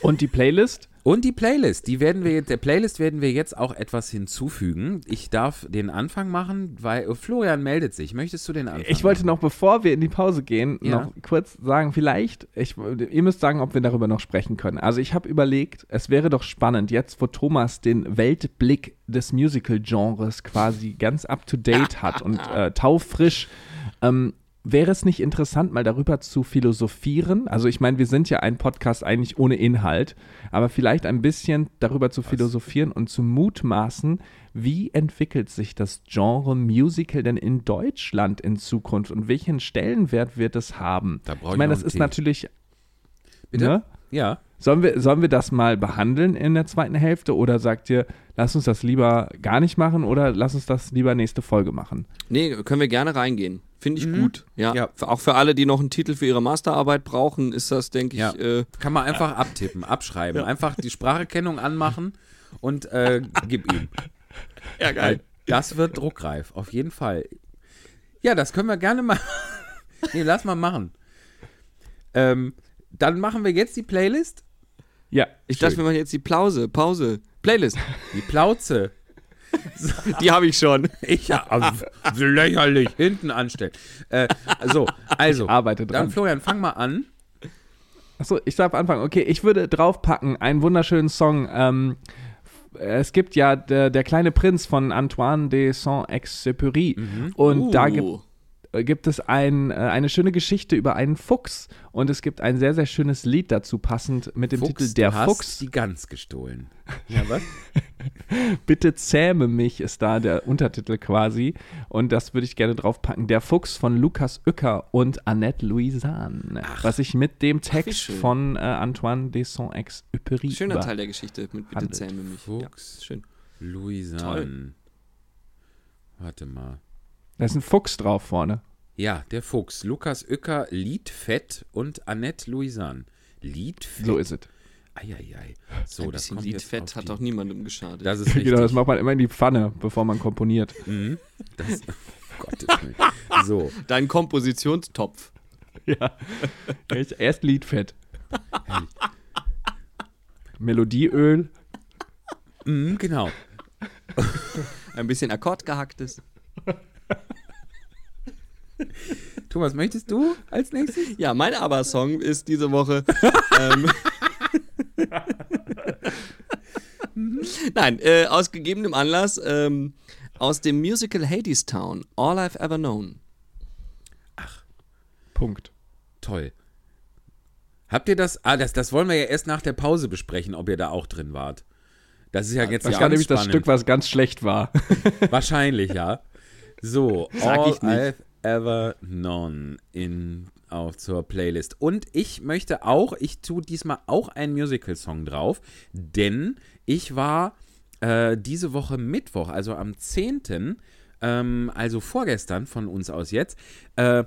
Und die Playlist? Und die Playlist, die werden wir jetzt, der Playlist werden wir jetzt auch etwas hinzufügen. Ich darf den Anfang machen, weil Florian meldet sich. Möchtest du den Anfang? Ich wollte noch, bevor wir in die Pause gehen, ja. noch kurz sagen, vielleicht, ich, ihr müsst sagen, ob wir darüber noch sprechen können. Also ich habe überlegt, es wäre doch spannend, jetzt wo Thomas den Weltblick des Musical-Genres quasi ganz up-to-date hat und äh, taufrisch ähm, Wäre es nicht interessant, mal darüber zu philosophieren? Also ich meine, wir sind ja ein Podcast eigentlich ohne Inhalt, aber vielleicht ein bisschen darüber zu philosophieren und zu mutmaßen, wie entwickelt sich das Genre Musical denn in Deutschland in Zukunft und welchen Stellenwert wird es haben? ich meine, das ist Tee. natürlich. Bitte? Ne? Ja. Sollen wir, sollen wir das mal behandeln in der zweiten Hälfte oder sagt ihr, lass uns das lieber gar nicht machen oder lass uns das lieber nächste Folge machen? Nee, können wir gerne reingehen. Finde ich mhm. gut. Ja. ja. Auch für alle, die noch einen Titel für ihre Masterarbeit brauchen, ist das, denke ich. Ja. Äh, Kann man einfach abtippen, abschreiben. Ja. Einfach die Spracherkennung anmachen und äh, gib ihm. Ja, geil. Das wird druckreif, auf jeden Fall. Ja, das können wir gerne mal. nee, lass mal machen. Ähm, dann machen wir jetzt die Playlist. Ja. Ich schön. dachte, wir machen jetzt die Plause, Pause, Playlist. Die Plauze. Die habe ich schon. Ich ja, also, lächerlich hinten anstellen. Äh, so, also, ich arbeite dran. dann Florian, fang mal an. Achso, ich darf anfangen. Okay, ich würde draufpacken einen wunderschönen Song. Ähm, es gibt ja der, der, kleine Prinz von Antoine de Saint-Exupéry mhm. und uh. da gibt gibt es ein, äh, eine schöne Geschichte über einen Fuchs und es gibt ein sehr, sehr schönes Lied dazu passend mit dem Fuchs, Titel Der du hast Fuchs. die Gans gestohlen. Ja, was? Bitte zähme mich ist da der Untertitel quasi und das würde ich gerne draufpacken. Der Fuchs von Lukas Uecker und Annette Louisanne, Ach. was ich mit dem Text von äh, Antoine de Saint-Exupéry Schöner Teil der Geschichte mit Bitte handelt. zähme mich. Fuchs, ja, schön. Louisanne. Warte mal. Da ist ein Fuchs drauf vorne. Ja, der Fuchs. Lukas Uecker, Liedfett und Annette Louisanne. Liedfett. So ist es. Eieiei. So, Ein bisschen Liedfett hat doch niemandem geschadet. Das ist richtig. Genau, das macht man immer in die Pfanne, bevor man komponiert. Mhm. Das, oh Gottes Willen. So. Dein Kompositionstopf. Ja. Erst Liedfett. Melodieöl. Mhm, genau. Ein bisschen Akkordgehacktes. Thomas, möchtest du als nächstes? Ja, mein Aber-Song ist diese Woche. ähm, Nein, äh, aus gegebenem Anlass ähm, aus dem Musical Hades Town, All I've Ever Known. Ach. Punkt. Toll. Habt ihr das? Ah, das, das wollen wir ja erst nach der Pause besprechen, ob ihr da auch drin wart. Das ist ja jetzt Das war nämlich das Stück, was ganz schlecht war. Wahrscheinlich, ja. So, Sag All I've Ever Known in, auf zur Playlist. Und ich möchte auch, ich tue diesmal auch einen Musical-Song drauf, denn ich war äh, diese Woche Mittwoch, also am 10., ähm, also vorgestern von uns aus jetzt, äh,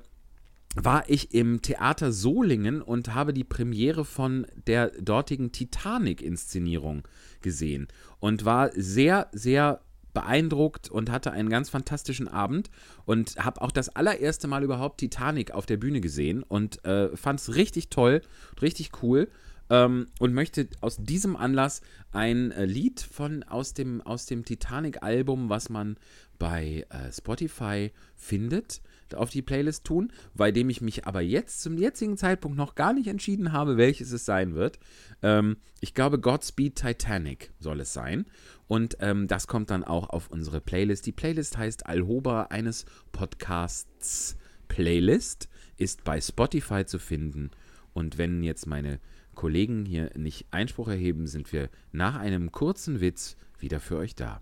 war ich im Theater Solingen und habe die Premiere von der dortigen Titanic-Inszenierung gesehen und war sehr, sehr beeindruckt und hatte einen ganz fantastischen Abend und habe auch das allererste Mal überhaupt Titanic auf der Bühne gesehen und äh, fand es richtig toll, richtig cool. Ähm, und möchte aus diesem Anlass ein äh, Lied von aus dem, aus dem Titanic-Album, was man bei äh, Spotify findet, auf die Playlist tun, bei dem ich mich aber jetzt zum jetzigen Zeitpunkt noch gar nicht entschieden habe, welches es sein wird. Ähm, ich glaube, Godspeed Titanic soll es sein. Und ähm, das kommt dann auch auf unsere Playlist. Die Playlist heißt Alhoba eines Podcasts Playlist, ist bei Spotify zu finden. Und wenn jetzt meine Kollegen hier nicht Einspruch erheben, sind wir nach einem kurzen Witz wieder für euch da.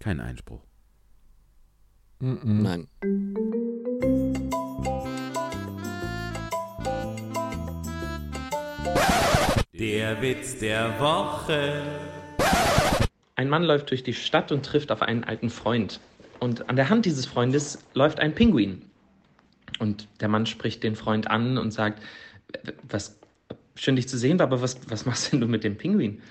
Kein Einspruch. Mm -mm. Nein. Der Witz der Woche. Ein Mann läuft durch die Stadt und trifft auf einen alten Freund. Und an der Hand dieses Freundes läuft ein Pinguin. Und der Mann spricht den Freund an und sagt, was schön dich zu sehen, aber was, was machst denn du mit dem Pinguin?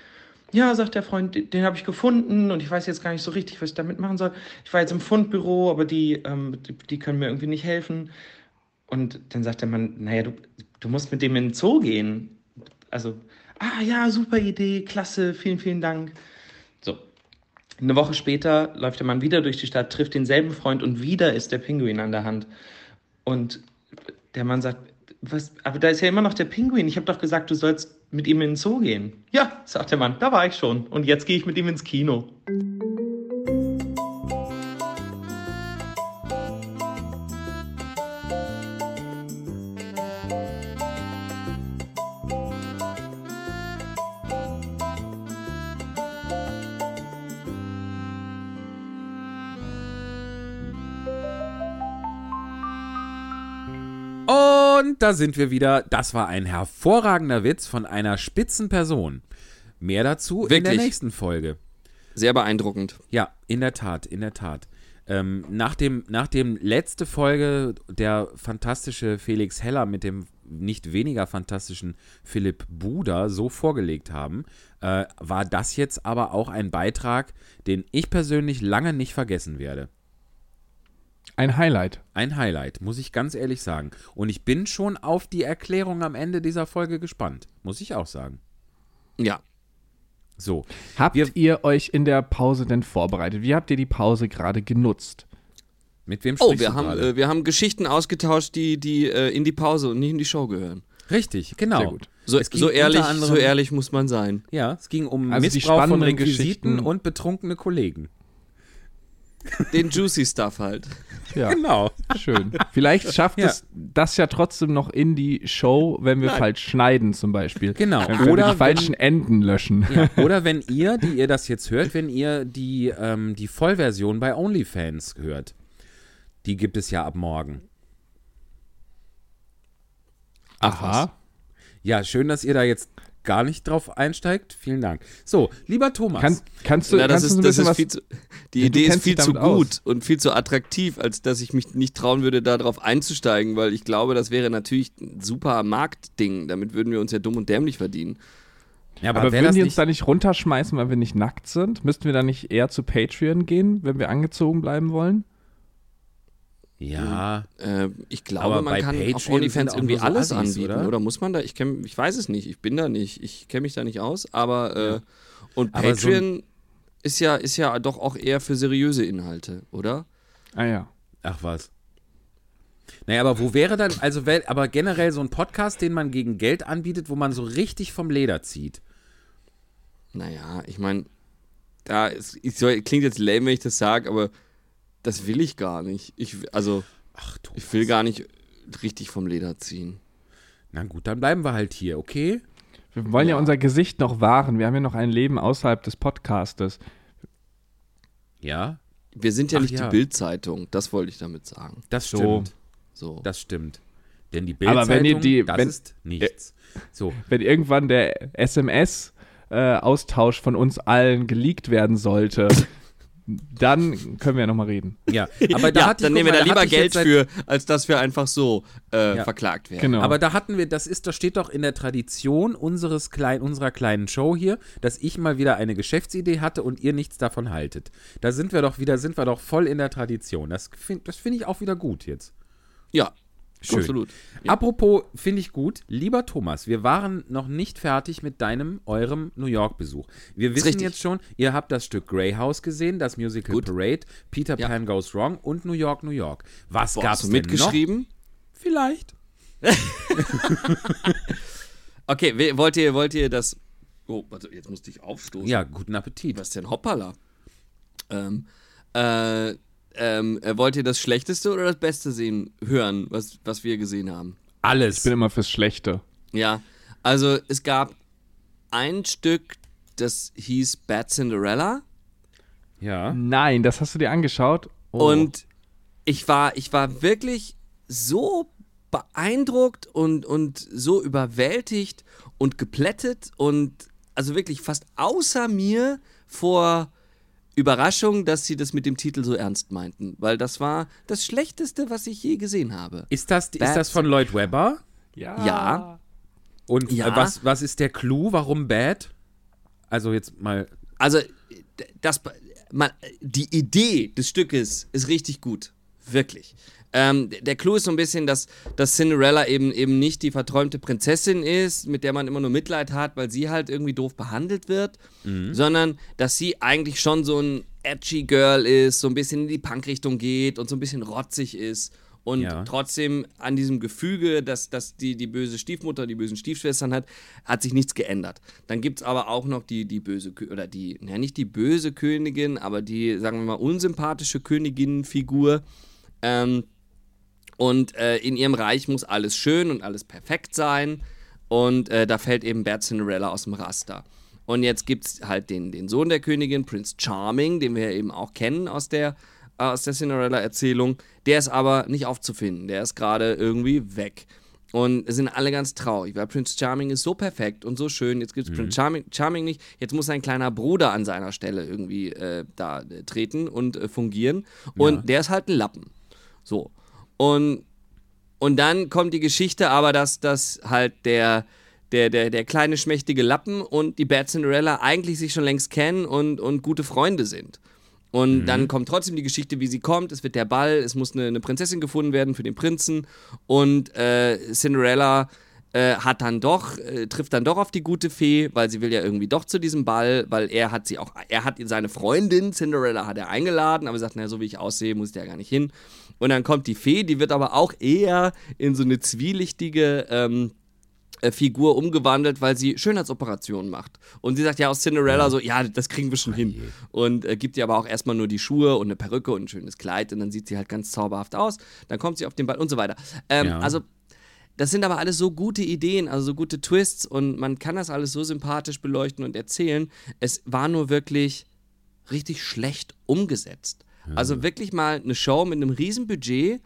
Ja, sagt der Freund, den, den habe ich gefunden und ich weiß jetzt gar nicht so richtig, was ich damit machen soll. Ich war jetzt im Fundbüro, aber die, ähm, die, die, können mir irgendwie nicht helfen. Und dann sagt der Mann, naja, du, du musst mit dem in den Zoo gehen. Also, ah ja, super Idee, klasse, vielen, vielen Dank. So. Eine Woche später läuft der Mann wieder durch die Stadt, trifft denselben Freund und wieder ist der Pinguin an der Hand. Und der Mann sagt, was, aber da ist ja immer noch der Pinguin. Ich habe doch gesagt, du sollst mit ihm in den Zoo gehen. Ja, sagt der Mann, da war ich schon. Und jetzt gehe ich mit ihm ins Kino. Da sind wir wieder. Das war ein hervorragender Witz von einer Spitzenperson. Mehr dazu in der Wirklich? nächsten Folge. Sehr beeindruckend. Ja, in der Tat, in der Tat. Ähm, nach, dem, nach dem letzte Folge der fantastische Felix Heller mit dem nicht weniger fantastischen Philipp Buder so vorgelegt haben, äh, war das jetzt aber auch ein Beitrag, den ich persönlich lange nicht vergessen werde. Ein Highlight. Ein Highlight, muss ich ganz ehrlich sagen. Und ich bin schon auf die Erklärung am Ende dieser Folge gespannt, muss ich auch sagen. Ja. So, Habt Wir- ihr euch in der Pause denn vorbereitet? Wie habt ihr die Pause gerade genutzt? mit wem Oh, sprichst wir du haben, gerade? äh, wir haben Geschichten ausgetauscht, die, die äh, in die Pause und nicht in die Show gehören. Richtig, genau. Sehr gut. So, so, ehrlich, anderem- so ehrlich muss man sein. Ja, es ging um Also die Missbrauch von Requisiten Geschichten- und betrunkene Kollegen. Den juicy Stuff halt. Ja, Genau. schön. Vielleicht schafft Ja. es das ja trotzdem noch in die Show, wenn wir Nein. falsch schneiden zum Beispiel. Genau. Können Oder wir die falschen Enden löschen. Ja, oder wenn ihr, die ihr das jetzt hört, wenn ihr die, ähm, die Vollversion bei OnlyFans hört. Die gibt es ja ab morgen. Aha. Ja, schön, dass ihr da jetzt gar nicht drauf einsteigt. Vielen Dank. So, lieber Thomas. Kann, kannst du, Na, das kannst du ist, so ein das bisschen ist was viel zu, die Ja, du Idee ist viel zu damit aus. gut und viel zu attraktiv, als dass ich mich nicht trauen würde, darauf einzusteigen, weil ich glaube, das wäre natürlich ein super Marktding. Damit würden wir uns ja dumm und dämlich verdienen. ja, Aber, wär würden die uns da nicht runterschmeißen, weil wir nicht nackt sind? Müssten wir da nicht eher zu Patreon gehen, wenn wir angezogen bleiben wollen? Ja, Äh, ich glaube, man kann Patreon auf OnlyFans irgendwie so alles Assis, anbieten, oder? oder? Muss man da? Ich, kenn, ich weiß es nicht. Ich bin da nicht. Ich kenne mich da nicht aus. Aber äh, und Aber so Patreon ist ja ist ja doch auch eher für seriöse Inhalte, oder? Ah ja. ach was. Naja, aber wo wäre dann, also, aber generell so ein Podcast, den man gegen Geld anbietet, wo man so richtig vom Leder zieht. Naja, ich meine, da ist, ich soll, klingt jetzt lame, wenn ich das sage, aber das will ich gar nicht. Ich, also, Ach, ich will gar nicht richtig vom Leder ziehen. Na gut, dann bleiben wir halt hier, okay? Wir wollen ja. Ja. unser Gesicht noch wahren. Wir haben ja noch ein Leben außerhalb des Podcastes. Ja, Wir sind ja Ach nicht ja. die Bild-Zeitung, das wollte ich damit sagen. das So. stimmt. So. Das stimmt. Denn die Aber wenn ihr Bildzeitung, die- das wenn- ist nichts. So, Wenn irgendwann der SMS-Austausch von uns allen geleakt werden sollte, dann können wir ja nochmal reden. ja. Aber da ja, hatte ich, dann nehmen wir da lieber Geld für, als dass wir einfach so äh, Ja. verklagt werden. Genau. Aber da hatten wir, das ist, das steht doch in der Tradition unseres klein, unserer kleinen Show hier, dass ich mal wieder eine Geschäftsidee hatte und ihr nichts davon haltet. Da sind wir doch wieder, sind wir doch voll in der Tradition. Das finde das finde ich auch wieder gut jetzt. Ja, Schön. absolut. Ja. Apropos, finde ich gut, lieber Thomas, wir waren noch nicht fertig mit deinem, eurem New York-Besuch. Wir wissen jetzt schon, ihr habt das Stück Grey House gesehen, das Musical Gut. Parade, Peter Ja. Pan Goes Wrong und New York, New York. Was Boah, gab's hast du mitgeschrieben? noch? Vielleicht. Okay, wollt ihr, wollt ihr das. Oh, warte, jetzt musste ich aufstoßen. Ja, guten Appetit. Was denn Hoppala? Ähm, äh, ähm, äh, wollt ihr das Schlechteste oder das Beste sehen, hören, was, was wir gesehen haben? Alles. Ich bin immer fürs Schlechte. Ja, also es gab ein Stück, das hieß Bad Cinderella ja. Nein, das hast du dir angeschaut. Oh. und ich war, ich war wirklich so beeindruckt und, und so überwältigt und geplättet und also wirklich fast außer mir vor Überraschung, dass sie das mit dem Titel so ernst meinten, weil das war das Schlechteste, was ich je gesehen habe. Ist das, ist das von Lloyd Webber? ja. Ja. Und Ja. äh, was, was ist der Clou? Warum Bad? Also jetzt mal. Also, das, man, die Idee des Stückes ist richtig gut. Wirklich. Ähm, der Clou ist so ein bisschen, dass, dass Cinderella eben, eben nicht die verträumte Prinzessin ist, mit der man immer nur Mitleid hat, weil sie halt irgendwie doof behandelt wird, sondern dass sie eigentlich schon so ein edgy Girl ist, so ein bisschen in die Punk-Richtung geht und so ein bisschen rotzig ist. Und Ja. trotzdem an diesem Gefüge, dass, dass die, die böse Stiefmutter, die bösen Stiefschwestern hat, hat sich nichts geändert. Dann gibt es aber auch noch die, die böse, oder die, ja nicht die böse Königin, aber die, sagen wir mal, unsympathische Königinnenfigur. Ähm, und äh, in ihrem Reich muss alles schön und alles perfekt sein. Und äh, da fällt eben Bad Cinderella aus dem Raster. Und jetzt gibt es halt den, den Sohn der Königin, Prince Charming, den wir eben auch kennen aus der, äh, aus der Cinderella-Erzählung. Der ist aber nicht aufzufinden. Der ist gerade irgendwie weg. und es sind alle ganz traurig, weil Prince Charming ist so perfekt und so schön. Jetzt gibt es Prince Charming, Charming nicht. Jetzt muss sein kleiner Bruder an seiner Stelle irgendwie äh, da äh, treten und äh, fungieren. Und Ja. der ist halt ein Lappen. So. Und, und dann kommt die Geschichte aber, dass, dass halt der, der, der, der kleine schmächtige Lappen und die Bad Cinderella eigentlich sich schon längst kennen und, und gute Freunde sind. Und dann kommt trotzdem die Geschichte, wie sie kommt. Es wird der Ball, es muss eine, eine Prinzessin gefunden werden für den Prinzen. Und äh, Cinderella äh, hat dann doch, äh, trifft dann doch auf die gute Fee, weil sie will ja irgendwie doch zu diesem Ball, weil er hat sie auch, er hat seine Freundin, Cinderella hat er eingeladen, aber sagt, naja, so wie ich aussehe, muss der ja gar nicht hin. Und dann kommt die Fee, die wird aber auch eher in so eine zwielichtige ähm, äh, Figur umgewandelt, weil sie Schönheitsoperationen macht. Und sie sagt ja aus Cinderella so, ja, das kriegen wir schon hin. Und äh, gibt ihr aber auch erstmal nur die Schuhe und eine Perücke und ein schönes Kleid und dann sieht sie halt ganz zauberhaft aus. Dann kommt sie auf den Ball und so weiter. Ähm, Ja. Also das sind aber alles so gute Ideen, also so gute Twists und man kann das alles so sympathisch beleuchten und erzählen. Es war nur wirklich richtig schlecht umgesetzt. Also wirklich mal eine Show mit einem riesen Budget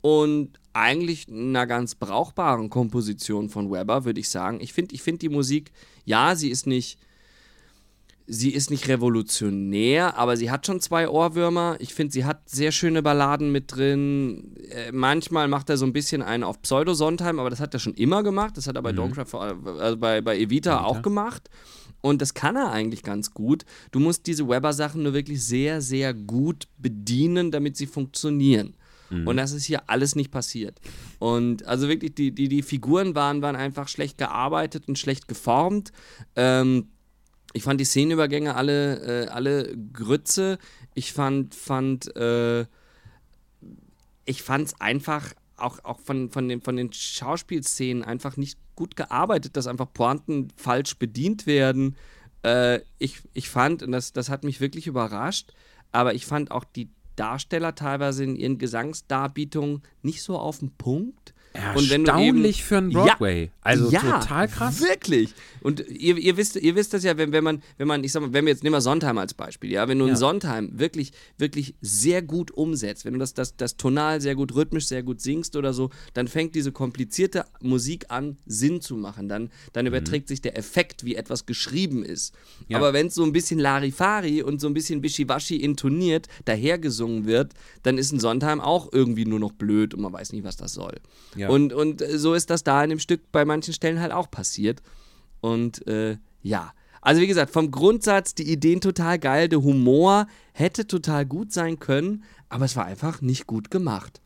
und eigentlich einer ganz brauchbaren Komposition von Weber, würde ich sagen. Ich finde ich find die Musik, ja, sie ist nicht sie ist nicht revolutionär, aber sie hat schon zwei Ohrwürmer. Ich finde, sie hat sehr schöne Balladen mit drin. Äh, manchmal macht er so ein bisschen einen auf Pseudo-Sondheim, aber das hat er schon immer gemacht. Das hat er bei Don't Cry for, also bei, bei Evita, auch gemacht. Und das kann er eigentlich ganz gut. Du musst diese Weber-Sachen nur wirklich sehr, sehr gut bedienen, damit sie funktionieren. Und das ist hier alles nicht passiert. Und also wirklich, die, die, die Figuren waren, waren einfach schlecht gearbeitet und schlecht geformt. Ähm, ich fand die Szenenübergänge alle, äh, alle Grütze. Ich fand, fand, äh, ich fand's einfach auch, auch von, von, den, von den Schauspielszenen einfach nicht gut gearbeitet, dass einfach Pointen falsch bedient werden. Äh, ich, ich fand, und das, das hat mich wirklich überrascht, aber ich fand auch die Darsteller teilweise in ihren Gesangsdarbietungen nicht so auf den Punkt. Und wenn du eben- Erstaunlich für einen Broadway. also ja, total krass. Wirklich. Und ihr, ihr wisst, ihr wisst das ja, wenn, wenn man, wenn man, ich sag mal, wenn wir jetzt nehmen wir Sondheim als Beispiel, ja, wenn du einen Sondheim wirklich, wirklich sehr gut umsetzt, wenn du das, das, das tonal sehr gut rhythmisch, sehr gut singst oder so, dann fängt diese komplizierte Musik an, Sinn zu machen. Dann, dann überträgt sich der Effekt, wie etwas geschrieben ist. Ja. Aber wenn es so ein bisschen Larifari und so ein bisschen Wischiwaschi intoniert, dahergesungen wird, dann ist ein Sondheim auch irgendwie nur noch blöd und man weiß nicht, was das soll. Ja. Und, und äh, so ist das da in dem Stück bei manchen Stellen halt auch passiert. Und äh, ja. Also wie gesagt, vom Grundsatz die Ideen total geil, der Humor hätte total gut sein können, aber es war einfach nicht gut gemacht.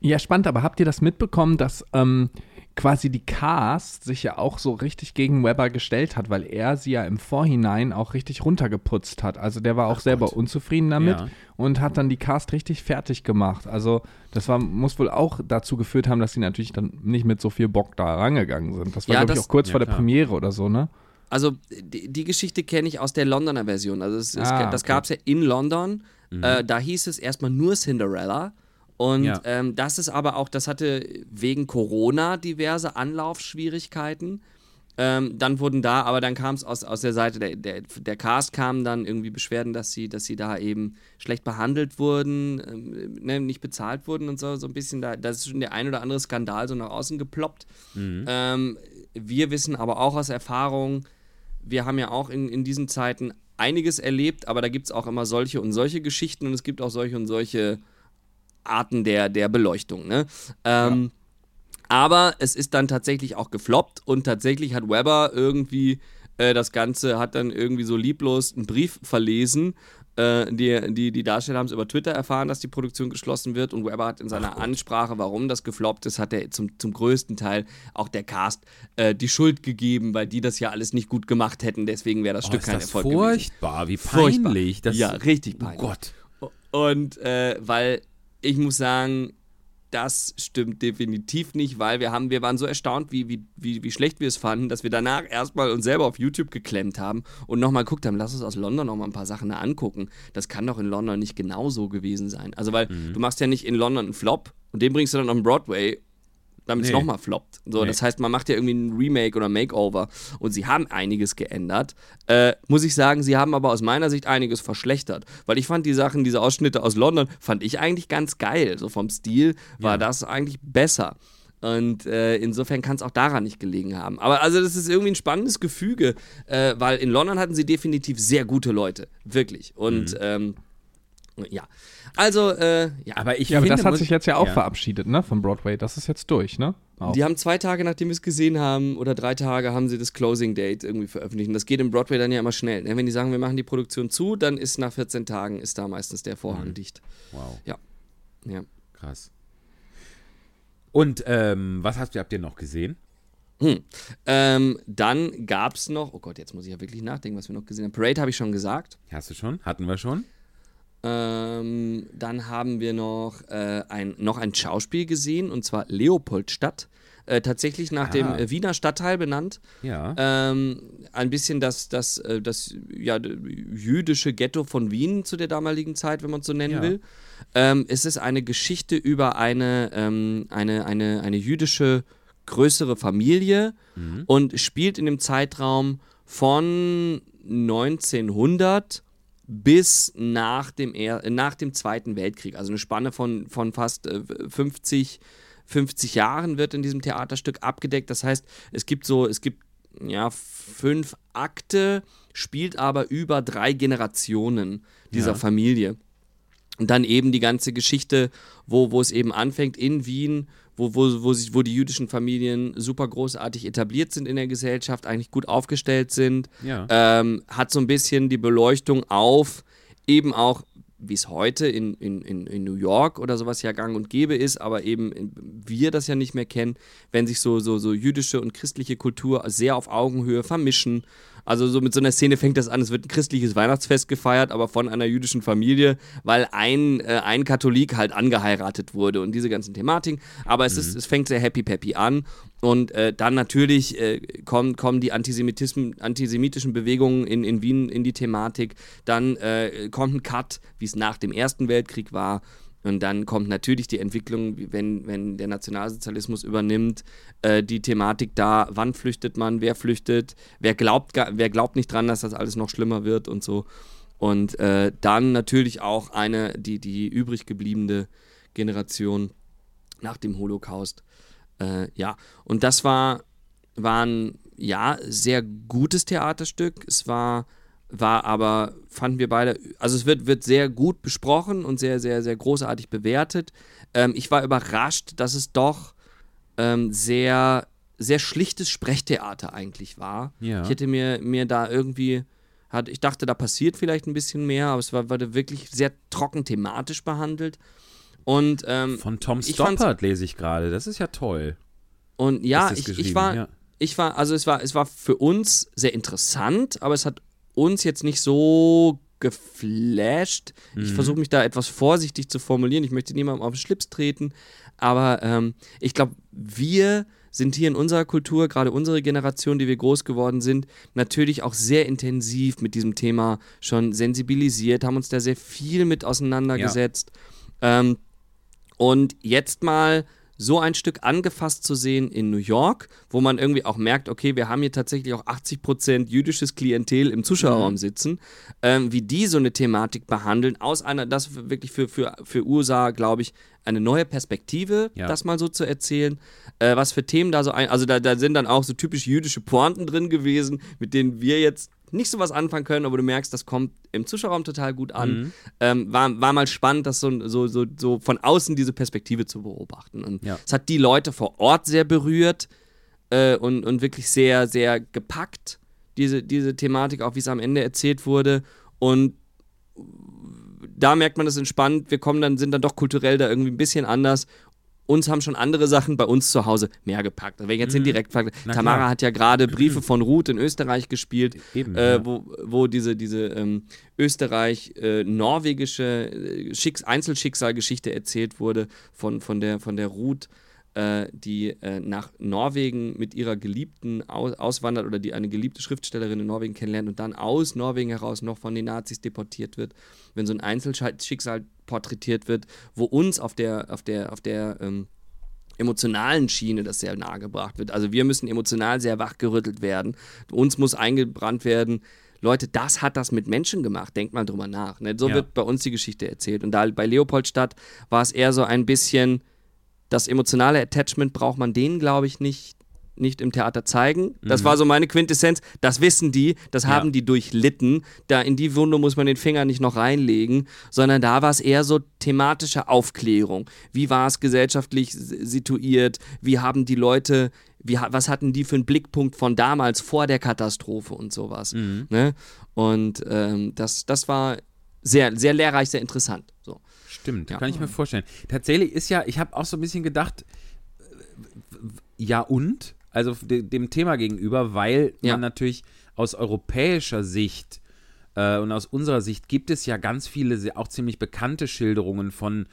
Ja, spannend, aber habt ihr das mitbekommen, dass ähm, quasi die Cast sich ja auch so richtig gegen Weber gestellt hat, weil er sie ja im Vorhinein auch richtig runtergeputzt hat. Also der war auch selber unzufrieden damit Ja. und hat dann die Cast richtig fertig gemacht. Also das war, muss wohl auch dazu geführt haben, dass sie natürlich dann nicht mit so viel Bock da rangegangen sind. Das war, Ja, glaube ich, auch kurz ja, vor der klar. Premiere oder so, ne? Also die, die Geschichte kenne ich aus der Londoner Version. Also es, es, Ah, das okay. gab es ja in London. Äh, da hieß es erstmal nur Cinderella. Und Ja. ähm, das ist aber auch, das hatte wegen Corona diverse Anlaufschwierigkeiten. Ähm, dann wurden da, aber dann kam es aus, aus der Seite, der, der, der Cast kamen dann irgendwie Beschwerden, dass sie, dass sie da eben schlecht behandelt wurden, ähm, ne, nicht bezahlt wurden und so, so ein bisschen da, da ist schon der ein oder andere Skandal so nach außen geploppt. Ähm, wir wissen aber auch aus Erfahrung, wir haben ja auch in, in diesen Zeiten einiges erlebt, aber da gibt es auch immer solche und solche Geschichten und es gibt auch solche und solche Arten der, der Beleuchtung. Ne? Ähm, Aber es ist dann tatsächlich auch gefloppt und tatsächlich hat Weber irgendwie äh, das Ganze, hat dann irgendwie so lieblos einen Brief verlesen. Äh, die, die, die Darsteller haben es über Twitter erfahren, dass die Produktion geschlossen wird und Weber hat in seiner Ansprache, warum das gefloppt ist, hat er zum, zum größten Teil auch der Cast äh, die Schuld gegeben, weil die das ja alles nicht gut gemacht hätten. Deswegen wäre das Oh, Stück kein das Erfolg gewesen. furchtbar, wie Furchtbar. peinlich. Das, ja, richtig peinlich. Oh Gott. Und äh, weil ich muss sagen, das stimmt definitiv nicht, weil wir haben, wir waren so erstaunt, wie, wie, wie, wie schlecht wir es fanden, dass wir danach erstmal uns selber auf YouTube geklemmt haben und nochmal geguckt haben, lass uns aus London nochmal ein paar Sachen da angucken. Das kann doch in London nicht genauso gewesen sein. Also, weil du machst ja nicht in London einen Flop und den bringst du dann auf den Broadway, damit es Nee. nochmal floppt. So, Das heißt, man macht ja irgendwie ein Remake oder Makeover und sie haben einiges geändert. Äh, muss ich sagen, sie haben aber aus meiner Sicht einiges verschlechtert. Weil ich fand die Sachen, diese Ausschnitte aus London, fand ich eigentlich ganz geil. So vom Stil war das eigentlich besser. Und äh, insofern kann es auch daran nicht gelegen haben. Aber also das ist irgendwie ein spannendes Gefüge, äh, weil in London hatten sie definitiv sehr gute Leute, wirklich. Und Mhm. ähm, ja, also äh, ja. Aber ich Ja, aber finde, das hat sich jetzt ja auch ja. verabschiedet, ne, von Broadway. Das ist jetzt durch, ne? Auch. Die haben zwei Tage, nachdem wir es gesehen haben, oder drei Tage, haben sie das Closing Date irgendwie veröffentlicht. Und das geht im Broadway dann ja immer schnell. Ne? Wenn die sagen, wir machen die Produktion zu, dann ist nach 14 Tagen ist da meistens der Vorhang dicht. Wow, Ja. krass. Und ähm, was habt ihr, habt ihr noch gesehen? Hm. Ähm, dann gab es noch, oh Gott, jetzt muss ich ja wirklich nachdenken, was wir noch gesehen haben. Parade habe ich schon gesagt. Hast du schon? Hatten wir schon? Ähm, dann haben wir noch, äh, ein, noch ein Schauspiel gesehen, und zwar Leopoldstadt. Äh, tatsächlich nach dem Ah. äh, Wiener Stadtteil benannt. Ja. Ähm, ein bisschen das, das, äh, das ja, jüdische Ghetto von Wien zu der damaligen Zeit, wenn man es so nennen Ja. will. Ähm, es ist eine Geschichte über eine, ähm, eine, eine, eine jüdische größere Familie Mhm. und spielt in dem Zeitraum von 1900 bis nach dem, er äh, nach dem Zweiten Weltkrieg. Also eine Spanne von, von fast äh, 50, 50 Jahren wird in diesem Theaterstück abgedeckt. Das heißt, es gibt so, es gibt ja fünf Akte, spielt aber über drei Generationen dieser Ja. Familie. Und dann eben die ganze Geschichte, wo, wo es eben anfängt in Wien, wo, wo, wo, sich, wo die jüdischen Familien super großartig etabliert sind in der Gesellschaft, eigentlich gut aufgestellt sind. Ja. Ähm, hat so ein bisschen die Beleuchtung auf eben auch, wie es heute in, in, in, New York oder sowas ja gang und gäbe ist, aber eben wir das ja nicht mehr kennen, wenn sich so, so, so jüdische und christliche Kultur sehr auf Augenhöhe vermischen. Also so mit so einer Szene fängt das an, es wird ein christliches Weihnachtsfest gefeiert, aber von einer jüdischen Familie, weil ein, äh, ein Katholik halt angeheiratet wurde und diese ganzen Thematiken. Aber es, ist, es fängt sehr happy peppy an und äh, dann natürlich äh, kommen, kommen die antisemitischen Bewegungen in, in Wien in die Thematik. Dann äh, kommt ein Cut, wie es nach dem Ersten Weltkrieg war. Und dann kommt natürlich die Entwicklung, wenn, wenn der Nationalsozialismus übernimmt, äh, die Thematik da, wann flüchtet man, wer flüchtet, wer glaubt, wer glaubt nicht dran, dass das alles noch schlimmer wird und so. Und äh, dann natürlich auch eine, die, die übrig gebliebene Generation nach dem Holocaust. Äh, ja, und das war, war ein, ja, sehr gutes Theaterstück. Es war, war aber, fanden wir beide, also es wird, wird sehr gut besprochen und sehr, sehr, sehr großartig bewertet. Ähm, ich war überrascht, dass es doch ähm, sehr, sehr schlichtes Sprechtheater eigentlich war. Ja. Ich hätte mir, mir da irgendwie, hat, ich dachte, da passiert vielleicht ein bisschen mehr, aber es war, wurde wirklich sehr trocken thematisch behandelt. Und, ähm, Von Tom Stoppard lese ich gerade. Das ist ja toll. und ja, ich, ich war, ja. ich war, also es war, es war für uns sehr interessant, aber es hat uns jetzt nicht so geflasht. Mhm. Ich versuche mich da etwas vorsichtig zu formulieren. Ich möchte niemandem auf den Schlips treten, aber ähm, ich glaube, wir sind hier in unserer Kultur, gerade unsere Generation, die wir groß geworden sind, natürlich auch sehr intensiv mit diesem Thema schon sensibilisiert, haben uns da sehr viel mit auseinandergesetzt. Ähm, und jetzt mal so ein Stück angefasst zu sehen in New York, wo man irgendwie auch merkt, okay, wir haben hier tatsächlich auch 80% jüdisches Klientel im Zuschauerraum sitzen, ähm, wie die so eine Thematik behandeln, aus einer, das wirklich für, für, für USA, glaube ich, eine neue Perspektive, Ja. das mal so zu erzählen. Äh, was für Themen da so ein, also da, da sind dann auch so typisch jüdische Pointen drin gewesen, mit denen wir jetzt nicht so was anfangen können, aber du merkst, das kommt im Zuschauerraum total gut an. Ähm, war, war mal spannend, das so, so, so, so von außen diese Perspektive zu beobachten. Und Ja. es hat die Leute vor Ort sehr berührt äh, und, und wirklich sehr, sehr gepackt, diese, diese Thematik, auch wie es am Ende erzählt wurde. Und da merkt man das entspannt. Wir kommen dann, sind dann doch kulturell da irgendwie ein bisschen anders. Uns haben schon andere Sachen bei uns zu Hause mehr gepackt. Wenn ich jetzt den direkt frage, Tamara klar. hat ja gerade Briefe von Ruth in Österreich gespielt, Eben, äh, ja. wo, wo diese, diese ähm, österreich-norwegische äh, Schicks Einzelschicksalgeschichte erzählt wurde von, von, der, von der Ruth, äh, die äh, nach Norwegen mit ihrer Geliebten aus, auswandert oder die eine geliebte Schriftstellerin in Norwegen kennenlernt und dann aus Norwegen heraus noch von den Nazis deportiert wird. Wenn so ein Einzelschicksal porträtiert wird, wo uns auf der, auf der, auf der ähm, emotionalen Schiene das sehr nahegebracht wird. Also wir müssen emotional sehr wachgerüttelt werden. Uns muss eingebrannt werden. Leute, das hat das mit Menschen gemacht. Denkt mal drüber nach. Ne? So Ja. wird bei uns die Geschichte erzählt. Und da bei Leopoldstadt war es eher so ein bisschen, das emotionale Attachment braucht man denen, glaube ich, nicht, nicht im Theater zeigen. Das mhm. war so meine Quintessenz. Das wissen die, das ja. haben die durchlitten. Da in die Wunde muss man den Finger nicht noch reinlegen, sondern da war es eher so thematische Aufklärung. Wie war es gesellschaftlich situiert? Wie haben die Leute, wie, was hatten die für einen Blickpunkt von damals vor der Katastrophe und sowas? Mhm. Ne? Und ähm, das, das war sehr, sehr lehrreich, sehr interessant. So. Stimmt, ja. kann ich mir vorstellen. Tatsächlich ist ja, ich habe auch so ein bisschen gedacht, ja und? Also dem Thema gegenüber, weil ja. man natürlich aus europäischer Sicht äh, und aus unserer Sicht gibt es ja ganz viele, auch ziemlich bekannte Schilderungen von,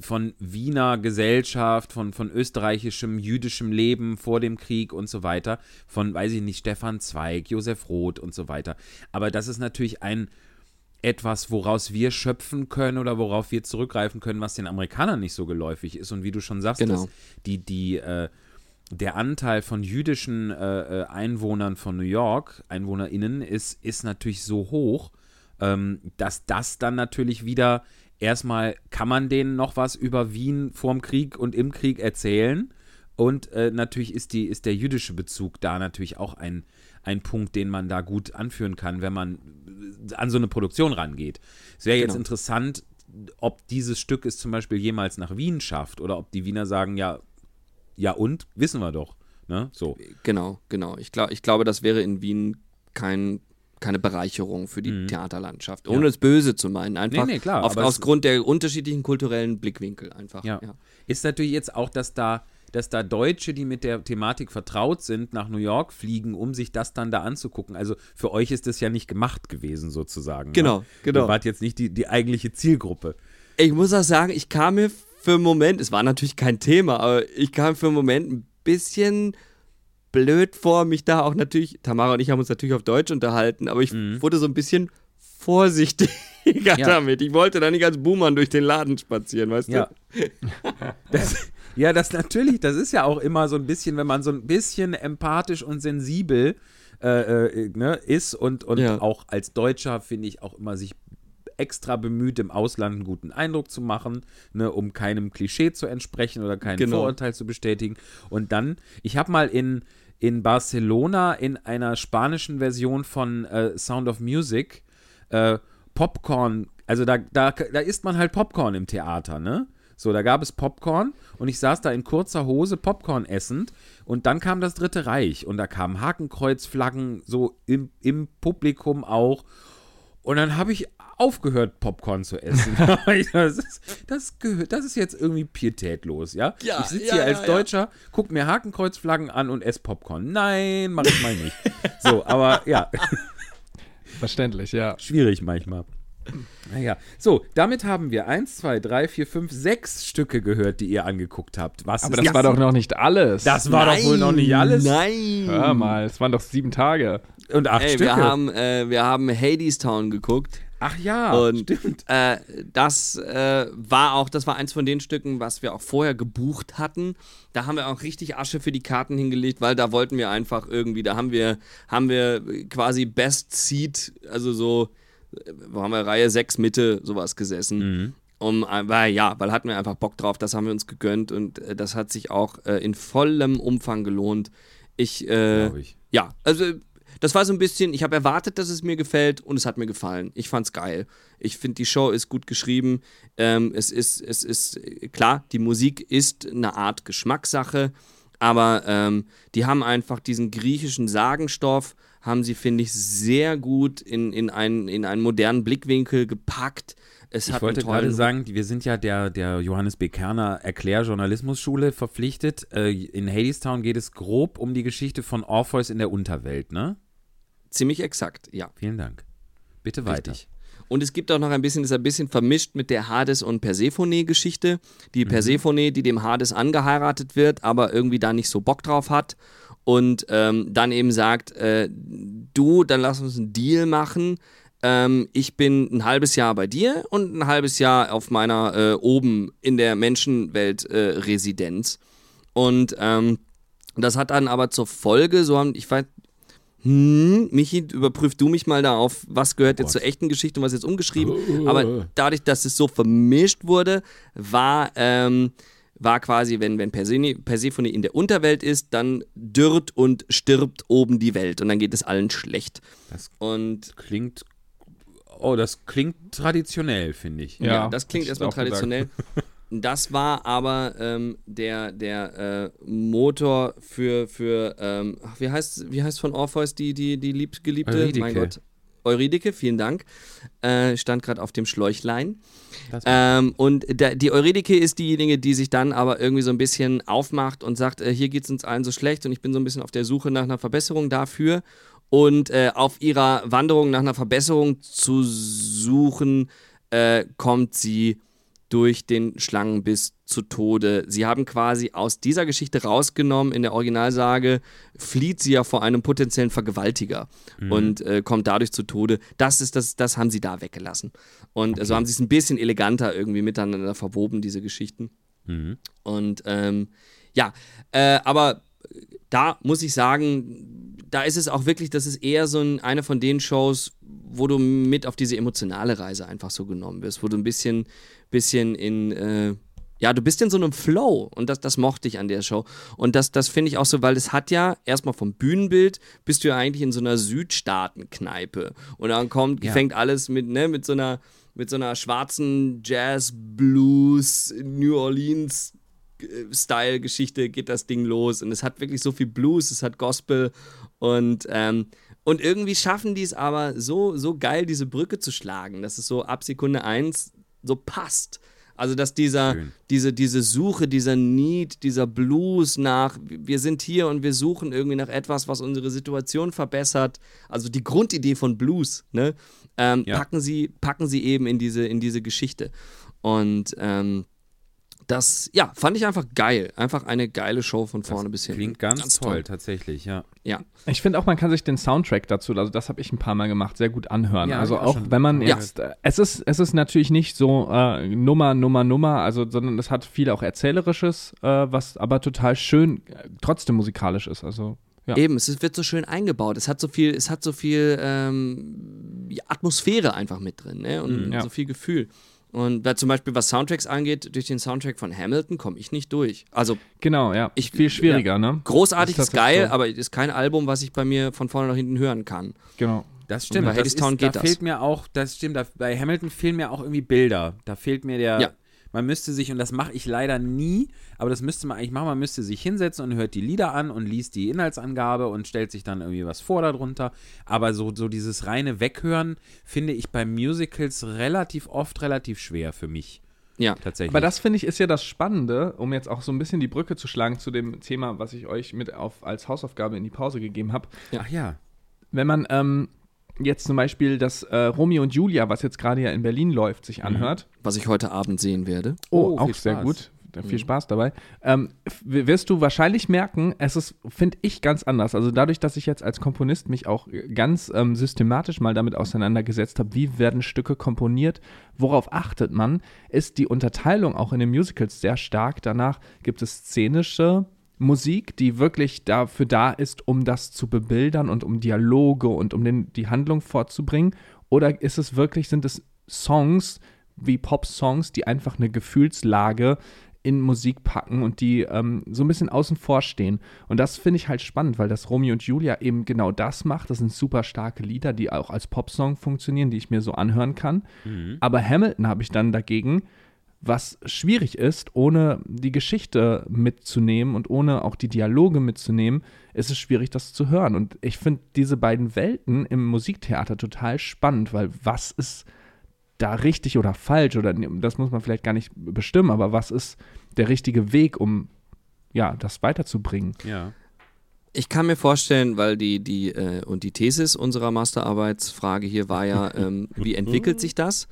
von Wiener Gesellschaft, von, von österreichischem, jüdischem Leben vor dem Krieg und so weiter. Von, weiß ich nicht, Stefan Zweig, Josef Roth und so weiter. Aber das ist natürlich ein etwas, woraus wir schöpfen können oder worauf wir zurückgreifen können, was den Amerikanern nicht so geläufig ist. Und wie du schon sagst, genau. die, die, äh, der Anteil von jüdischen äh, äh, Einwohnern von New York, EinwohnerInnen, ist, ist natürlich so hoch, ähm, dass das dann natürlich wieder erstmal kann man denen noch was über Wien vorm Krieg und im Krieg erzählen. Und äh, natürlich ist, die, ist der jüdische Bezug da natürlich auch ein, ein Punkt, den man da gut anführen kann, wenn man an so eine Produktion rangeht. Es wäre genau. jetzt interessant, ob dieses Stück es zum Beispiel jemals nach Wien schafft oder ob die Wiener sagen, ja, ja und, wissen wir doch. Ne? So. Genau, genau. Ich, glaub, ich glaube, das wäre in Wien kein, keine Bereicherung für die mhm. Theaterlandschaft. Ohne ja. es böse zu meinen. Einfach nee, nee, klar, auf, aus Grund der unterschiedlichen kulturellen Blickwinkel einfach. Ja. ja. Ist natürlich jetzt auch, dass da dass da Deutsche, die mit der Thematik vertraut sind, nach New York fliegen, um sich das dann da anzugucken. Also für euch ist das ja nicht gemacht gewesen, sozusagen. Genau, ne? genau. Ihr wart jetzt nicht die, die eigentliche Zielgruppe. Ich muss auch sagen, ich kam mir für einen Moment, es war natürlich kein Thema, aber ich kam für einen Moment ein bisschen blöd vor, mich da auch natürlich, Tamara und ich haben uns natürlich auf Deutsch unterhalten, aber ich mhm. wurde so ein bisschen vorsichtiger ja. damit. Ich wollte da nicht als Boomer durch den Laden spazieren, weißt ja. du? Das, ja, das natürlich, das ist ja auch immer so ein bisschen, wenn man so ein bisschen empathisch und sensibel äh, äh, ne, ist und, und ja. auch als Deutscher, finde ich, auch immer sich extra bemüht, im Ausland einen guten Eindruck zu machen, ne, um keinem Klischee zu entsprechen oder keinen genau. Vorurteil zu bestätigen. Und dann, ich habe mal in, in Barcelona in einer spanischen Version von äh, Sound of Music äh, Popcorn, also da, da, da isst man halt Popcorn im Theater, ne? So, da gab es Popcorn und ich saß da in kurzer Hose Popcorn essend und dann kam das Dritte Reich und da kamen Hakenkreuzflaggen so im, im Publikum auch und dann habe ich aufgehört, Popcorn zu essen. das, ist, das, gehört, das ist jetzt irgendwie pietätlos, ja? ja ich sitze ja, hier als ja, Deutscher, guck mir Hakenkreuzflaggen an und esse Popcorn. Nein, mach ich mal nicht. so, aber ja. Verständlich, ja. Schwierig manchmal. Naja, so, damit haben wir eins, zwei, drei, vier, fünf, sechs Stücke gehört, die ihr angeguckt habt. Was Aber das, das war doch noch nicht alles. Das war nein, doch wohl noch nicht alles. Nein. Hör mal, es waren doch sieben Tage. Und acht Ey, Stücke. Wir haben, äh, wir haben Hades Town geguckt. Ach ja, und, stimmt. Äh, das äh, war auch, das war eins von den Stücken, was wir auch vorher gebucht hatten. Da haben wir auch richtig Asche für die Karten hingelegt, weil da wollten wir einfach irgendwie, da haben wir, haben wir quasi Best Seat, also so wo haben wir Reihe 6 Mitte sowas gesessen. Mhm. Um, äh, weil, ja, weil hatten wir einfach Bock drauf, das haben wir uns gegönnt und äh, das hat sich auch äh, in vollem Umfang gelohnt. Ich, äh, ich. ja, also das war so ein bisschen, ich habe erwartet, dass es mir gefällt und es hat mir gefallen. Ich fand's geil. Ich finde, die Show ist gut geschrieben. Ähm, es ist, es ist, klar, die Musik ist eine Art Geschmackssache, aber ähm, die haben einfach diesen griechischen Sagenstoff haben sie, finde ich, sehr gut in, in, einen, in einen modernen Blickwinkel gepackt. Es ich wollte gerade sagen, wir sind ja der, der Johannes B. Kerner Erklärjournalismusschule verpflichtet. Äh, in Hadestown geht es grob um die Geschichte von Orpheus in der Unterwelt, ne? Ziemlich exakt, ja. Vielen Dank. Bitte weiter. Richtig. Und es gibt auch noch ein bisschen, ist ein bisschen vermischt mit der Hades- und Persephone-Geschichte. Die mhm. Persephone, die dem Hades angeheiratet wird, aber irgendwie da nicht so Bock drauf hat und ähm, dann eben sagt, äh, du, dann lass uns einen Deal machen. Ähm, ich bin ein halbes Jahr bei dir und ein halbes Jahr auf meiner äh, oben in der Menschenwelt äh, Residenz. Und ähm, das hat dann aber zur Folge, so haben, ich weiß, hm, Michi, überprüf du mich mal da auf, was gehört oh jetzt zur echten Geschichte und was jetzt umgeschrieben. Aber dadurch, dass es so vermischt wurde, war, ähm, war quasi, wenn, wenn Persephone, in der Unterwelt ist, dann dürrt und stirbt oben die Welt und dann geht es allen schlecht. Das Und klingt. Oh, das klingt traditionell, finde ich. ja, Ja, das klingt erstmal auch gesagt. Das war aber ähm, der, der äh, Motor für, für ähm, wie heißt wie heißt von Orpheus die, die, die lieb, geliebte? Eurydike. Mein Gott. Eurydike, vielen Dank. Äh, stand gerade auf dem Schläuchlein. Ähm, und der, die Eurydike ist diejenige, die sich dann aber irgendwie so ein bisschen aufmacht und sagt, äh, hier geht es uns allen so schlecht und ich bin so ein bisschen auf der Suche nach einer Verbesserung dafür. Und äh, auf ihrer Wanderung nach einer Verbesserung zu suchen, äh, kommt sie durch den Schlangenbiss zu Tode. Sie haben quasi aus dieser Geschichte rausgenommen, in der Originalsage flieht sie ja vor einem potenziellen Vergewaltiger und äh, kommt dadurch zu Tode. Das ist das, das haben sie da weggelassen. Und so haben sie es ein bisschen eleganter irgendwie miteinander verwoben, diese Geschichten. Mhm. Und ähm, ja, äh, aber da muss ich sagen, da ist es auch wirklich, das ist eher so ein, eine von den Shows, wo du mit auf diese emotionale Reise einfach so genommen wirst, wo du ein bisschen, bisschen in, äh, ja, du bist in so einem Flow und das, das mochte ich an der Show. Und das, das finde ich auch so, weil es hat ja erstmal vom Bühnenbild bist du ja eigentlich in so einer Südstaatenkneipe und dann kommt, Ja. fängt alles mit, ne, mit so einer, mit so einer schwarzen Jazz, Blues, New Orleans Style-Geschichte geht das Ding los und es hat wirklich so viel Blues, es hat Gospel und, ähm, und irgendwie schaffen die es aber so, so geil, diese Brücke zu schlagen, dass es so ab Sekunde 1 so passt. Also, dass dieser, Schön. diese, diese Suche, dieser Need, dieser Blues nach, wir sind hier und wir suchen irgendwie nach etwas, was unsere Situation verbessert. Also die Grundidee von Blues, ne? Ähm, Ja. packen, sie, packen sie eben in diese, in diese Geschichte. Und ähm, das, ja, fand ich einfach geil. Einfach eine geile Show von vorne bis hinten. Klingt ganz, toll, tatsächlich, ja. Ja. Ich finde auch, man kann sich den Soundtrack dazu, also das habe ich ein paar Mal gemacht, sehr gut anhören. Ja, also auch wenn man Ja. jetzt, äh, es ist, es ist natürlich nicht so äh, Nummer, Nummer, Nummer, also sondern es hat viel auch erzählerisches, äh, was aber total schön äh, trotzdem musikalisch ist. Also ja. Eben, es wird so schön eingebaut. Es hat so viel, es hat so viel ähm, Atmosphäre einfach mit drin, ne? Und Mhm, ja. so viel Gefühl. Und weil zum Beispiel, was Soundtracks angeht, durch den Soundtrack von Hamilton komme ich nicht durch. Also Genau, ja. Ich- viel schwieriger, ne? großartig ist, geil, so. aber ist kein Album, was ich bei mir von vorne nach hinten hören kann. Genau. Das stimmt. bei das Hadestown ist, geht da das. fehlt mir auch, das stimmt, da, bei Hamilton fehlen mir auch irgendwie Bilder. Da fehlt mir der, Ja. Man müsste sich, und das mache ich leider nie, aber das müsste man eigentlich machen, man müsste sich hinsetzen und hört die Lieder an und liest die Inhaltsangabe und stellt sich dann irgendwie was vor darunter. Aber so, so dieses reine Weghören finde ich bei Musicals relativ oft relativ schwer für mich. Ja. Tatsächlich. Aber das finde ich ist ja das Spannende, um jetzt auch so ein bisschen die Brücke zu schlagen zu dem Thema, was ich euch mit auf, als Hausaufgabe in die Pause gegeben habe. Ach ja. Wenn man ähm, jetzt zum Beispiel das äh, Romeo und Julia, was jetzt gerade ja in Berlin läuft, sich anhört, Was ich heute Abend sehen werde. Oh, Oh, auch sehr Spaß. gut. Da Viel Spaß dabei. Ähm, wirst du wahrscheinlich merken, es ist, finde ich, ganz anders. Also dadurch, dass ich jetzt als Komponist mich auch äh, ganz ähm, systematisch mal damit auseinandergesetzt habe, wie werden Stücke komponiert, worauf achtet man, ist die Unterteilung auch in den Musicals sehr stark. Danach gibt es szenische Musik, die wirklich dafür da ist, um das zu bebildern und um Dialoge und um den, die Handlung vorzubringen. Oder ist es wirklich, sind es Songs wie Pop-Songs, die einfach eine Gefühlslage in Musik packen und die ähm, so ein bisschen außen vor stehen. Und das finde ich halt spannend, weil das Romeo und Julia eben genau das macht. Das sind super starke Lieder, die auch als Popsong funktionieren, die ich mir so anhören kann. Aber Hamilton habe ich dann dagegen, was schwierig ist, ohne die Geschichte mitzunehmen und ohne auch die Dialoge mitzunehmen, ist es schwierig, das zu hören. Und ich finde diese beiden Welten im Musiktheater total spannend, weil was ist da richtig oder falsch oder das muss man vielleicht gar nicht bestimmen, aber was ist der richtige Weg, um ja, das weiterzubringen? Ja. Ich kann mir vorstellen, weil die, die, äh, und die Thesis unserer Masterarbeitsfrage hier war ja, ähm, wie entwickelt sich das?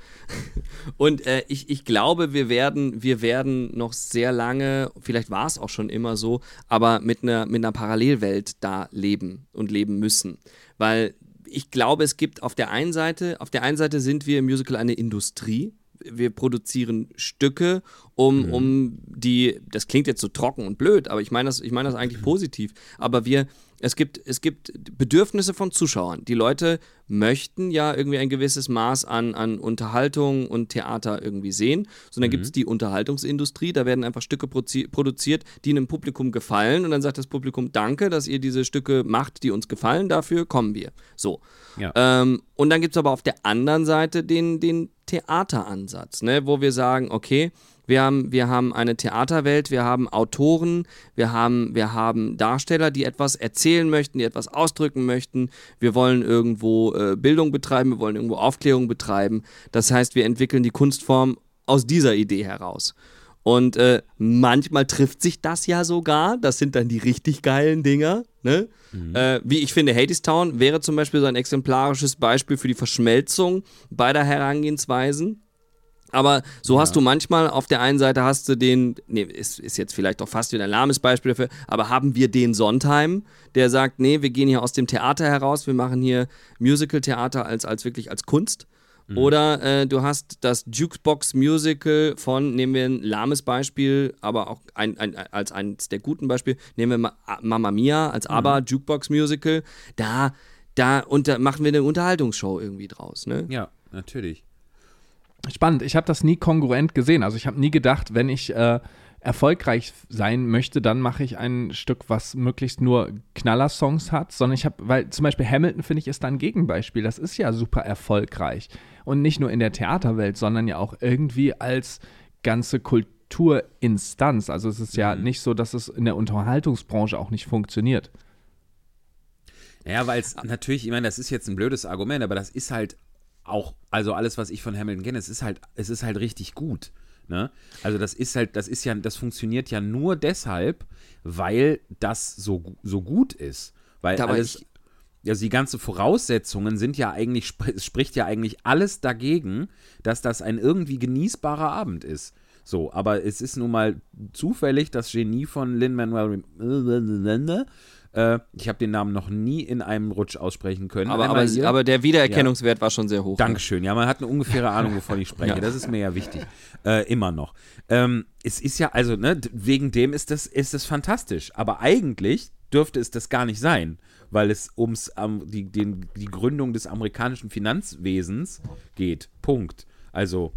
Und äh, ich, ich glaube, wir werden, wir werden noch sehr lange, vielleicht war es auch schon immer so, aber mit einer, mit einer Parallelwelt da leben und leben müssen. Weil ich glaube, es gibt auf der einen Seite, auf der einen Seite sind wir im Musical eine Industrie. Wir produzieren Stücke, um, um die, das klingt jetzt so trocken und blöd, aber ich meine das, ich meine das eigentlich positiv. Aber wir, es gibt, es gibt Bedürfnisse von Zuschauern. Die Leute möchten ja irgendwie ein gewisses Maß an, an Unterhaltung und Theater irgendwie sehen. So, dann mhm. gibt es die Unterhaltungsindustrie, da werden einfach Stücke produziert, die einem Publikum gefallen und dann sagt das Publikum, danke, dass ihr diese Stücke macht, die uns gefallen, dafür kommen wir. So. Ja. Ähm, und dann gibt es aber auf der anderen Seite den, den Theateransatz, ne, wo wir sagen, okay, wir haben, wir haben eine Theaterwelt, wir haben Autoren, wir haben, wir haben Darsteller, die etwas erzählen möchten, die etwas ausdrücken möchten. Wir wollen irgendwo äh, Bildung betreiben, wir wollen irgendwo Aufklärung betreiben. Das heißt, wir entwickeln die Kunstform aus dieser Idee heraus. Und äh, manchmal trifft sich das ja sogar. Das sind dann die richtig geilen Dinger. Ne? Mhm. Äh, wie ich finde, Hadestown wäre zum Beispiel so ein exemplarisches Beispiel für die Verschmelzung beider Herangehensweisen. Aber so ja. hast du manchmal auf der einen Seite hast du den, nee, ist, ist jetzt vielleicht auch fast wieder ein lahmes Beispiel dafür, aber haben wir den Sondheim, der sagt, nee, wir gehen hier aus dem Theater heraus, wir machen hier Musical-Theater als, als wirklich als Kunst. Mhm. Oder äh, du hast das Jukebox-Musical von, nehmen wir ein lahmes Beispiel, aber auch ein, ein, als eines der guten Beispiele, nehmen wir Ma Mamma Mia als mhm. aber Jukebox-Musical. Da, da unter, machen wir eine Unterhaltungsshow irgendwie draus. Ne? Ja, natürlich. Spannend. Ich habe das nie kongruent gesehen. Also ich habe nie gedacht, wenn ich äh, erfolgreich sein möchte, dann mache ich ein Stück, was möglichst nur Knaller-Songs hat, sondern ich habe, weil zum Beispiel Hamilton finde ich ist da ein Gegenbeispiel. Das ist ja super erfolgreich und nicht nur in der Theaterwelt, sondern ja auch irgendwie als ganze Kulturinstanz. Also es ist ja mhm. nicht so, dass es in der Unterhaltungsbranche auch nicht funktioniert. Ja, weil es natürlich, ich meine, das ist jetzt ein blödes Argument, aber das ist halt auch, also alles, was ich von Hamilton kenne, es ist halt, es ist halt richtig gut. Ne? Also das ist halt, das ist ja, das funktioniert ja nur deshalb, weil das so, so gut ist. Weil Aber alles, also die ganzen Voraussetzungen sind ja eigentlich, es spricht ja eigentlich alles dagegen, dass das ein irgendwie genießbarer Abend ist. So, aber es ist nun mal zufällig das Genie von Lin-Manuel äh, ich habe den Namen noch nie in einem Rutsch aussprechen können. Aber, aber, aber der Wiedererkennungswert ja. war schon sehr hoch. Ne? Dankeschön. Ja, man hat eine ungefähre Ahnung, wovon ich spreche. ja. Das ist mir ja wichtig. Äh, immer noch. Ähm, es ist ja, also, ne, wegen dem ist das, ist das fantastisch. Aber eigentlich dürfte es das gar nicht sein, weil es ums um, die, den, die Gründung des amerikanischen Finanzwesens geht. Punkt. Also,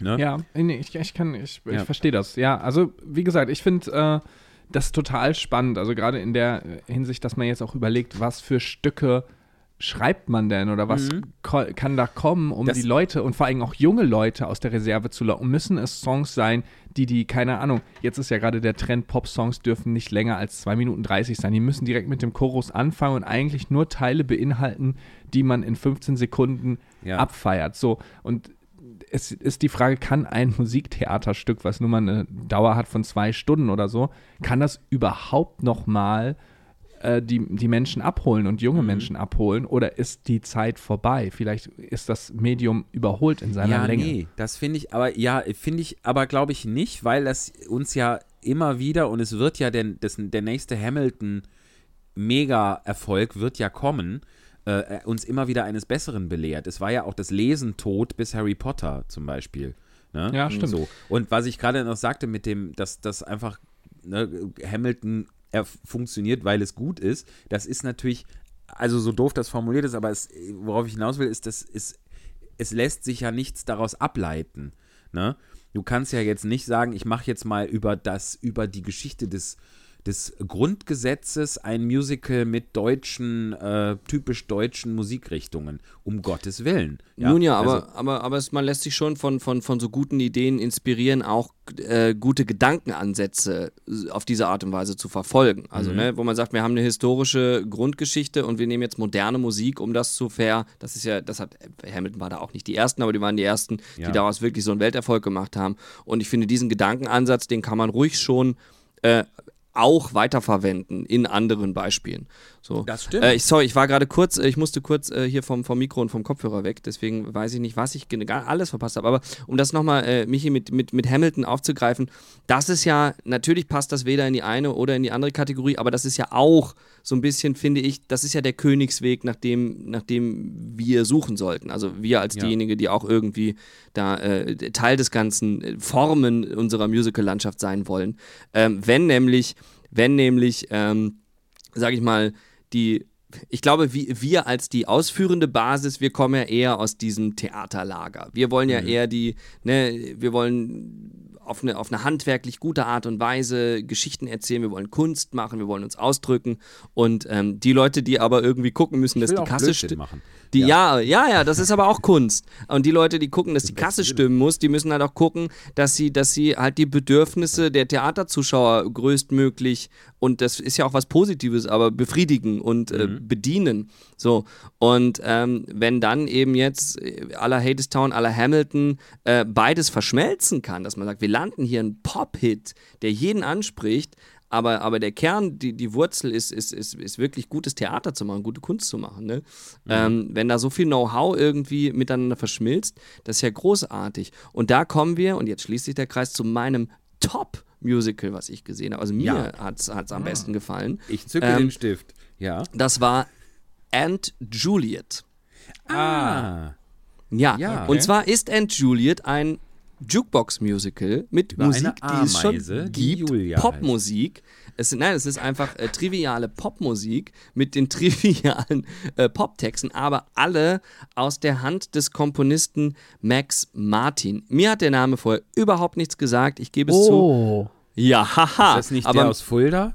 Ne? Ja, ich, ich kann, ich, ja. ich verstehe das. Ja, also wie gesagt, ich finde, äh, das total spannend. Also gerade in der Hinsicht, dass man jetzt auch überlegt, was für Stücke schreibt man denn oder was mhm. kann da kommen, um das die Leute und vor allem auch junge Leute aus der Reserve zu locken? Müssen es Songs sein, die die, keine Ahnung, jetzt ist ja gerade der Trend, Pop-Songs dürfen nicht länger als 2 Minuten 30 sein. Die müssen direkt mit dem Chorus anfangen und eigentlich nur Teile beinhalten, die man in 15 Sekunden ja. abfeiert. So, und es ist die Frage, kann ein Musiktheaterstück, was nur mal eine Dauer hat von zwei Stunden oder so, kann das überhaupt noch mal äh, die, die Menschen abholen und junge mhm. Menschen abholen oder ist die Zeit vorbei? Vielleicht ist das Medium überholt in seiner ja, Länge. Nee, das finde ich aber, ja, finde ich aber, glaube ich, nicht, weil das uns ja immer wieder und es wird ja denn, das, der nächste Hamilton Mega-Erfolg wird ja kommen äh, uns immer wieder eines Besseren belehrt. Es war ja auch das Lesen tot bis Harry Potter zum Beispiel. Ne? Ja, stimmt. So. Und was ich gerade noch sagte mit dem, dass das einfach ne, Hamilton er funktioniert, weil es gut ist, das ist natürlich, also so doof das formuliert ist, aber es, worauf ich hinaus will, ist, dass es, es lässt sich ja nichts daraus ableiten. Ne? Du kannst ja jetzt nicht sagen, ich mache jetzt mal über das, über die Geschichte des des Grundgesetzes ein Musical mit deutschen, äh, typisch deutschen Musikrichtungen. Um Gottes Willen. Ja? Nun ja, aber, also, aber, aber es, man lässt sich schon von, von, von so guten Ideen inspirieren, auch äh, gute Gedankenansätze auf diese Art und Weise zu verfolgen. Also, mhm. ne, wo man sagt, wir haben eine historische Grundgeschichte und wir nehmen jetzt moderne Musik, um das zu fair. Das ist ja, das hat, Hamilton war da auch nicht die Ersten, aber die waren die Ersten, ja. die daraus wirklich so einen Welterfolg gemacht haben. Und ich finde, diesen Gedankenansatz, den kann man ruhig schon äh, auch weiterverwenden in anderen Beispielen. So. Das stimmt. Äh, ich, sorry, ich war gerade kurz, äh, ich musste kurz äh, hier vom, vom Mikro und vom Kopfhörer weg, deswegen weiß ich nicht, was ich alles verpasst habe. Aber um das nochmal, äh, Michi, mit, mit, mit Hamilton aufzugreifen, das ist ja, natürlich passt das weder in die eine oder in die andere Kategorie, aber das ist ja auch so ein bisschen, finde ich, das ist ja der Königsweg, nach dem, nach dem wir suchen sollten. Also wir als ja. diejenigen, die auch irgendwie da äh, Teil des ganzen äh, Formen unserer Musical-Landschaft sein wollen. Ähm, wenn nämlich, wenn nämlich ähm, sage ich mal, die ich glaube, wir, wir als die ausführende Basis, wir kommen ja eher aus diesem Theaterlager. Wir wollen ja mhm. eher die, ne, wir wollen auf eine, auf eine handwerklich gute Art und Weise Geschichten erzählen, wir wollen Kunst machen, wir wollen uns ausdrücken. Und ähm, die Leute, die aber irgendwie gucken müssen, dass die Kasse stimmt. Die, ja. ja. ja, das ist aber auch Kunst. Und die Leute, die gucken, dass die Kasse stimmen muss, die müssen halt auch gucken, dass sie, dass sie halt die Bedürfnisse der Theaterzuschauer größtmöglich und das ist ja auch was Positives, aber befriedigen und äh, mhm. bedienen. So. Und ähm, wenn dann eben jetzt aller äh, Hadestown, aller Hamilton äh, beides verschmelzen kann, dass man sagt, wir landen hier einen Pop-Hit, der jeden anspricht, aber, aber der Kern, die, die Wurzel ist, ist, ist, ist wirklich gutes Theater zu machen, gute Kunst zu machen. Ne? Mhm. Ähm, wenn da so viel Know-how irgendwie miteinander verschmilzt, das ist ja großartig. Und da kommen wir, und jetzt schließt sich der Kreis zu meinem Top- Musical, was ich gesehen habe. Also mir ja. hat es am ah. besten gefallen. Ich zücke ähm, den Stift. Ja. Das war Aunt Juliet. Ah. Ja. ja okay. Und zwar ist Aunt Juliet ein Jukebox-Musical mit Über Musik, die es schon gibt. Popmusik. Es, nein, es ist einfach äh, triviale Popmusik mit den trivialen äh, Poptexten, aber alle aus der Hand des Komponisten Max Martin. Mir hat der Name vorher überhaupt nichts gesagt, ich gebe es oh. zu. Ja, haha. Ist das nicht aber, der aus Fulda?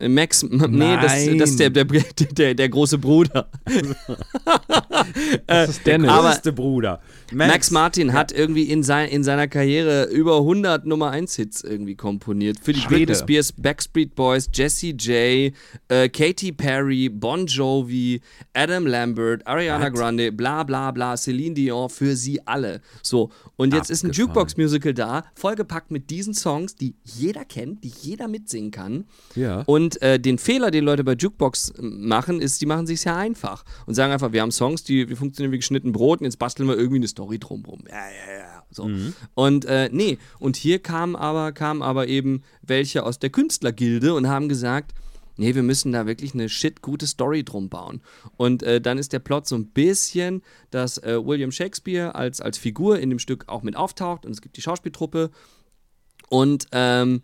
Max, nee, das, das ist der, der, der, der große Bruder. das ist der größte Bruder. Max, Max Martin ja. hat irgendwie in, sein, in seiner Karriere über 100 Nummer 1 Hits irgendwie komponiert. Für die Schwede. Britney Spears, Backstreet Boys, Jessie J, äh, Katy Perry, Bon Jovi, Adam Lambert, Ariana What? Grande, bla bla bla, Celine Dion, für sie alle. So, und jetzt Abgefahren. ist ein Jukebox-Musical da, vollgepackt mit diesen Songs, die jeder kennt, die jeder mitsingen kann. Ja. Und äh, den Fehler, den Leute bei Jukebox machen, ist, die machen sich sehr einfach und sagen einfach, wir haben Songs, die, die funktionieren wie geschnitten Brot und jetzt basteln wir irgendwie eine Story drumrum. Ja, ja, ja. So. Mhm. Und äh, nee, und hier kamen aber, kamen aber eben welche aus der Künstlergilde und haben gesagt, nee, wir müssen da wirklich eine shit gute Story drum bauen. Und äh, dann ist der Plot so ein bisschen, dass äh, William Shakespeare als, als Figur in dem Stück auch mit auftaucht und es gibt die Schauspieltruppe. Und ähm,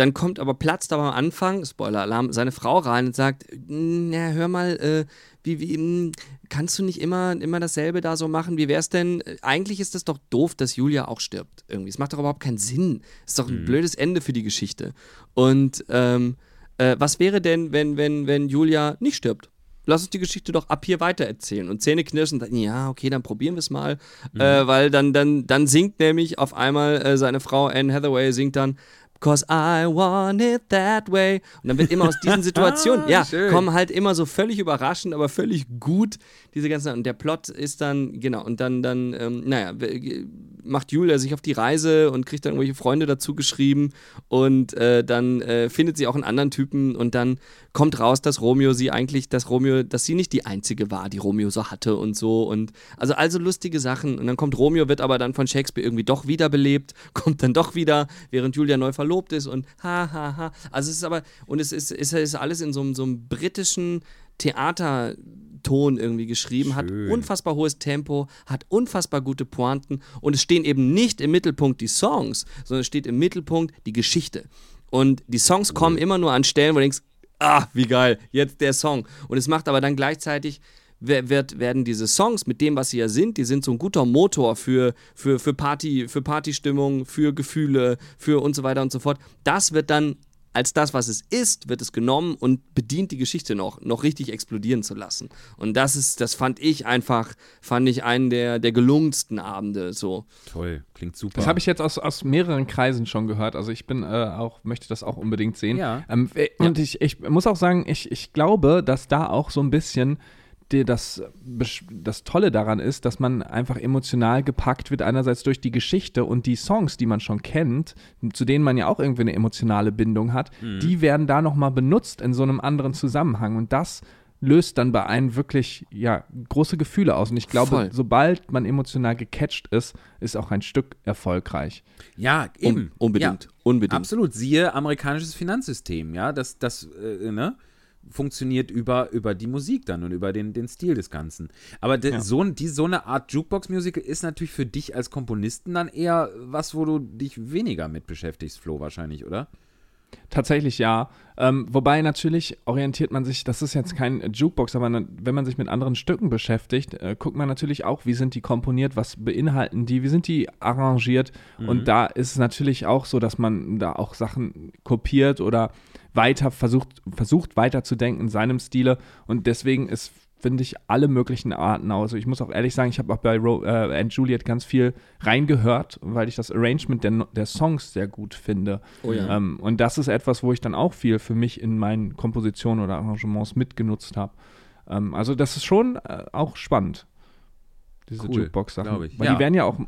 dann kommt aber, platzt aber am Anfang, Spoiler-Alarm, seine Frau rein und sagt, na, hör mal, äh, wie, wie, hm, kannst du nicht immer, immer dasselbe da so machen? Wie wär's denn? Eigentlich ist das doch doof, dass Julia auch stirbt. Irgendwie. Es macht doch überhaupt keinen Sinn. Es ist doch ein mhm. blödes Ende für die Geschichte. Und ähm, äh, was wäre denn, wenn, wenn, wenn Julia nicht stirbt? Lass uns die Geschichte doch ab hier weitererzählen. Und Zähne knirschen, ja, okay, dann probieren wir es mal. Mhm. Äh, weil dann, dann, dann singt nämlich auf einmal äh, seine Frau Anne Hathaway, singt dann Cause I want it that way. Und dann wird immer aus diesen Situationen, ja, schön. kommen halt immer so völlig überraschend, aber völlig gut diese ganzen. Und der Plot ist dann, genau, und dann, dann, ähm, naja, macht Julia sich auf die Reise und kriegt dann irgendwelche Freunde dazu geschrieben und äh, dann äh, findet sie auch einen anderen Typen und dann kommt raus, dass Romeo sie eigentlich, dass Romeo, dass sie nicht die einzige war, die Romeo so hatte und so und also also lustige Sachen und dann kommt Romeo, wird aber dann von Shakespeare irgendwie doch wiederbelebt, kommt dann doch wieder, während Julia neu verlobt ist und ha ha ha. Also es ist aber und es ist, es ist alles in so, so einem britischen Theater Ton irgendwie geschrieben, Schön. hat unfassbar hohes Tempo, hat unfassbar gute Pointen und es stehen eben nicht im Mittelpunkt die Songs, sondern es steht im Mittelpunkt die Geschichte. Und die Songs kommen immer nur an Stellen, wo du denkst, ah, wie geil, jetzt der Song. Und es macht aber dann gleichzeitig wird, werden diese Songs mit dem, was sie ja sind, die sind so ein guter Motor für, für, für, Party, für Partystimmung, für Gefühle, für und so weiter und so fort. Das wird dann als das, was es ist, wird es genommen und bedient die Geschichte noch, noch richtig explodieren zu lassen. Und das ist, das fand ich einfach, fand ich einen der, der gelungensten Abende so. Toll, klingt super. Das habe ich jetzt aus, aus mehreren Kreisen schon gehört. Also ich bin äh, auch, möchte das auch unbedingt sehen. Ja. Ähm, und ich, ich muss auch sagen, ich, ich glaube, dass da auch so ein bisschen das, das Tolle daran ist, dass man einfach emotional gepackt wird, einerseits durch die Geschichte und die Songs, die man schon kennt, zu denen man ja auch irgendwie eine emotionale Bindung hat, mhm. die werden da nochmal benutzt in so einem anderen Zusammenhang. Und das löst dann bei einem wirklich ja, große Gefühle aus. Und ich glaube, Voll. sobald man emotional gecatcht ist, ist auch ein Stück erfolgreich. Ja, eben. Um, unbedingt. Ja, unbedingt. Absolut. Siehe amerikanisches Finanzsystem, ja. Das, das, äh, ne? Funktioniert über, über die Musik dann und über den, den Stil des Ganzen. Aber de, ja. so, die, so eine Art Jukebox-Musical ist natürlich für dich als Komponisten dann eher was, wo du dich weniger mit beschäftigst, Flo, wahrscheinlich, oder? Tatsächlich ja. Ähm, wobei natürlich orientiert man sich, das ist jetzt kein Jukebox, aber wenn man sich mit anderen Stücken beschäftigt, äh, guckt man natürlich auch, wie sind die komponiert, was beinhalten die, wie sind die arrangiert. Mhm. Und da ist es natürlich auch so, dass man da auch Sachen kopiert oder weiter versucht, versucht weiterzudenken in seinem Stile. Und deswegen ist finde ich, alle möglichen Arten aus. Also ich muss auch ehrlich sagen, ich habe auch bei Ro äh, Aunt Juliet ganz viel reingehört, weil ich das Arrangement der, der Songs sehr gut finde. Oh ja. ähm, und das ist etwas, wo ich dann auch viel für mich in meinen Kompositionen oder Arrangements mitgenutzt habe. Ähm, also das ist schon äh, auch spannend, diese cool, Jukebox-Sachen. Weil ja. die werden ja auch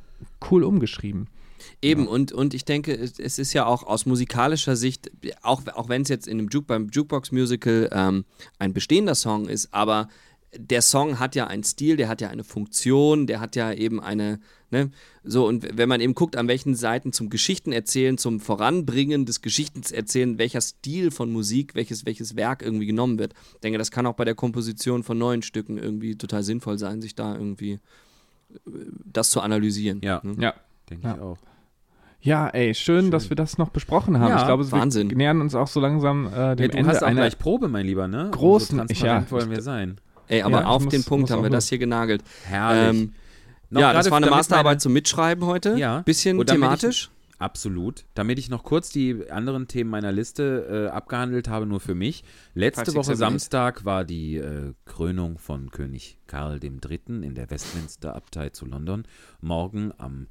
cool umgeschrieben. Eben, ja. und, und ich denke, es, es, ist ja auch aus musikalischer Sicht, auch, auch wenn es jetzt in einem Juke, beim Jukebox-Musical ähm, ein bestehender Song ist, aber der Song hat ja einen Stil, der hat ja eine Funktion, der hat ja eben eine, ne, so, und wenn man eben guckt, an welchen Seiten zum Geschichtenerzählen, zum Voranbringen des Geschichtenerzählen, welcher Stil von Musik, welches, welches Werk irgendwie genommen wird, ich denke, das kann auch bei der Komposition von neuen Stücken irgendwie total sinnvoll sein, sich da irgendwie äh, das zu analysieren. Ja, ne? ja denke ja. ich auch. Ja, ey, schön, schön, dass wir das noch besprochen haben. Ja, ich glaube, Wahnsinn. wir nähern uns auch so langsam äh, dem ja, du Ende hast auch gleich Probe, mein Lieber, ne? Großen, so transparent ja, wollen wir sein. Ey, aber ja, auf muss, den Punkt haben wir das hier genagelt. Herrlich. Ähm, ja, das war eine Masterarbeit meine, zum Mitschreiben heute. Ja. Bisschen thematisch. Ich, absolut. Damit ich noch kurz die anderen Themen meiner Liste äh, abgehandelt habe, nur für mich. Letzte Woche Samstag war die äh, Krönung von König Karl III. in der Westminster-Abtei zu London. Morgen am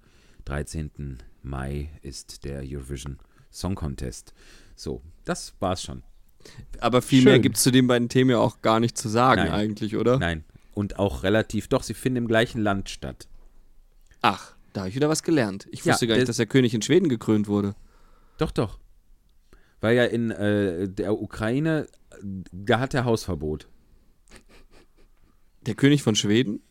13. Mai ist der Eurovision Song Contest. So, das war's schon. Aber viel Schön. mehr gibt es zu den beiden Themen ja auch gar nicht zu sagen, Nein. eigentlich, oder? Nein. Und auch relativ, doch, sie finden im gleichen Land statt. Ach, da habe ich wieder was gelernt. Ich wusste ja, gar nicht, dass der König in Schweden gekrönt wurde. Doch, doch. Weil ja in äh, der Ukraine, da hat er Hausverbot. Der König von Schweden?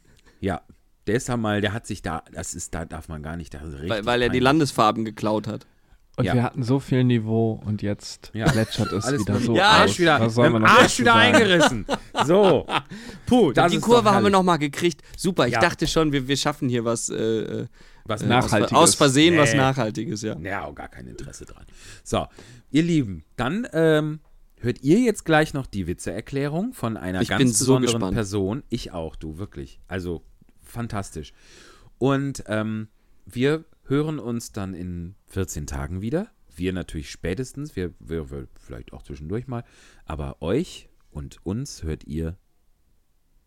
Ja. Der ist ja mal, der hat sich da, das ist, da darf man gar nicht, da weil, weil er die Landesfarben geklaut hat. Und ja. wir hatten so viel Niveau und jetzt ja. plätschert es wieder so ja, aus. Arsch wieder, Was soll man Arsch wieder sagen? eingerissen. So. Puh, die Kurve haben wir nochmal gekriegt. Super, ich ja. dachte schon, wir, wir schaffen hier was, äh, was äh, Nachhaltiges. Aus, Versehen nee. was Nachhaltiges, ja. Ja, auch gar kein Interesse dran. So, ihr Lieben, dann ähm, hört ihr jetzt gleich noch die Witzeerklärung von einer ich ganz besonderen so Person. Ich auch, du, wirklich. Also, fantastisch. Und ähm, wir hören uns dann in 14 Tagen wieder. Wir natürlich spätestens, wir, wir, wir vielleicht auch zwischendurch mal. Aber euch und uns hört ihr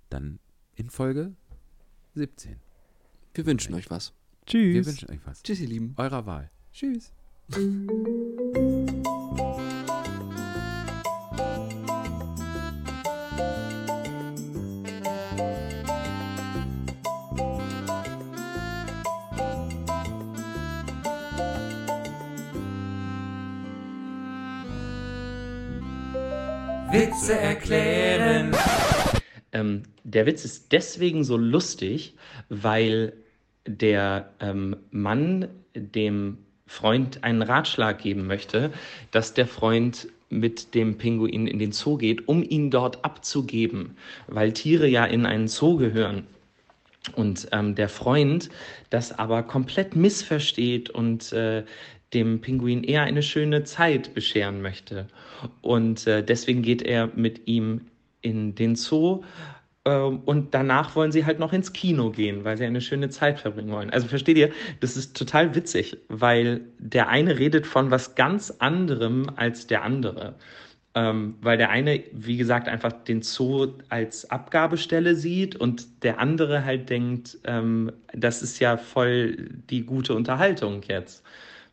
dann in Folge 17. Wir wünschen euch was. Tschüss. Wir wünschen euch was. Tschüss, ihr Lieben. Eurer Wahl. Tschüss. Witze erklären. Ähm, der Witz ist deswegen so lustig, weil der ähm, Mann dem Freund einen Ratschlag geben möchte, dass der Freund mit dem Pinguin in den Zoo geht, um ihn dort abzugeben, weil Tiere ja in einen Zoo gehören. Und ähm, der Freund das aber komplett missversteht und äh, dem Pinguin eher eine schöne Zeit bescheren möchte. Und äh, deswegen geht er mit ihm in den Zoo äh, und danach wollen sie halt noch ins Kino gehen, weil sie eine schöne Zeit verbringen wollen. Also versteht ihr, das ist total witzig, weil der eine redet von was ganz anderem als der andere. Ähm, weil der eine, wie gesagt, einfach den Zoo als Abgabestelle sieht und der andere halt denkt, ähm, das ist ja voll die gute Unterhaltung jetzt.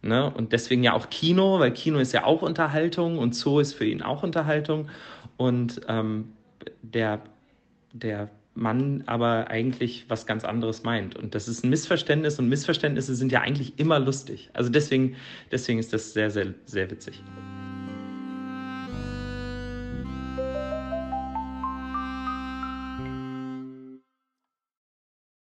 Ne? Und deswegen ja auch Kino, weil Kino ist ja auch Unterhaltung und Zoo ist für ihn auch Unterhaltung. Und ähm, der, der Mann aber eigentlich was ganz anderes meint. Und das ist ein Missverständnis und Missverständnisse sind ja eigentlich immer lustig. Also deswegen, deswegen ist das sehr, sehr, sehr witzig.